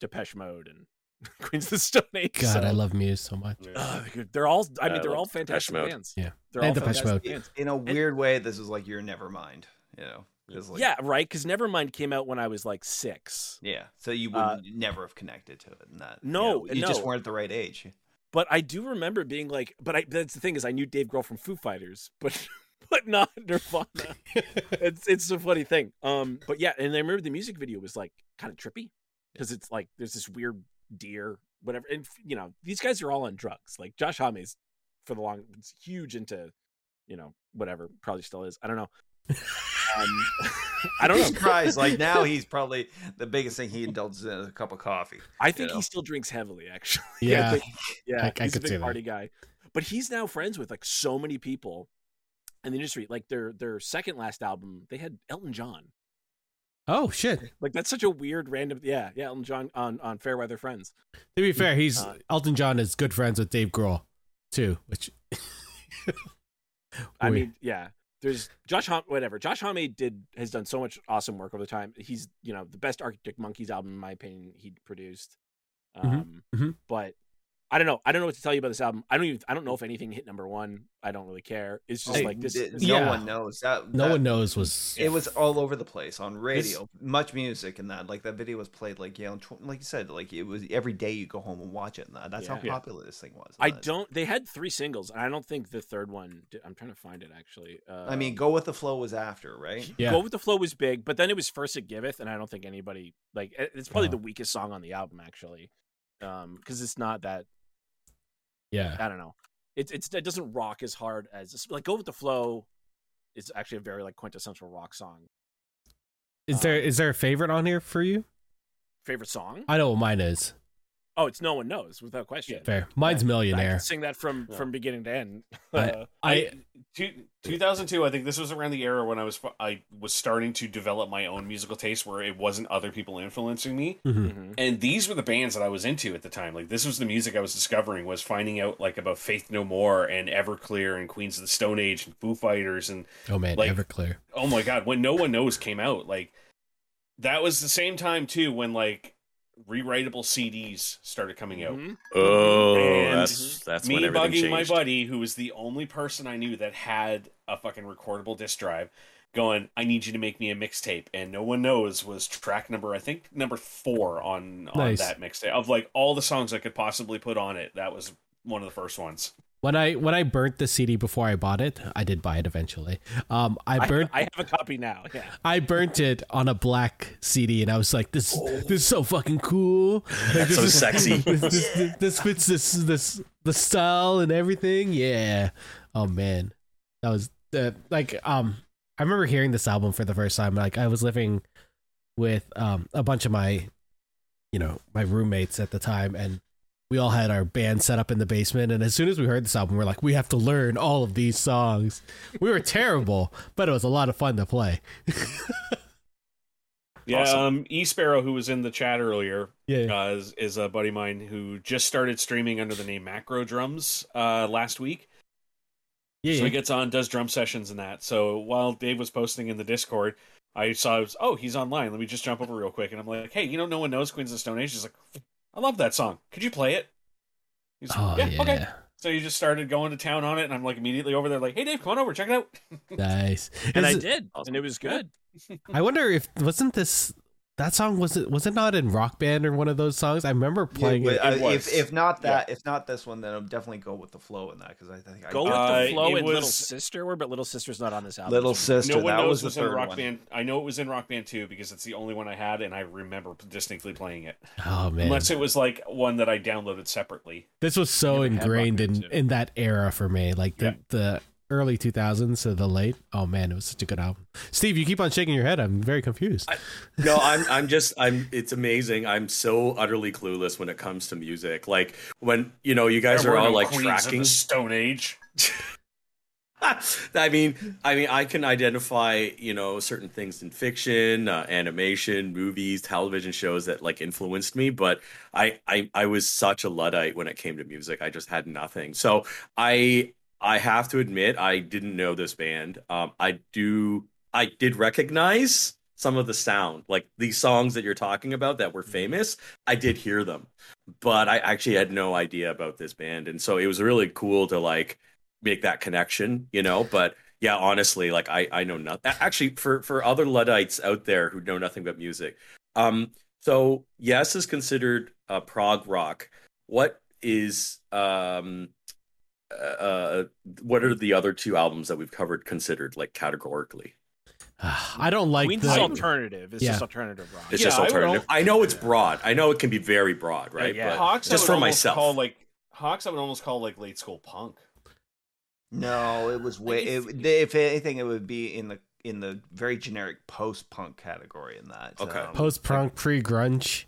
depeche mode and queens of the stone age God, I love Muse so much. Ugh, they're they're all i mean I they're love all Depeche fantastic Mode. bands Yeah. they're And all Depeche fantastic Mode. bands. In a weird way, this is like your Nevermind. You know, 'cause, like, yeah right because nevermind came out when i was like six yeah. So you would Uh, never have connected to it in that. you No, know, you, just weren't at the right age. But I do remember being like, but I that's the thing is I knew Dave Grohl from Foo Fighters, but but not Nirvana. it's it's a funny thing. Um, but yeah, and I remember the music video was like kind of trippy because it's like there's this weird deer, whatever, and you know these guys are all on drugs. Like Josh Homme's for the long, it's huge into, you know, whatever, probably still is. I don't know. Um, I don't He know. surprised. Like now, he's probably the biggest thing he indulges in is a cup of coffee. I think know? he still drinks heavily. Actually, Yeah. I think- yeah. I- I he's could a see big that. party guy, but he's now friends with like so many people in the industry. Like their their second last album, they had Elton John. Oh shit. Like that's such a weird random. Yeah, yeah. Elton John on on Fairweather Friends. To be fair, he's Uh, Elton John is good friends with Dave Grohl too, which I mean, yeah. There's Josh Homme, whatever. Josh Homme did has done so much awesome work over the time. He's you know the best Arctic Monkeys album in my opinion he produced. Um, mhm. but I don't know. I don't know what to tell you about this album. I don't even. I don't know if anything hit number one. I don't really care. It's just Hey, like this. Th- no Yeah. one knows that. no that- one knows was It was all over the place on radio, MuchMusic and that. Like that video was played like yeah, on like you said, like it was every day you go home and watch it. And that. That's how Yeah. popular this thing was. I that- don't. They had three singles, and I don't think the third one. Did, I'm trying to find it actually. Uh, I mean, go with the flow was after, right? Yeah. Go with the Flow was big, but then it was First It Giveth, and I don't think anybody like it's probably Oh. the weakest song on the album actually, um, because it's not that yeah. I don't know. It it's it doesn't rock as hard as like Go with the Flow is actually a very like quintessential rock song. Is there um, is there a favorite on here for you? Favorite song? I know what mine is. Oh, it's No One Knows without question. Fair. Mine's I Millionaire. can sing that from Yeah. from beginning to end. I- Uh, I Two, 2002 i think this was around the era when i was i was starting to develop my own musical taste where it wasn't other people influencing me mhm. mhm. and these were the bands that i was into at the time like this was the music i was discovering was finding out like about faith no more and everclear and queens of the stone age and foo fighters and Oh man, Like- Everclear. oh my god when no one knows came out like that was the same time too when like rewritable cds started coming out Mhm. Oh, And that's that's me when everything bugging my buddy who was the only person i knew that had a fucking recordable disc drive going i need you to make me a mixtape and no one knows was track number i think number four on on Nice. that mixtape of like all the songs i could possibly put on it that was one of the first ones When I when I burnt the CD before I bought it, I did buy it eventually. Um, I I, burnt I have a copy now. Yeah. I burnt it on a black CD, and I was like, "This, this is so fucking cool. Like, That's this so is- sexy. This, this, this, this fits this this the style and everything. Yeah. Oh man, that was the like um. I remember hearing this album for the first time. Like I was living with um a bunch of my, you know, my roommates at the time, and we all had our band set up in the basement. And as soon as we heard this album, we're like, we have to learn all of these songs. We were terrible, but it was a lot of fun to play. yeah Awesome. um e sparrow who was in the chat earlier Yeah. uh, is, is a buddy of mine who just started streaming under the name macro drums uh last week Yeah. So yeah. he gets on, does drum sessions and that. So while Dave was posting in the Discord, I saw, it was, oh, he's online. Let me just jump over real quick. And I'm like, hey, you know, no one knows Queens of the Stone Age. He's like, I love that song. Could you play it? He's Oh like, yeah. okay. So you just started going to town on it. And I'm like, immediately over there, like, hey, Dave, come on over, check it out. Nice. And I Is- did, Awesome. and it was good. I wonder if wasn't this that song was it was it not in Rock Band or one of those songs? I remember playing Yeah, it. but, uh, It was. if if not that, if not this one, then I'll definitely go with the flow in that because I think I Go with Uh, the flow it and Little was- Sister were, but Little Sister's not on this album. Little Sister. no one that knows was the was in third Rock one. Band. I know it was in Rock Band too because it's the only one I had, and I remember distinctly playing it. Oh man, Unless it was like one that I downloaded separately. this was so Never had Rock ingrained in too. in that era for me. Like the Yeah. the early 2000s to the late. Oh man, it was such a good album. Steve, you keep on shaking your head. I'm very confused. no, I'm I'm just I'm it's amazing. I'm so utterly clueless when it comes to music. Like when you know you guys There are all no like tracking. the Stone Age. I mean, I mean, I can identify, you know, certain things in fiction, uh, animation, movies, television shows that like influenced me. But I, I, I was such a luddite when it came to music. I just had nothing. So I, I have to admit, I didn't know this band. Um, I do, I did recognize some of the sound, like these songs that you're talking about that were famous. I did hear them, but I actually had no idea about this band, and so it was really cool to like make that connection, you know. But yeah, honestly, like I I know nothing. Actually, for for other luddites out there who know nothing about music, um, so yes is considered uh, prog rock. What is um, uh, what are the other two albums that we've covered considered like categorically? I don't like Queen's the alternative. It's Yeah. just alternative rock. It's Yeah, just alternative. al- I know it's broad. I know it can be very broad, right? yeah. But Hawks, just for myself. call like Hawks, I would almost call like late school punk. No, it was way. Like, It, if anything, it would be in the in the very generic post punk category in that. Okay. Um, Post punk, pre grunge.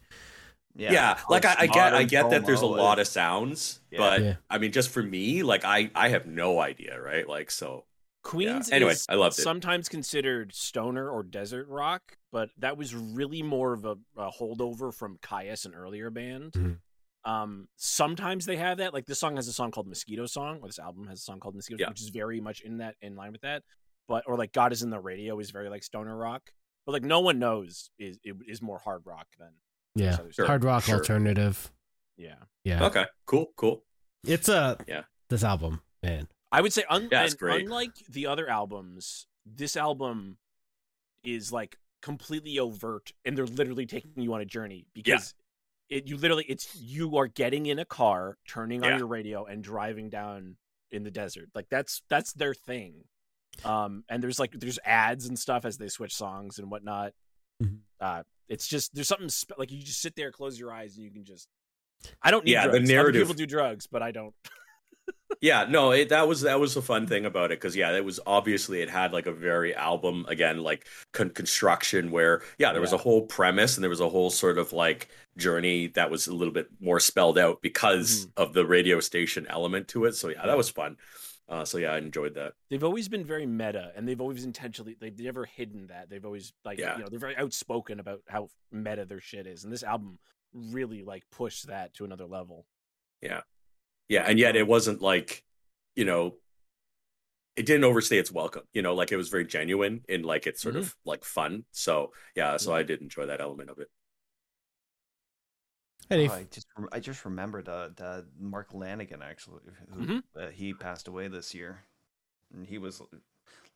Yeah, like I, I get, I postmodern get that there's a lot of sounds, Yeah. but Yeah. I mean, just for me, like I, I have no idea, right? Like, so Queens Anyway, is I loved it. sometimes considered stoner or desert rock, but that was really more of a, a holdover from Kyuss, an earlier band. Mhm. Um, sometimes they have that. Like this song has a song called Mosquito Song, or this album has a song called Mosquito, Yeah. which is very much in that in line with that. But or like God is in the radio is very like stoner rock, but like no one knows is it is more hard rock than Yeah. Sure. Hard rock sure. alternative. Yeah, Yeah. okay, cool, cool. It's a Yeah. this album, man. I would say un- Yeah, it's great. unlike the other albums, this album is like completely overt and they're literally taking you on a journey because it you literally it's you are getting in a car, turning on Yeah. your radio and driving down in the desert. Like that's that's their thing. Um and there's like there's ads and stuff as they switch songs and whatnot. Mhm. Uh it's just there's something spe- like you just sit there, close your eyes, and you can just. I don't need Yeah, the drugs. Other narrative- people do drugs, but I don't. Yeah, no, it, that was that was the fun thing about it because yeah, it was obviously it had like a very album again like con- construction where yeah there was a whole premise and there was a whole sort of like journey that was a little bit more spelled out because Mhm. of the radio station element to it. So yeah, that was fun. Uh, so yeah, I enjoyed that. they've always been very meta and they've always intentionally they've never hidden that they've always like Yeah. you know they're very outspoken about how meta their shit is and this album really like pushed that to another level Yeah, yeah, and yet it wasn't like you know it didn't overstay its welcome. You know, like it was very genuine in like it's sort of like fun. So yeah, so I did enjoy that element of it. Any Oh, I just I just remembered uh, that Mark Lanegan actually, who Mhm. uh, he passed away this year, and he was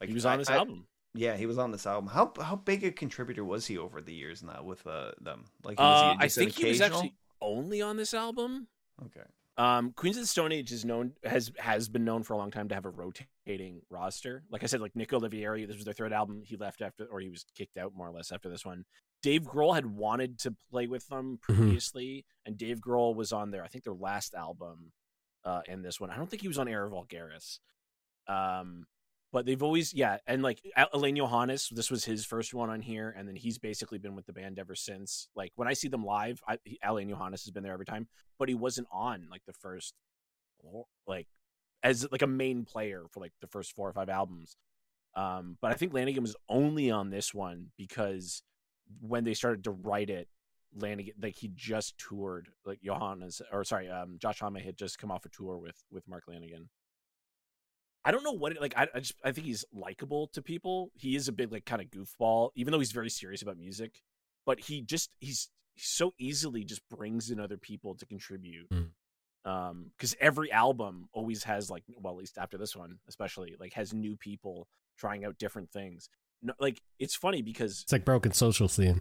like he was I- on this I- album Yeah, he was on this album. How how big a contributor was he over the years now with uh, them? Like, uh, i think he was actually only on this album okay. um queens of the stone age is known has has been known for a long time to have a rotating roster like i said like nico oliveri this was their third album he left after or he was kicked out more or less after this one dave grohl had wanted to play with them Mhm. previously and dave grohl was on their i think their last album uh in this one. I don't think he was on era vulgaris. Um but they've always yeah and like alain johannes this was his first one on here and then he's basically been with the band ever since. Like when i see them live I, he- alain johannes has been there every time but he wasn't on like the first like as like a main player for like the first four or five albums. Um but i think lanegan was only on this one because when they started to write it lanegan like he just toured like johannes or sorry um josh Homme had just come off a tour with with mark lanegan I don't know what it like. I, I just I think he's likable to people. He is a big like kind of goofball, even though he's very serious about music. But he just he's, he so easily just brings in other people to contribute. Mm. Um, because every album always has like well, at least after this one, especially like has new people trying out different things. No, like it's funny because it's like broken social scene.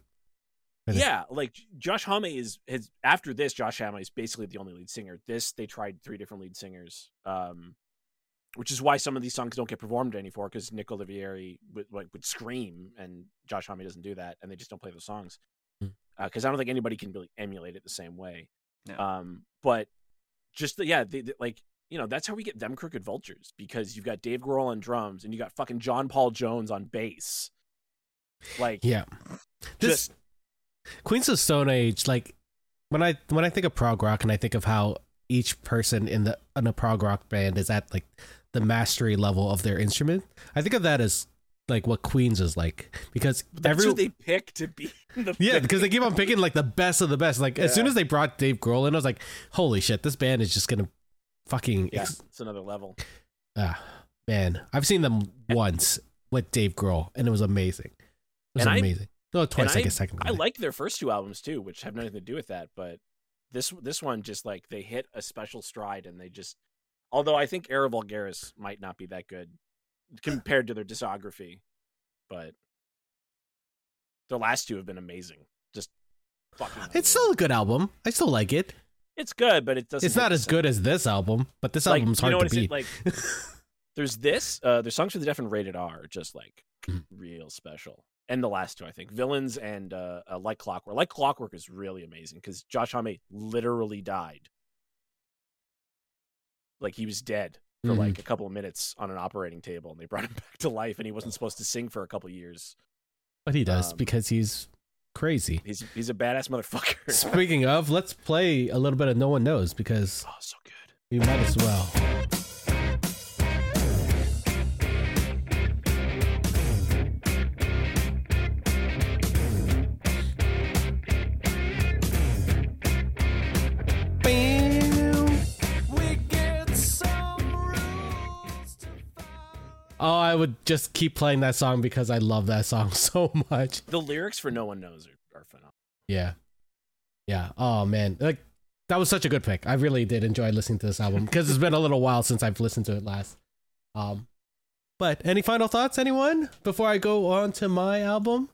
Really? yeah, like Josh Homme is has after this. Josh Homme is basically the only lead singer. This they tried three different lead singers, um, which is why some of these songs don't get performed anymore because Nick Oliveri would like would scream and Josh Homme doesn't do that, and they just don't play the songs because I don't think anybody can really emulate it the same way. No. Um, but just the, yeah, they, they- like you know that's how we get them crooked vultures because you've got Dave Grohl on drums and you got fucking John Paul Jones on bass. Like Yeah. This just Queens of Stone Age, like when I when I think of prog rock and I think of how each person in the in a prog rock band is at like the mastery level of their instrument, I think of that as like what Queens is like because that's every who they pick to be the yeah because they keep on picking like the best of the best. Like as soon as they brought Dave Grohl in, I was like, holy shit, this band is just gonna fucking yeah, ex- it's another level. ah, man. I've seen them once with Dave Grohl and it was amazing. It was And I- amazing. Oh, twice, I, I- guess. Technically, I like their first two albums too, which have nothing to do with that. But this this one just like they hit a special stride, and they just. Although I think Era Vulgaris might not be that good compared to their discography, but the last two have been amazing. Just fucking. It's still a good album. I still like it. It's good, but it doesn't. It's not as same- good as this album, but this like, album's you hard know to beat. Like there's this. Uh, there's songs for the deaf and rated R, just like Mhm. real special. And the last two, I think, villains and uh, uh like Clockwork. Like Clockwork is really amazing because Josh Homme literally died. Like he was dead for Mhm. like a couple of minutes on an operating table, and they brought him back to life, and he wasn't supposed to sing for a couple of years. But he does Um, because he's crazy. He's he's a badass motherfucker. Speaking of, let's play a little bit of No One Knows because oh, so good. we might as well. Oh, I would just keep playing that song because I love that song so much. The lyrics for No One Knows are, are phenomenal. Yeah. Yeah. Oh man. Like that was such a good pick. I really did enjoy listening to this album because it's been a little while since I've listened to it last. Um but any final thoughts anyone before I go on to my album?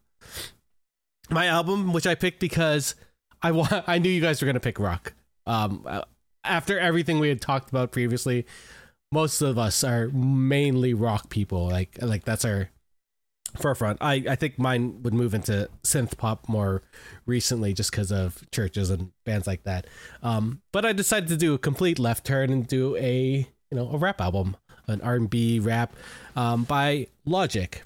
My album which I picked because I wa- I knew you guys were going to pick rock. Um uh, after everything we had talked about previously, most of us are mainly rock people. Like like that's our forefront. I, I think mine would move into synth pop more recently just because of CHVRCHES and bands like that. Um, but I decided to do a complete left turn and do a you know a rap album, an R and B rap um, by Logic,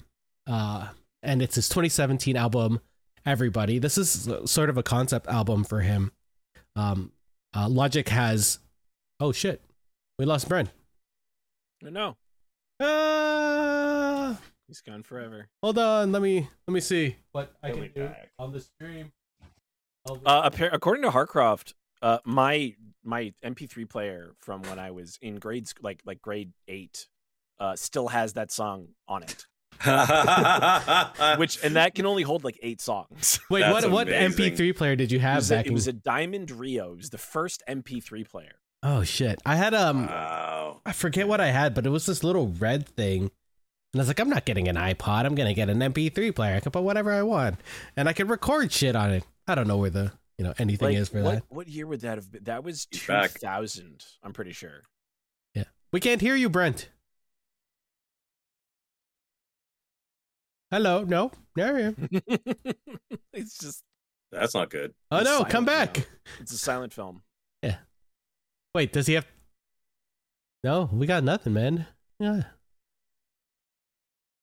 uh, and it's his 2017 album. Everybody, this is sort of a concept album for him. Um, uh, Logic has, oh shit, we lost Brent. No, no, Ah. he's gone forever. Hold on, let me let me see what I He'll can be do back. on the stream. I'll- Uh, appar- according to Harcroft, uh, my my MP3 player from when I was in grade sc- like like grade eight, uh, still has that song on it. Which and that can only hold like eight songs. Wait, That's what what amazing. MP3 player did you It have was, a, back it in? was a Diamond Rio. It was the first MP3 player. Oh shit, I had um, Wow. I forget what I had, but it was this little red thing, and I was like, I'm not getting an iPod. I'm gonna get an MP3 player. I can put whatever I want, and I can record shit on it. I don't know where the you know anything Like, is for what, that. what year would that have been? That was He's back. 2000. I'm pretty sure. Yeah, we can't hear you, Brent. Hello, no, there you. it's just That's not good. Oh It's no, silent come now. back. it's a silent film. Wait, does he have? No, we got nothing, man. Yeah.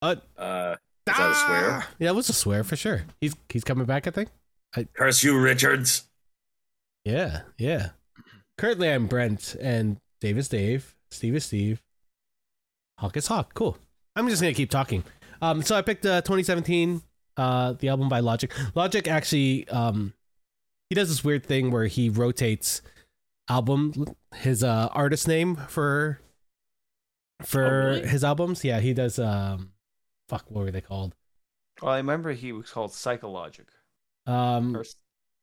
Uh, Uh, Is that a swear? ah! Yeah, it was a swear for sure. He's he's coming back, I think. curse you, Richards. Yeah, yeah. Currently, I'm Brent, and Dave is Dave, Steve is Steve, Hawk is Hawk. Cool. I'm just gonna keep talking. Um, so I picked uh, 2017, uh, the album by Logic. Logic actually, um, he does this weird thing where he rotates album his uh artist name for for Oh, really? his albums. Yeah, he does. Um, fuck, what were they called? Well, I remember he was called Psychologic. Um, Or-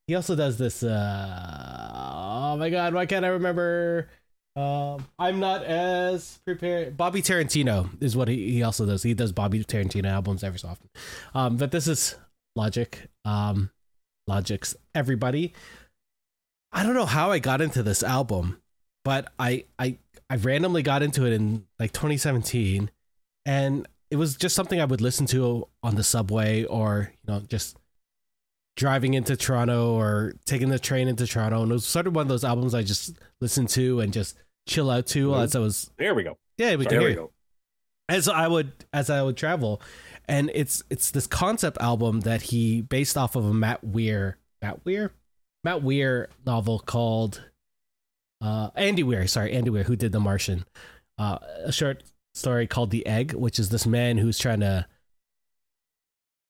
He also does this. Uh, oh my god, why can't I remember? Um, I'm not as prepared. Bobby Tarantino is what he, he also does. He does Bobby Tarantino albums every so often. Um, but this is Logic. Um, Logic's Everybody. I don't know how I got into this album, but I I I randomly got into it in like 2017, and it was just something I would listen to on the subway or you know just driving into Toronto or taking the train into Toronto. And it was sort of one of those albums I just listened to and just chill out to mm-hmm. as I was. There we go. Yeah, we can hear we go. As I would as I would travel, and it's it's this concept album that he based off of a Matt Weir Matt Weir Matt Weir novel called uh Andy Weir. Sorry, Andy Weir, who did The Martian. Uh, a short story called The Egg, which is this man who's trying to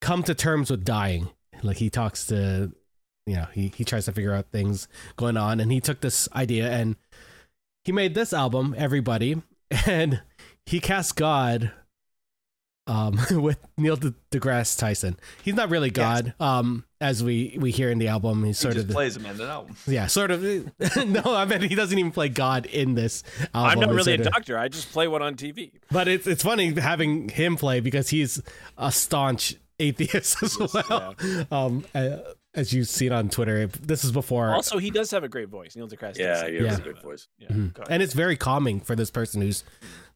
come to terms with dying. Like he talks to, you know, he, he tries to figure out things going on. And he took this idea and he made this album, Everybody, and he cast God um, with Neil de- deGrasse Tyson. He's not really God, um, as we, we hear in the album. He's He sort just of, the- plays him in the album. yeah, sort of. no, I mean, he doesn't even play God in this album. I'm not really a sort of- doctor. I just play one on TV. but it's it's funny having him play because he's a staunch atheist as well. Um, uh, as you've seen on Twitter, this is before, Also, he does have a great voice. Neil deGrasse. Yeah, Tyson. he has Yeah. a good voice. Yeah, Mhm. and it's very calming for this person who's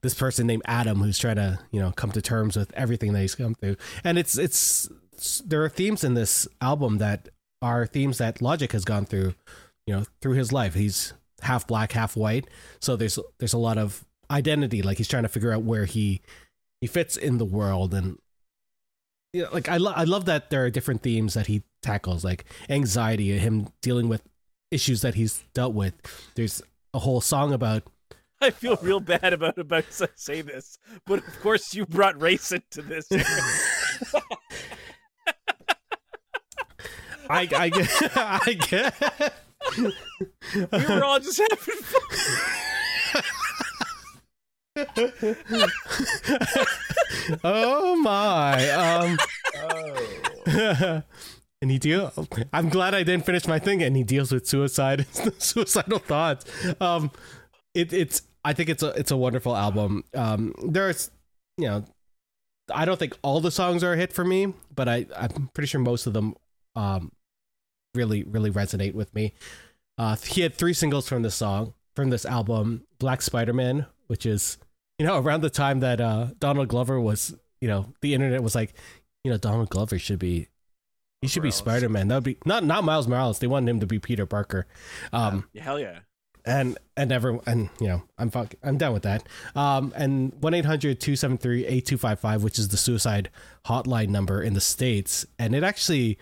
this person named Adam who's trying to you know come to terms with everything that he's come through. And it's it's, it's there are themes in this album that are themes that Logic has gone through, you know, through his life. He's half black, half white, so there's there's a lot of identity. Like he's trying to figure out where he he fits in the world, and yeah, like I lo- I love that there are different themes that he tackles, like anxiety, him dealing with issues that he's dealt with. There's a whole song about I feel real bad about about to say this, but of course you brought race into this. I I get I get. we were all just having fun. oh my. Um oh. and he deal I'm glad I didn't finish my thing and he deals with suicide suicidal thoughts. Um it it's I think it's a it's a wonderful album. Um there's you know I don't think all the songs are a hit for me, but I I'm pretty sure most of them um really really resonate with me. Uh he had three singles from this song from this album, Black Spider-Man, which is you know around the time that uh Donald Glover was, you know, the internet was like, you know, Donald Glover should be he should be Morales. Spider-Man. That would be not not Miles Morales. They wanted him to be Peter Parker. Um Yeah, hell yeah. and and ever and you know i'm fuck i'm done with that um and 1-800-273-8255 which is the suicide hotline number in the states and it actually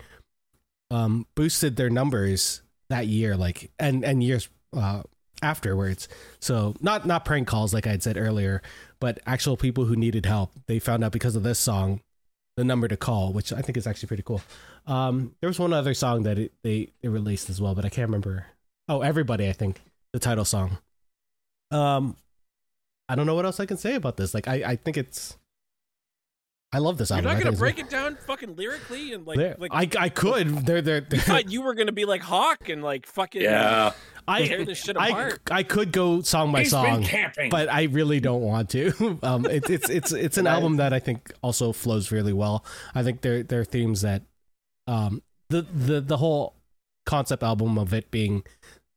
um boosted their numbers that year like and and years uh afterwards so not not prank calls like i had said earlier but actual people who needed help they found out because of this song the number to call which i think is actually pretty cool um there was one other song that it, they they released as well but i can't remember oh everybody i think the title song. Um, I don't know what else I can say about this. Like, I, I think it's, I love this album. You're not gonna break it down fucking lyrically and like There- like I, I could. They're, they're, I thought you were gonna be like Hawk and like fucking Yeah. tear I, this shit I, apart. I could go song by He's been song, camping. but I really don't want to. Um, it, it's it's it's an Nice. album that I think also flows really well. I think there there are themes that, um, the the the whole concept album of it being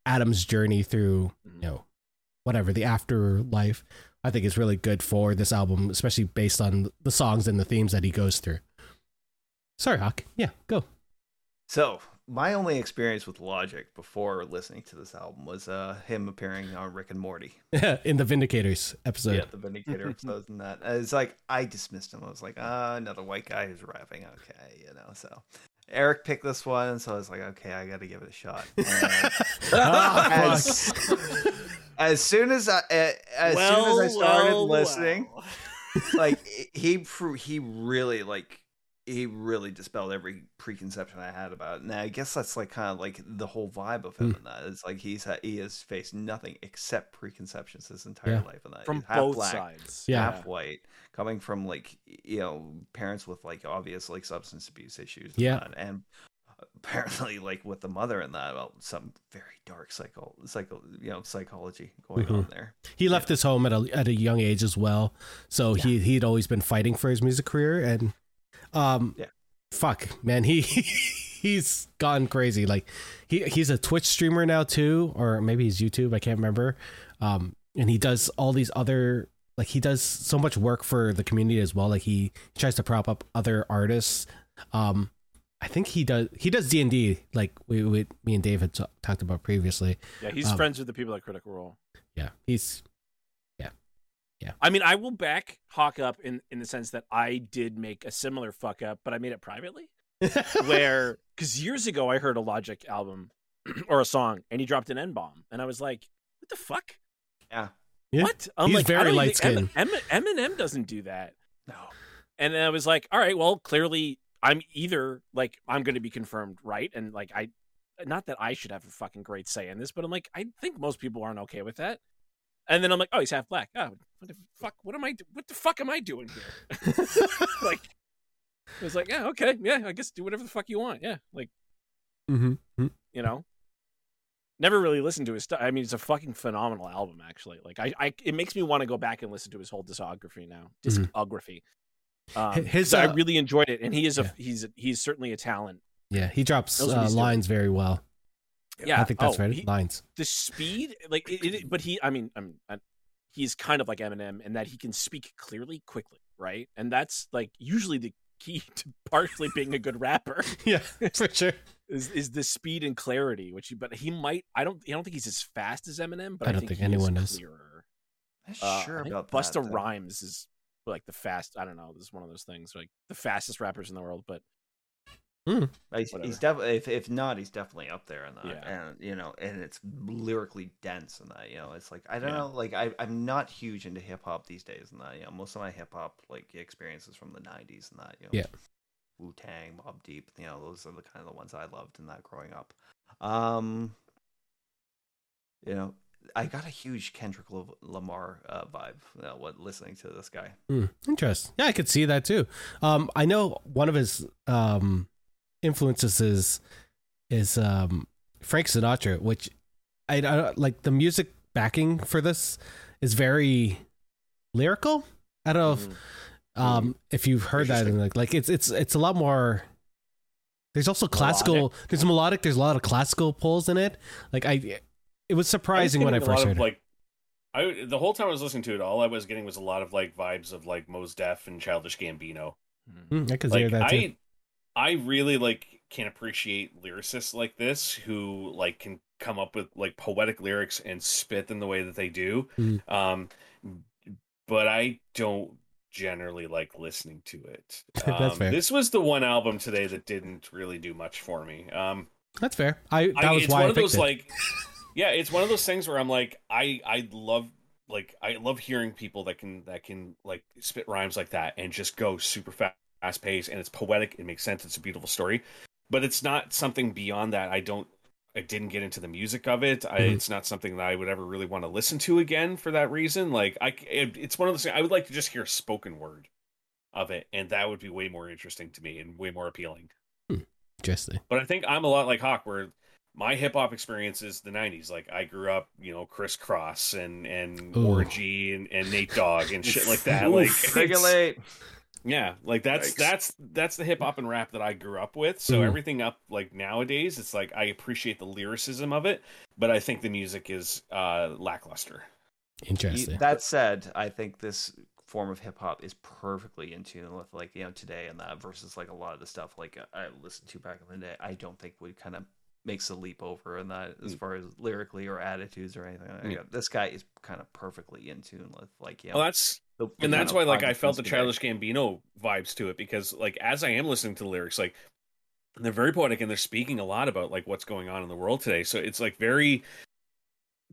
Adam's journey through you know whatever the afterlife. I think is really good for this album, especially based on the songs and the themes that he goes through. Sorry, Hawk. Yeah, go. So my only experience with Logic before listening to this album was uh, him appearing on Rick and Morty. in the Vindicators episode. yeah, the Vindicator episodes and that. It's like I dismissed him. I was like, ah, another white guy who's rapping. Okay, you know. So Eric picked this one, so I was like, okay, I got to give it a shot. And Ah, as, as soon as I uh, as soon as I started listening, well. like he pr- he really like he really dispelled every preconception I had about it. Now I guess that's like kind of like the whole vibe of him Hmm. in that. It's like he's ha- he has faced nothing except preconceptions his entire Yeah. life, and that from half both black, sides. Yeah. half white, coming from like you know parents with like obvious like substance abuse issues. Yeah. and, and apparently like with the mother and that, well, some very dark psycho psycho you know psychology going Mm-hmm. on there. He left his home at a at a young age as well, so he he'd always been fighting for his music career, and um, Yeah. fuck, man, he he's gone crazy. Like he he's a Twitch streamer now too, or maybe he's YouTube. I can't remember. Um, and he does all these other like he does so much work for the community as well. Like he tries to prop up other artists. Um, I think he does he does D and D like we, we me and Dave had t- talked about previously. Yeah, he's Um, friends with the people at Critical Role. Yeah, he's I mean, I will back Hawk up in in the sense that I did make a similar fuck up, but I made it privately. Where because years ago I heard a Logic album or a song, and he dropped an N bomb, and I was like, "What the fuck? Yeah, Yeah. What?" I'm He's like, very I don't even light think- skinned. Em- Em- Eminem doesn't do that. no, And then I was like, all right, well, clearly I'm either like I'm going to be confirmed right, and like I, not that I should have a fucking great say in this, but I'm like, I think most people aren't okay with that. And then I'm like, oh, he's half black. Oh, what the fuck? What am I? What the fuck am I doing here? like, I was like, yeah, okay, yeah, I guess do whatever the fuck you want. Yeah, like mm-hmm. you know. Never really listened to his stuff. I mean, it's a fucking phenomenal album, actually. Like, I, I it makes me want to go back and listen to his whole discography now. Discography. Um, His, 'cause I uh, really enjoyed it, and he is a yeah. he's he's certainly a talent. Yeah, he drops uh, he's doing. lines very well. Yeah, I think that's oh, right. he- lines. the speed, like, it, it, but he, I mean, I'm, i he's kind of like Eminem in that he can speak clearly, quickly, right? And that's like usually the key to partially being a good rapper Yeah, for sure. is is the speed and clarity. Which, he, but he might, I don't, I don't think he's as fast as Eminem, but I I, don't think, think anyone is is. clearer. I'm Uh, sure I think about Busta that. Rhymes is like the fast. I don't know. This is one of those things like the fastest rappers in the world. But He's, he's definitely if, if not, he's definitely up there in that. Yeah. And you know, and it's lyrically dense in that. You know, it's like I don't Yeah. know, like I I'm not huge into hip hop these days and that. You know, most of my hip hop like experiences from the '90s and that. You know, Yeah. Wu Tang, Mobb Deep. You know, those are the kind of the ones I loved in that growing up. Um, you know, I got a huge Kendrick Lamar uh, vibe. You know, what listening to this guy. Hmm, interesting. Yeah, I could see that too. Um, I know one of his um influences is is um Frank Sinatra, which I, I like the music backing for this is very lyrical. I don't know if Mhm. um if you've heard that and like like it's it's it's a lot more there's also classical there's melodic there's a lot of classical pulls in it like i it was surprising when i a lot first of, heard it like I the whole time I was listening to it, all I was getting was a lot of like vibes of like Mos Def and Childish Gambino. Hmm, i could hear that too I, I really like can appreciate lyricists like this who like can come up with like poetic lyrics and spit them the way that they do. Mhm. Um, but I don't generally like listening to it. That's Um, fair. This was the one album today that didn't really do much for me. Um, that's fair i that I, was it's why one i of those it like yeah it's one of those things where i'm like i i love like i love hearing people that can that can like spit rhymes like that and just go super fast fast paced and it's poetic it makes sense it's a beautiful story but it's not something beyond that i don't i didn't get into the music of it I, Mhm. it's not something that i would ever really want to listen to again for that reason like i it, it's one of those things i would like to just hear a spoken word of it and that would be way more interesting to me and way more appealing interesting but I think I'm a lot like Hawk, where my hip hop experience is the '90s. Like I grew up, you know, Kris Kross and and Ooh. Orgy and, and Nate Dogg and shit like that. like it's- Regulate. Yeah, like that's Yikes. that's that's the hip hop and rap that I grew up with. So Mhm. everything up like nowadays, it's like I appreciate the lyricism of it, but I think the music is uh lackluster. interesting That said, I think this form of hip hop is perfectly in tune with like you know today and that versus like a lot of the stuff like I listened to back in the day. I don't think would kind of makes a leap over in that as Mm. far as lyrically or attitudes or anything. Like Yeah. that. This guy is kind of perfectly in tune with like you know, Well, that's the- the and that's why like I felt the of today. Childish Gambino vibes to it because like as I am listening to the lyrics, like they're very poetic and they're speaking a lot about like what's going on in the world today. So it's like very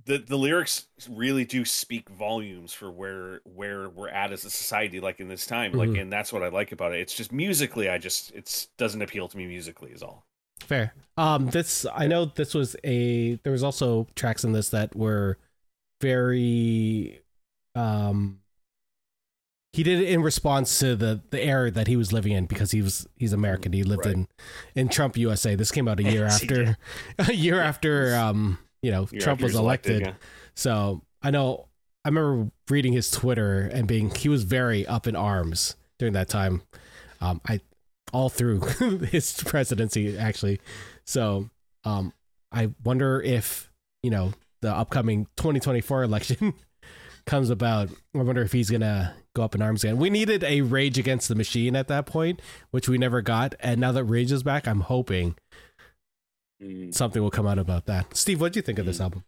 the the lyrics really do speak volumes for where where we're at as a society like in this time like Mhm. and that's what i like about it it's just musically i just it's doesn't appeal to me musically is all Fair. Um, this I know this was a. There was also tracks in this that were very. Um, he did it in response to the the era that he was living in because he was he's American. He lived Right. in in Trump USA. This came out a year after a year after um you know Year Trump was he's elected. yeah. So I know I remember reading his Twitter and being he was very up in arms during that time. Um, I all through his presidency actually. So um, I wonder if you know the upcoming 2024 election comes about. I wonder if he's gonna go up in arms again. We needed a Rage Against the Machine at that point, which we never got, and now that Rage is back, I'm hoping Mm. something will come out about that. Steve, what do you think of this Mm. album?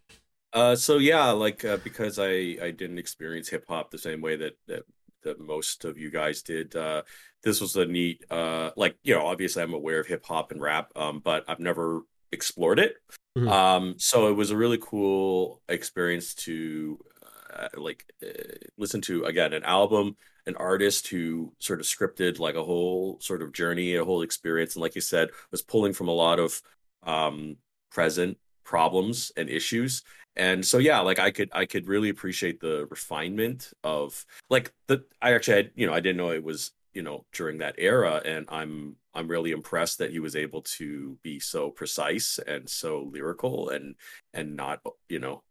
Uh, so yeah, like uh, because I I didn't experience hip hop the same way that that that most of you guys did. Uh, this was a neat, uh, like you know, obviously I'm aware of hip hop and rap, um, but I've never explored it. Mhm. Um, so it was a really cool experience to uh, like uh, listen to again an album, an artist who sort of scripted like a whole sort of journey, a whole experience, and like you said, was pulling from a lot of um, present problems and issues. And so yeah like i could i could really appreciate the refinement of like the i actually had you know i didn't know it was you know during that era and i'm i'm really impressed that he was able to be so precise and so lyrical and and not you know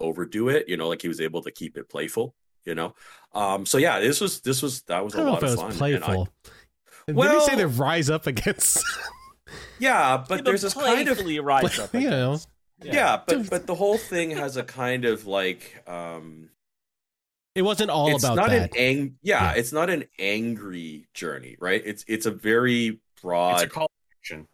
overdo it you know like he was able to keep it playful you know um so yeah this was this was that was a lot of was fun and I- playful. Did he say they rise up against? yeah but there's this kind of playfully rise up. I you know, guess. yeah, but but the whole thing has a kind of like um it wasn't all it's about not that. an ang- yeah, Yeah. it's not an angry journey right it's it's a very it's broad a call to action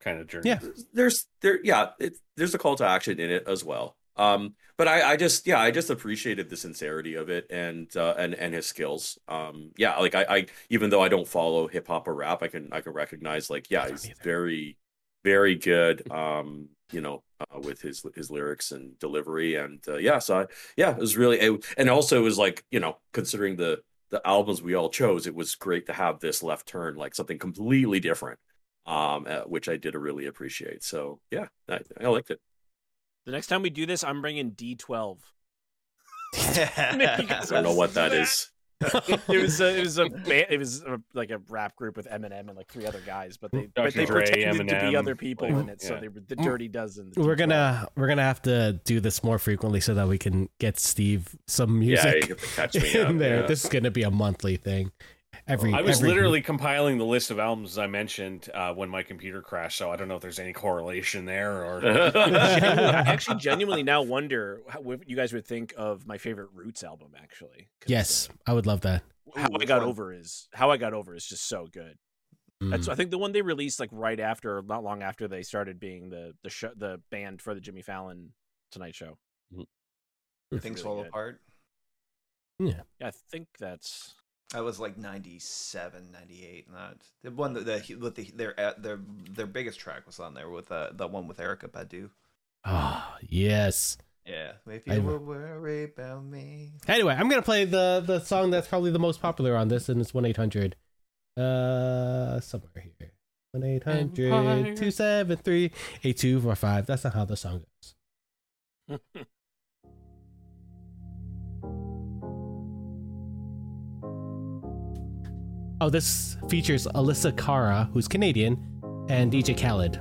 kind of journey Yeah. there's there yeah it, there's a call to action in it as well Um, but I, I just yeah, I just appreciated the sincerity of it and uh, and and his skills. Um, yeah, like I, I even though I don't follow hip hop or rap, I can I can recognize like yeah, he's very very good. Um, you know, uh, with his his lyrics and delivery, and uh, yeah, so I, yeah, it was really, it, and also it was like you know, considering the the albums we all chose, it was great to have this left turn, like something completely different, um, uh, which I did really appreciate. So yeah, I, I liked it. The next time we do this, I'm bringing D12. I don't know what that is. it was a, it was a ba- it was a, like a rap group with Eminem and like three other guys, but they but they Dre, pretended to be other people like, in it, so they were the Dirty Dozen. the We're D12. gonna we're gonna have to do this more frequently so that we can get Steve some music have to catch me in up. there. yeah. This is gonna be a monthly thing. Every I was every- literally compiling the list of albums I mentioned uh, when my computer crashed, so I don't know if there's any correlation there or. I actually genuinely now wonder how, what you guys would think of my favorite Roots album. Actually, yes, I would love that. uh, how Ooh, I got one? over is how I got over is just so good. That's Mm. I think the one they released like right after, not long after they started being the the show, the band for the Jimmy Fallon Tonight Show. It's Things really fall good. apart. Yeah, I think that's That was like 97, 98, and that the one that the, with the their uh, their their biggest track was on there with uh, the one with Erykah Badu. Ah, yes. Yeah, if I- you were worried about me. Anyway, I'm gonna play the the song that's probably the most popular on this, and it's one eight hundred. Uh, somewhere here. One 800 273 8245 That's not how the song goes. Oh, this features Alessia Cara, who's Canadian, and DJ Khaled.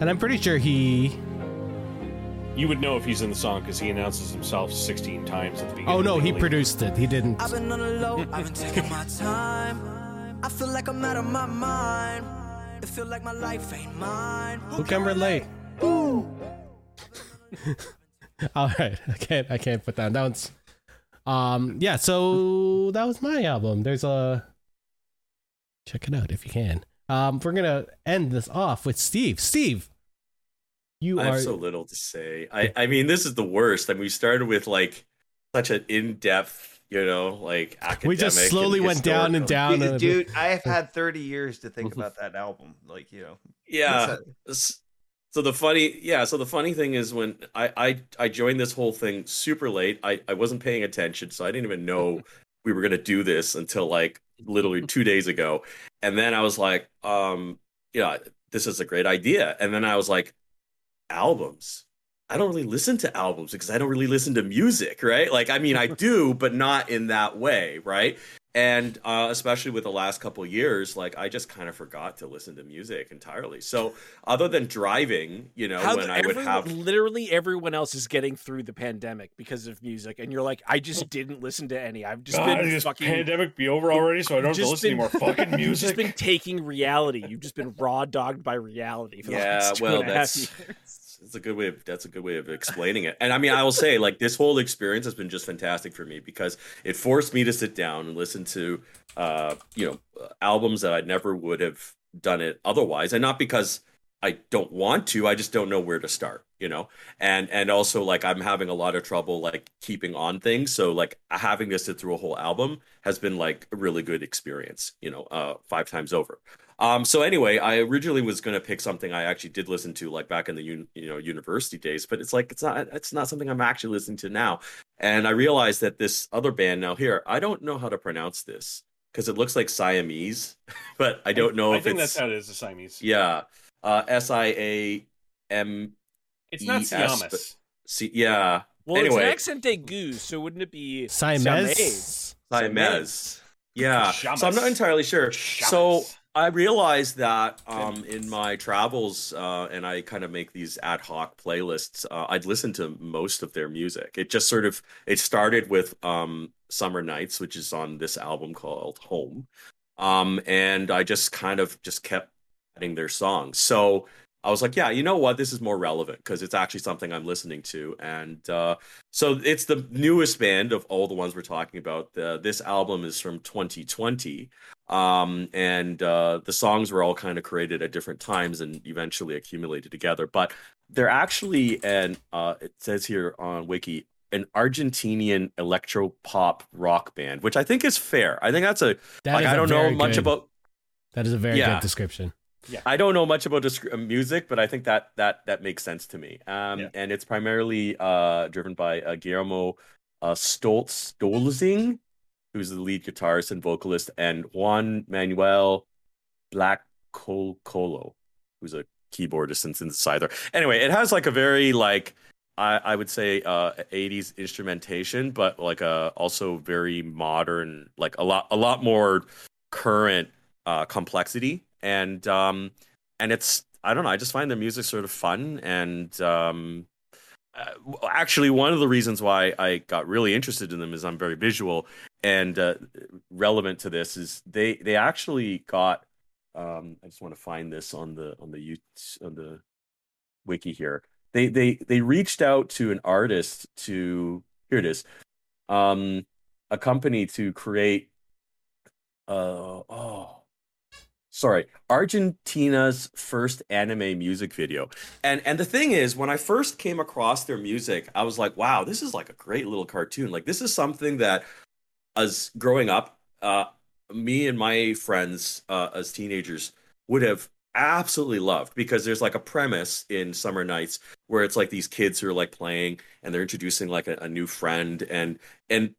And I'm pretty sure he. You would know if he's in the song because he announces himself 16 times at the beginning. Oh no, he produced it. He didn't. I've been on the low, I've been taking my time. I feel like I'm out of my mind. It feel like my life ain't mine. Who can relate? All right, I can't. I can't put that down. It's- Um, yeah. So that was my album. There's a check it out if you can. Um, we're gonna end this off with Steve. Steve, you I have so little to say. I, I mean, this is the worst. I mean, we started with like such an in-depth, you know, like academic. we just slowly went down and down. Dude, I have had 30 years to think about that album. Like, you know. Yeah. It's S- So the funny, yeah. So the funny thing is when I I, I joined this whole thing super late. I, I wasn't paying attention, so I didn't even know we were gonna do this until like literally two days ago. And then I was like, um, yeah, this is a great idea. And then I was like, albums. I don't really listen to albums because I don't really listen to music, right? Like, I mean, I do, but not in that way, right? And uh, especially with the last couple of years, like I just kind of forgot to listen to music entirely. So, other than driving, you know, how when the- I would have literally everyone else is getting through the pandemic because of music, and you're like, I just didn't listen to any. I've just God, been this fucking. pandemic be over already, so I don't have to just listen to been- any more fucking You've just been taking reality. You've just been raw dogged by reality for the yeah last two well and a half years. That's a good way of that's a good way of explaining it. And i mean i will say like this whole experience has been just fantastic for me because it forced me to sit down and listen to uh you know albums that i never would have done it otherwise. And not because i don't want to i just don't know where to start you know? And and also like i'm having a lot of trouble like keeping on things. So like having to sit through a whole album has been like a really good experience you know uh five times over um, so anyway, I originally was going to pick something I actually did listen to, like back in the un- you know university days, but it's like it's not it's not something I'm actually listening to now. And I realized that this other band now here, I don't know how to pronounce this because it looks like Siamese, but I don't know I if think it's that's how it is, the Siamese. yeah, uh, S I A M It's not ES, Siamis. C. Yeah, Well, Anyway. it's an accent aigu, so wouldn't it be Siamese. Siamese. Yeah. Shamus. So I'm not entirely sure. Shamus. So I realized that um, in my travels, uh, and I kind of make these ad hoc playlists. Uh, I'd listen to most of their music. It just sort of it started with um, "Summer Nights," which is on this album called "Home," um, and I just kind of just kept adding their songs. So I was like, yeah, you know what? This is more relevant because it's actually something I'm listening to, and uh, so it's the newest band of all the ones we're talking about. The, this album is from 2020. Um, and uh, the songs were all kind of created at different times and eventually accumulated together. But they're actually an uh, it says here on Wiki an Argentinian electro pop rock band, which I think is fair. I think that's a That like is I a don't know much good- about That is a very Yeah. good description. Yeah. I don't know much about disc- uh, music, but I think that that that makes sense to me. Um, Yeah. and it's primarily uh driven by uh, Guillermo uh, Stoltz Stolzing, who's the lead guitarist and vocalist, and Juan Manuel Black Colo, who's a keyboardist and synthesizer. Anyway, it has like a very like I, I would say uh 80s instrumentation, but like a also very modern, like a lot a lot more current uh complexity. And um and it's I don't know, I just find the music sort of fun and um uh, actually one of the reasons why I got really interested in them is I'm very visual and uh, relevant to this is they they actually got um I just want to find this on the on the on the wiki here. They they they reached out to an artist to here it is. Um a company to create uh oh sorry argentina's first anime music video and and the thing is when i first came across their music i was like wow this is like a great little cartoon like this is something that as growing up uh me and my friends uh as teenagers would have absolutely loved because there's like a premise in summer nights where it's like these kids who are like playing and they're introducing like a, a new friend and and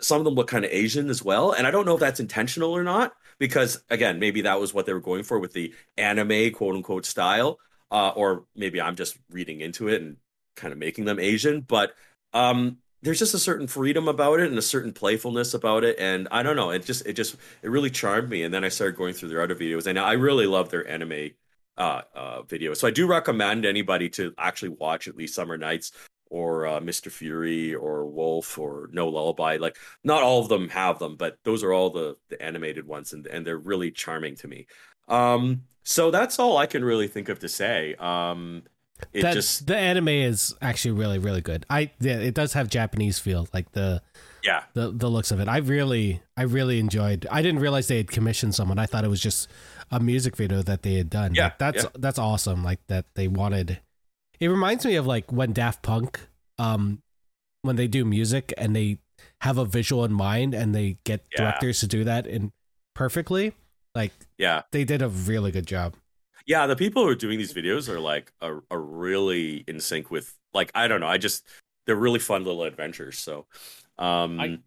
some of them look kind of asian as well and i don't know if that's intentional or not because again maybe that was what they were going for with the anime quote unquote style uh, or maybe i'm just reading into it and kind of making them asian but um there's just a certain freedom about it and a certain playfulness about it and i don't know it just it just it really charmed me and then i started going through their other videos and i really love their anime uh, uh videos. So i do recommend anybody to actually watch at least summer nights or uh, mr fury or wolf or no lullaby like not all of them have them but those are all the the animated ones and, and they're really charming to me. Um so that's all i can really think of to say. Um it That's just the anime is actually really really good. I yeah, it does have Japanese feel, like the yeah the the looks of it. I really I really enjoyed. I didn't realize they had commissioned someone. I thought it was just a music video that they had done. Yeah, Like, that's yeah. that's awesome. Like that they wanted. It reminds me of like when Daft Punk, um, when they do music and they have a visual in mind and they get Yeah. directors to do that in perfectly. Like yeah they did a really good job. Yeah, the people who are doing these videos are like are, are really in sync with like I don't know. I just they're really fun little adventures. So, um, I-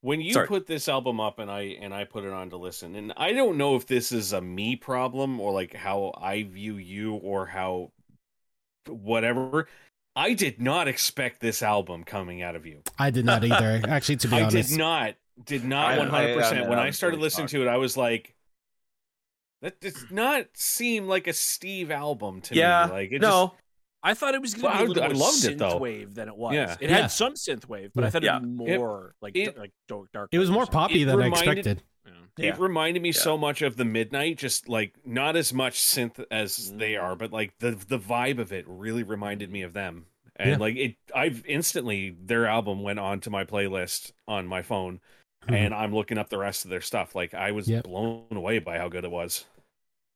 when you Sorry. put this album up and I and I put it on to listen, and I don't know if this is a me problem or like how I view you or how whatever. I did not expect this album coming out of you. I did not either. Actually, to be I honest, I did not. Did not one hundred percent. I- When I I'm started fully listening to it, I was like, "That does not seem like a Steve album to yeah, me." Like it no, I thought it was going to Well, be a I- little I more loved it, though. synthwave than it was. Yeah. It Yeah. had some synthwave, but I thought Yeah. it'd be more like it- like dark. dark it was more poppy It than I expected. Yeah. It reminded me Yeah. so much of the Midnight, just like not as much synth as Mm. they are, but like the the vibe of it really reminded me of them. And Yeah. like it, I've instantly their album went onto my playlist on my phone, Mhm. and I'm looking up the rest of their stuff. Like I was Yep. blown away by how good it was.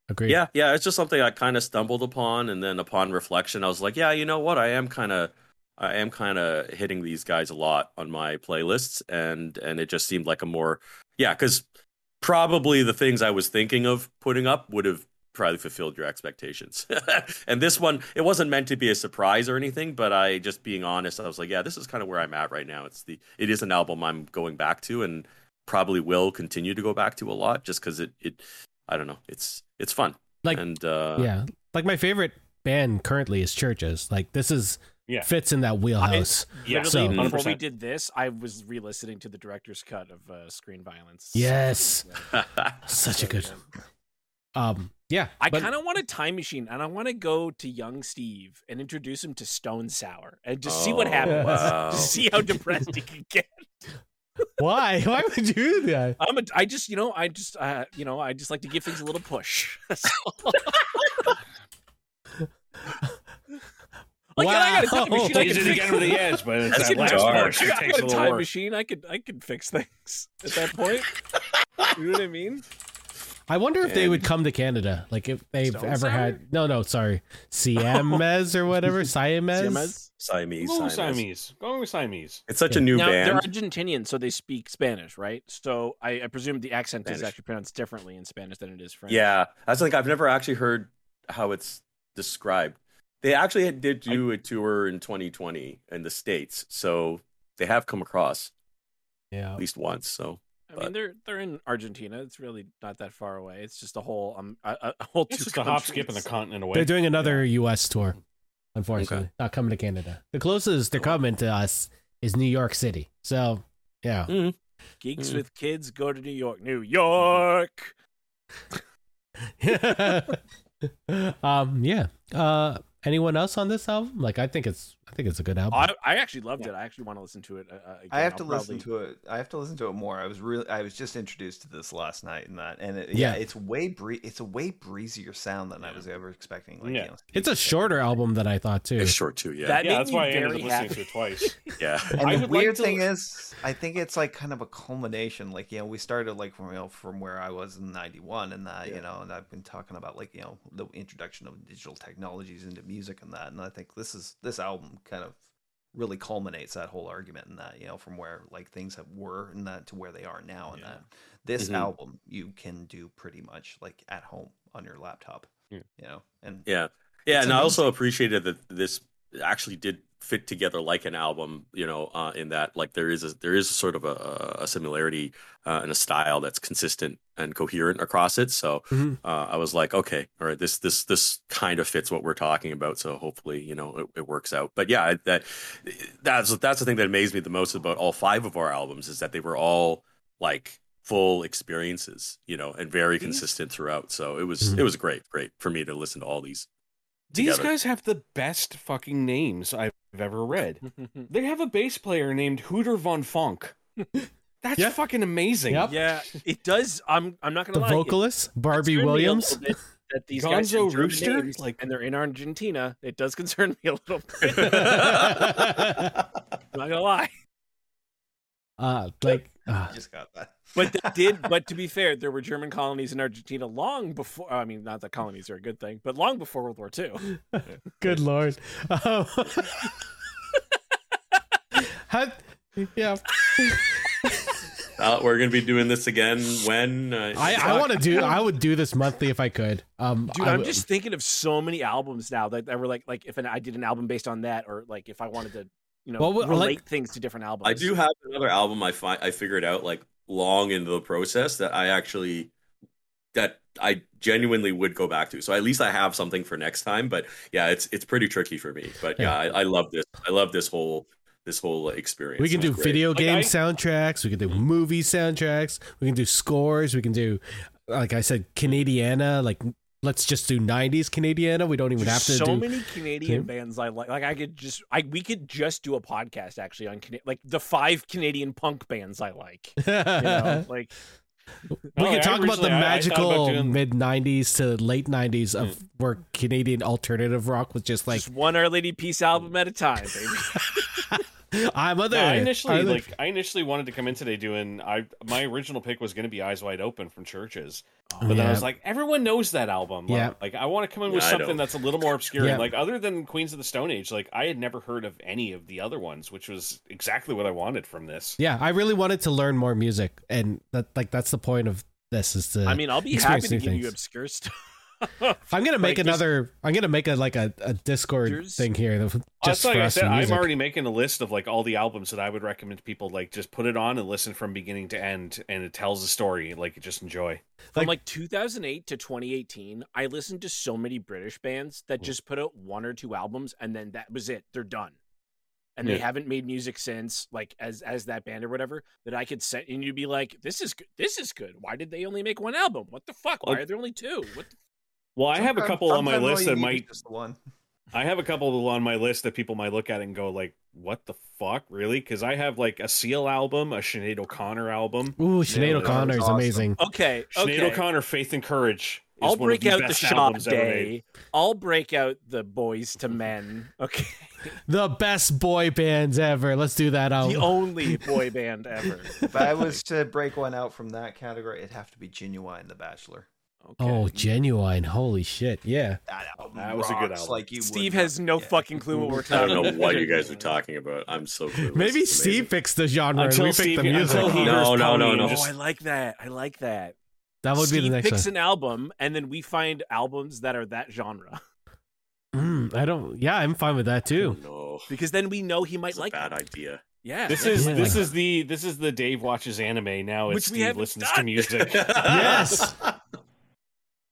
Agreed. yeah, yeah. It's just something I kind of stumbled upon, and then upon reflection, I was like, yeah, you know what? I am kind of, I am kind of hitting these guys a lot on my playlists, and and it just seemed like a more, yeah, because probably the things I was thinking of putting up would have probably fulfilled your expectations. and this one, it wasn't meant to be a surprise or anything, but I just being honest, I was like, yeah, this is kind of where I'm at right now. It's the, it is an album I'm going back to, and probably will continue to go back to a lot, just because it, it, I don't know, it's it's fun. Like and uh, yeah, like my favorite band currently is CHVRCHES. Like this is Yeah. fits in that wheelhouse. Yeah, So- before we did this, I was re-listening to the director's cut of uh, Screen Violence. Yes, Yeah. such a good. Um, yeah, I but- kind of want a time machine, and I want to go to young Steve and introduce him to Stone Sour, and just see what Oh, happens. wow. Just see how depressed he can get. Why? Why would you do that? I'm a, I just, you know, I just, uh, you know, I just like to give things a little push. Like, and I got a time Wow. machine. I Tease it fix- again to the edge, but it's that last part. It got, I takes got a a little time work. machine. I could, I could fix things at that point. You know what I mean? I wonder if they would come to Canada, like if they've Stone ever Sour? had. No, no, sorry, Siamese or whatever, Siamese. Siamese? Siamese, Go with Siamese. Siamese. Going with Siamese. It's such Yeah. a new now they're. Argentinian, so they speak Spanish, right? So I, I presume the accent is actually pronounced differently in Spanish than it is French. Yeah, that's like I've never actually heard how it's described. They actually did do a tour in 2020 in the states, so they have come across Yeah. at least once. So I mean they're they're in Argentina. It's really not that far away. It's just a whole um a, a- a whole It's two just a hop, skip, and a countries. continent away. They're doing another U.S. tour. Unfortunately, not coming to Canada. The closest they're Oh, coming to us is New York City. So, yeah. Geeks Mm. with kids go to New York. New York. um. Yeah. Uh. Anyone else on this album? Like, I think it's. I think it's a good album. I, I actually loved it. I actually want to listen to it. Uh, uh, again. I have I'll to listen probably- to it. I have to listen to it more. I was really, I was just introduced to this last night, and that, and it, yeah, Yeah. it's way bree- it's a way breezier sound than I was ever expecting. Like, Yeah. you know, it's a shorter album than I thought too. it's short too. Yeah, That yeah, that's why I ended up very listening happy. to it twice. yeah. And the would like weird to- thing is, I think it's like kind of a culmination. Like you know, we started like from you know from where I was in '91, and that you know, and I've been talking about like you know the introduction of digital technologies into music and that, and I think this is this album kind of really culminates that whole argument in that you know from where like things have were and that to where they are now, and Yeah. that this Mhm. album you can do pretty much like at home on your laptop. Yeah. You know, and Yeah. Yeah, It's and I also appreciated that this actually did fit together like an album, you know, uh, in that like there is a there is a sort of a, a similarity uh, and a style that's consistent and coherent across it. So Mhm. uh, I was like, okay, all right, this this this kind of fits what we're talking about. So hopefully, you know, it, it works out. But yeah, that that's that's the thing that amazed me the most about all five of our albums is that they were all like full experiences, you know, and very consistent throughout. So it was Mhm. it was great, great for me to listen to all these. These together. guys have the best fucking names I've ever read. They have a bass player named Hooter von Funk. That's Yeah. fucking amazing. Yep. yeah, it does. I'm I'm not gonna lie. it vocalist Barbie concerned me a little Williams. That these guys Gonzo have Rooster? names, Like- and they're in Argentina. It does concern me a little bit. I'm not gonna lie. uh, like, uh, I just got that. But they did. But to be fair, there were German colonies in Argentina long before. I mean, not that colonies are a good thing, but long before World War II. good lord. Um, how, yeah, Uh, we're gonna be doing this again when uh, I, I want to do. I would do this monthly if I could. Um, Dude, I I'm just thinking of so many albums now that, that were like, like if an, I did an album based on that, or like if I wanted to, you know, Well, well, relate like- things to different albums. I do have another album I find I figured out like long into the process that I actually that I genuinely would go back to. So at least I have something for next time. But yeah, it's it's pretty tricky for me. But yeah, I, I love this. I love this whole this whole experience. We can do great. video Like, game I- soundtracks. We can do mm-hmm. movie soundtracks. We can do scores. We can do, like I said, Canadiana. Like, let's just do '90s Canadiana. We don't even There's have to do so do. many Canadian Yeah. bands I like. Like I could just, I we could just do a podcast actually on Cana- like the five Canadian punk bands I like. You know, like we I could talk about the originally- I- I thought about magical doing- mid '90s to late '90s of hmm. where Canadian alternative rock was just like, just one Our Lady Peace album at a time, baby. I'm other. Yeah, I initially I'm like I initially wanted to come in today doing I my original pick was going to be Eyes Wide Open from CHVRCHES, oh, but then I was like everyone knows that album. Like- Yeah. like I want to come in with Yeah, something that's a little more obscure. Yeah. And, like other than Queens of the Stone Age, like I had never heard of any of the other ones, which was exactly what I wanted from this. yeah, I really wanted to learn more music, and that like that's the point of this is to. I mean, I'll be happy to new give you obscure stuff. I'm gonna make like, just- another. I'm gonna make a like a, a Discord thing here, just That's for like I us said, I'm already making a list of like all the albums that I would recommend people like just put it on and listen from beginning to end, and it tells a story. Like just enjoy. From Like- like 2008 to 2018, I listened to so many British bands that just put out one or two albums and then that was it. They're done. And they haven't made music since, like as as that band or whatever. That I could set and you'd be like, "This is good. This is good. Why did they only make one album? What the fuck? Why are there only two? What? The Well, I have a couple on my list that need is might just the one. I have a couple on my list that people might look at and go like, "What the fuck, really?" Because I have like a Seal album, a Sinead O'Connor album, Ooh, Sinead Yeah, O'Connor is awesome. amazing. Okay, Sinead okay. O'Connor, Faith and Courage. I'll one of break out the best shop albums ever made. day. I'll break out the Boyz II Men. Okay, The best boy bands ever. Let's do that out. the only boy band ever. If I was to break one out from that category, it'd have to be Ginuwine The Bachelor. Okay. Oh, Ginuwine. Holy shit. Yeah. That album That was a good album. Like you Steve has not- no yeah. fucking clue what we're talking. I don't know what you guys are talking about. I'm so clueless. Maybe Steve picks the genre and Until we pick the music. until he No, hears no, no, no. Oh, I like that. I like that. that would be the next picks one. an album, and then we find albums that are that genre. Mm, I don't. Yeah, I'm fine with that too. No, Because then we know he might it's a like. bad it. idea. Yeah, This is Yeah. this is the this is the Dave watches anime now. Which It's we Steve listens done. to music. Yes.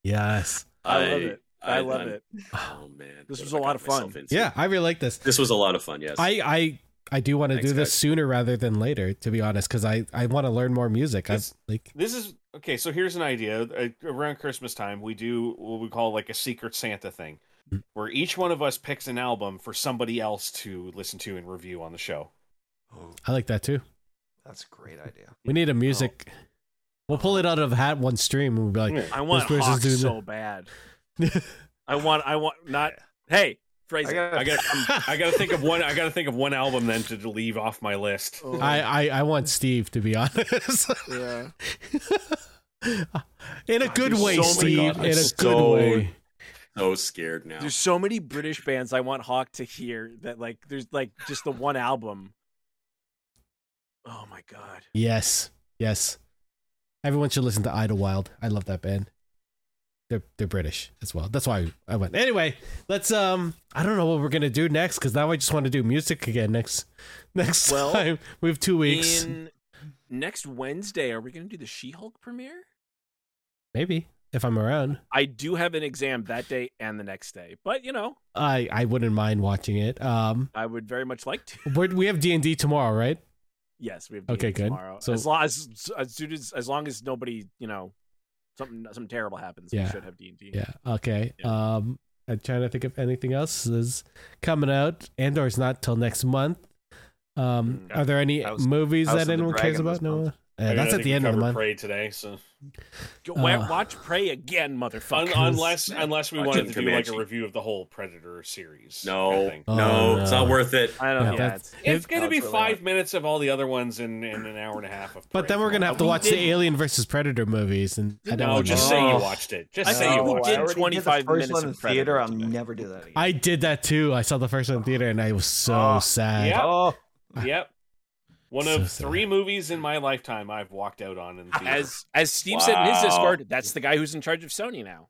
Yes. I love it. I, love I'm- it. Oh man, This what was a lot of fun. Yeah, I really like this. this was a lot of fun. Yes, I I I do want to Thanks, do this guys. sooner rather than later, to be honest, because I I want to learn more music. I This- like. This is okay. So here's an idea. Uh, Around Christmas time, we do what we call like a secret Santa thing, Mm. where each one of us picks an album for somebody else to listen to and review on the show. Oh, I like that too. that's a great idea. We need a music. We'll pull it out of a hat one stream and we'll be like, I want person's Hawk doing the- so bad. I want. I want not. Hey, phrase I gotta, I got I got to think of one. I got to think of one album then to leave off my list. Oh, I, I I want Steve to be honest. yeah. In a good way, so Steve. God, In a I'm good way. so scared now. There's so many British bands I want Hawk to hear that like there's like just the one album. Oh my god. Yes, yes. Everyone should listen to Idlewild. I love that band. They're they're British as well. That's why I went. Anyway, let's um. I don't know what we're gonna do next because now I just want to do music again next next Well, time. We have two weeks, In next Wednesday, are we going to do the She-Hulk premiere? maybe if I'm around. I do have an exam that day and the next day, but you know, I I wouldn't mind watching it. Um, I would very much like to. we have D and D tomorrow, right? Yes, we have Okay, D&D good. tomorrow. So- as long as as soon as as long as nobody, you know, something something terrible happens, Yeah. we should have D and D. Yeah. Okay. Yeah. Um, I'm trying to think of anything else is coming out. Andor's not till next month. Um, Mm. are there any House- movies that anyone cares about? No. month. Uh, that's at the end of the month. Prey today, so Go, wa- Uh, watch Prey again, Un- motherfucker. unless unless we Watching wanted to do like a review of the whole Predator series. no, kind of thing. Oh, no, it's no. not worth it. I don't Yeah, know. that's- it's, It's going to be really five not. minutes of all the other ones in, and an hour and a half of. But then we're gonna have to watch the Alien versus Predator movies, and I don't No, want just to. say you Oh. watched it. Just I say think you we watched did it. I already did 25 the minutes one of in theater. Predator I'll today. never do that again. I did that too. I saw the first one in theater, and I was so Oh. sad. Yeah. Oh, Yep. One So of sad. three movies in my lifetime I've walked out on in theater. As as Steve said in his Discord, that's the guy who's in charge of Sony now.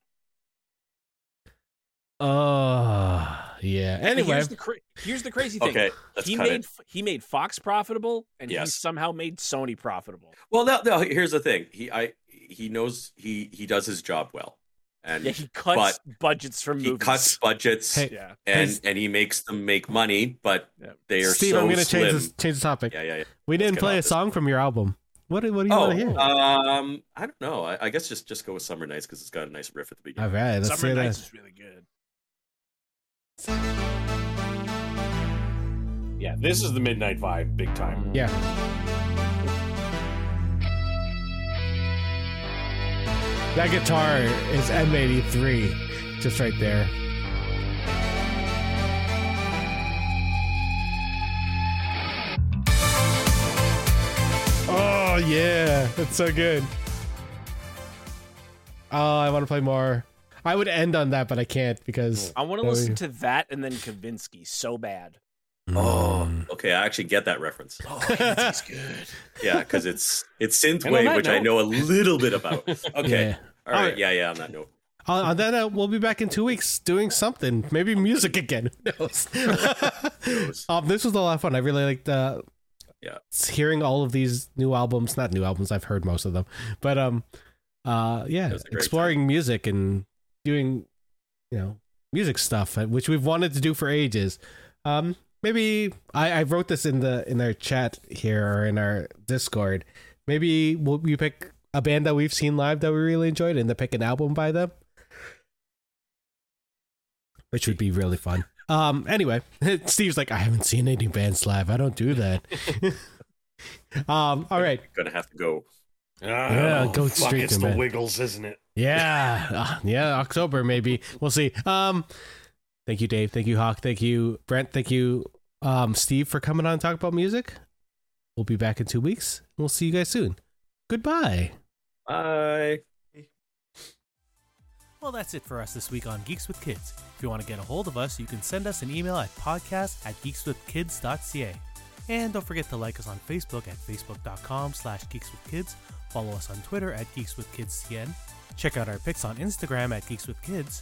Oh, yeah. Anyway, here's the cra- here's the crazy thing. Okay, he made it. he made Fox profitable, and he somehow made Sony profitable. Well, no, no. Here's the thing. He, I, he knows he he does his job well, and Yeah, he cuts budgets from he movies. cuts budgets, Hey, Yeah, and Hey, and he makes them make money, but Yeah. they are Steve, so I'm gonna slim. change this, change the topic. Yeah, yeah, yeah. we didn't play a song from your album. What do, what do you want to hear? Oh, um, I don't know. I, I guess just just go with Summer Nights because it's got a nice riff at the beginning. right, let's Summer Nights that. is really good. yeah, this is the midnight vibe, big time. Yeah. That guitar is M83, just right there. Oh yeah, that's so good. Oh, I want to play more. I would end on that, but I can't because I want to listen to that and then Kavinsky so bad. Oh, okay. I actually get that reference. Oh, Kavinsky's good. Yeah, because it's it's synthwave, that which I know a little bit about. Okay. Yeah. All right. Alright. Yeah, yeah. On that note. On, on that note, we'll be back in two weeks doing something. Maybe music again. Who knows? knows? um, this was a lot of fun. I really liked uh, Yeah. hearing all of these new albums. Not new albums. I've heard most of them, but um, uh, yeah, It was a great exploring music and doing, you know, music stuff, uh, which we've wanted to do for ages. Um, maybe I, I wrote this in the in our chat here or in our Discord. Maybe we'll, we pick a band that we've seen live that we really enjoyed and then pick an album by them which would be really fun. Um. Anyway, Steve's like, I haven't seen any bands live. I don't do that. um. All right. Gonna have to go. Ah, Yeah, go fuck, straight it's to the bed. Wiggles, isn't it? Yeah, uh, yeah, October maybe. We'll see. Um, thank you, Dave. Thank you, Hawk. Thank you, Brent. Thank you, um, Steve, for coming on and talk about music. We'll be back in two weeks. We'll see you guys soon. Goodbye. Bye. Well, that's it for us this week on Geeks with Kids. If you want to get a hold of us, you can send us an email at podcast at geekswithkids.ca. And don't forget to like us on Facebook at facebook.com slash geekswithkids, follow us on Twitter at geekswithkidscn, check out our pics on Instagram at geekswithkids,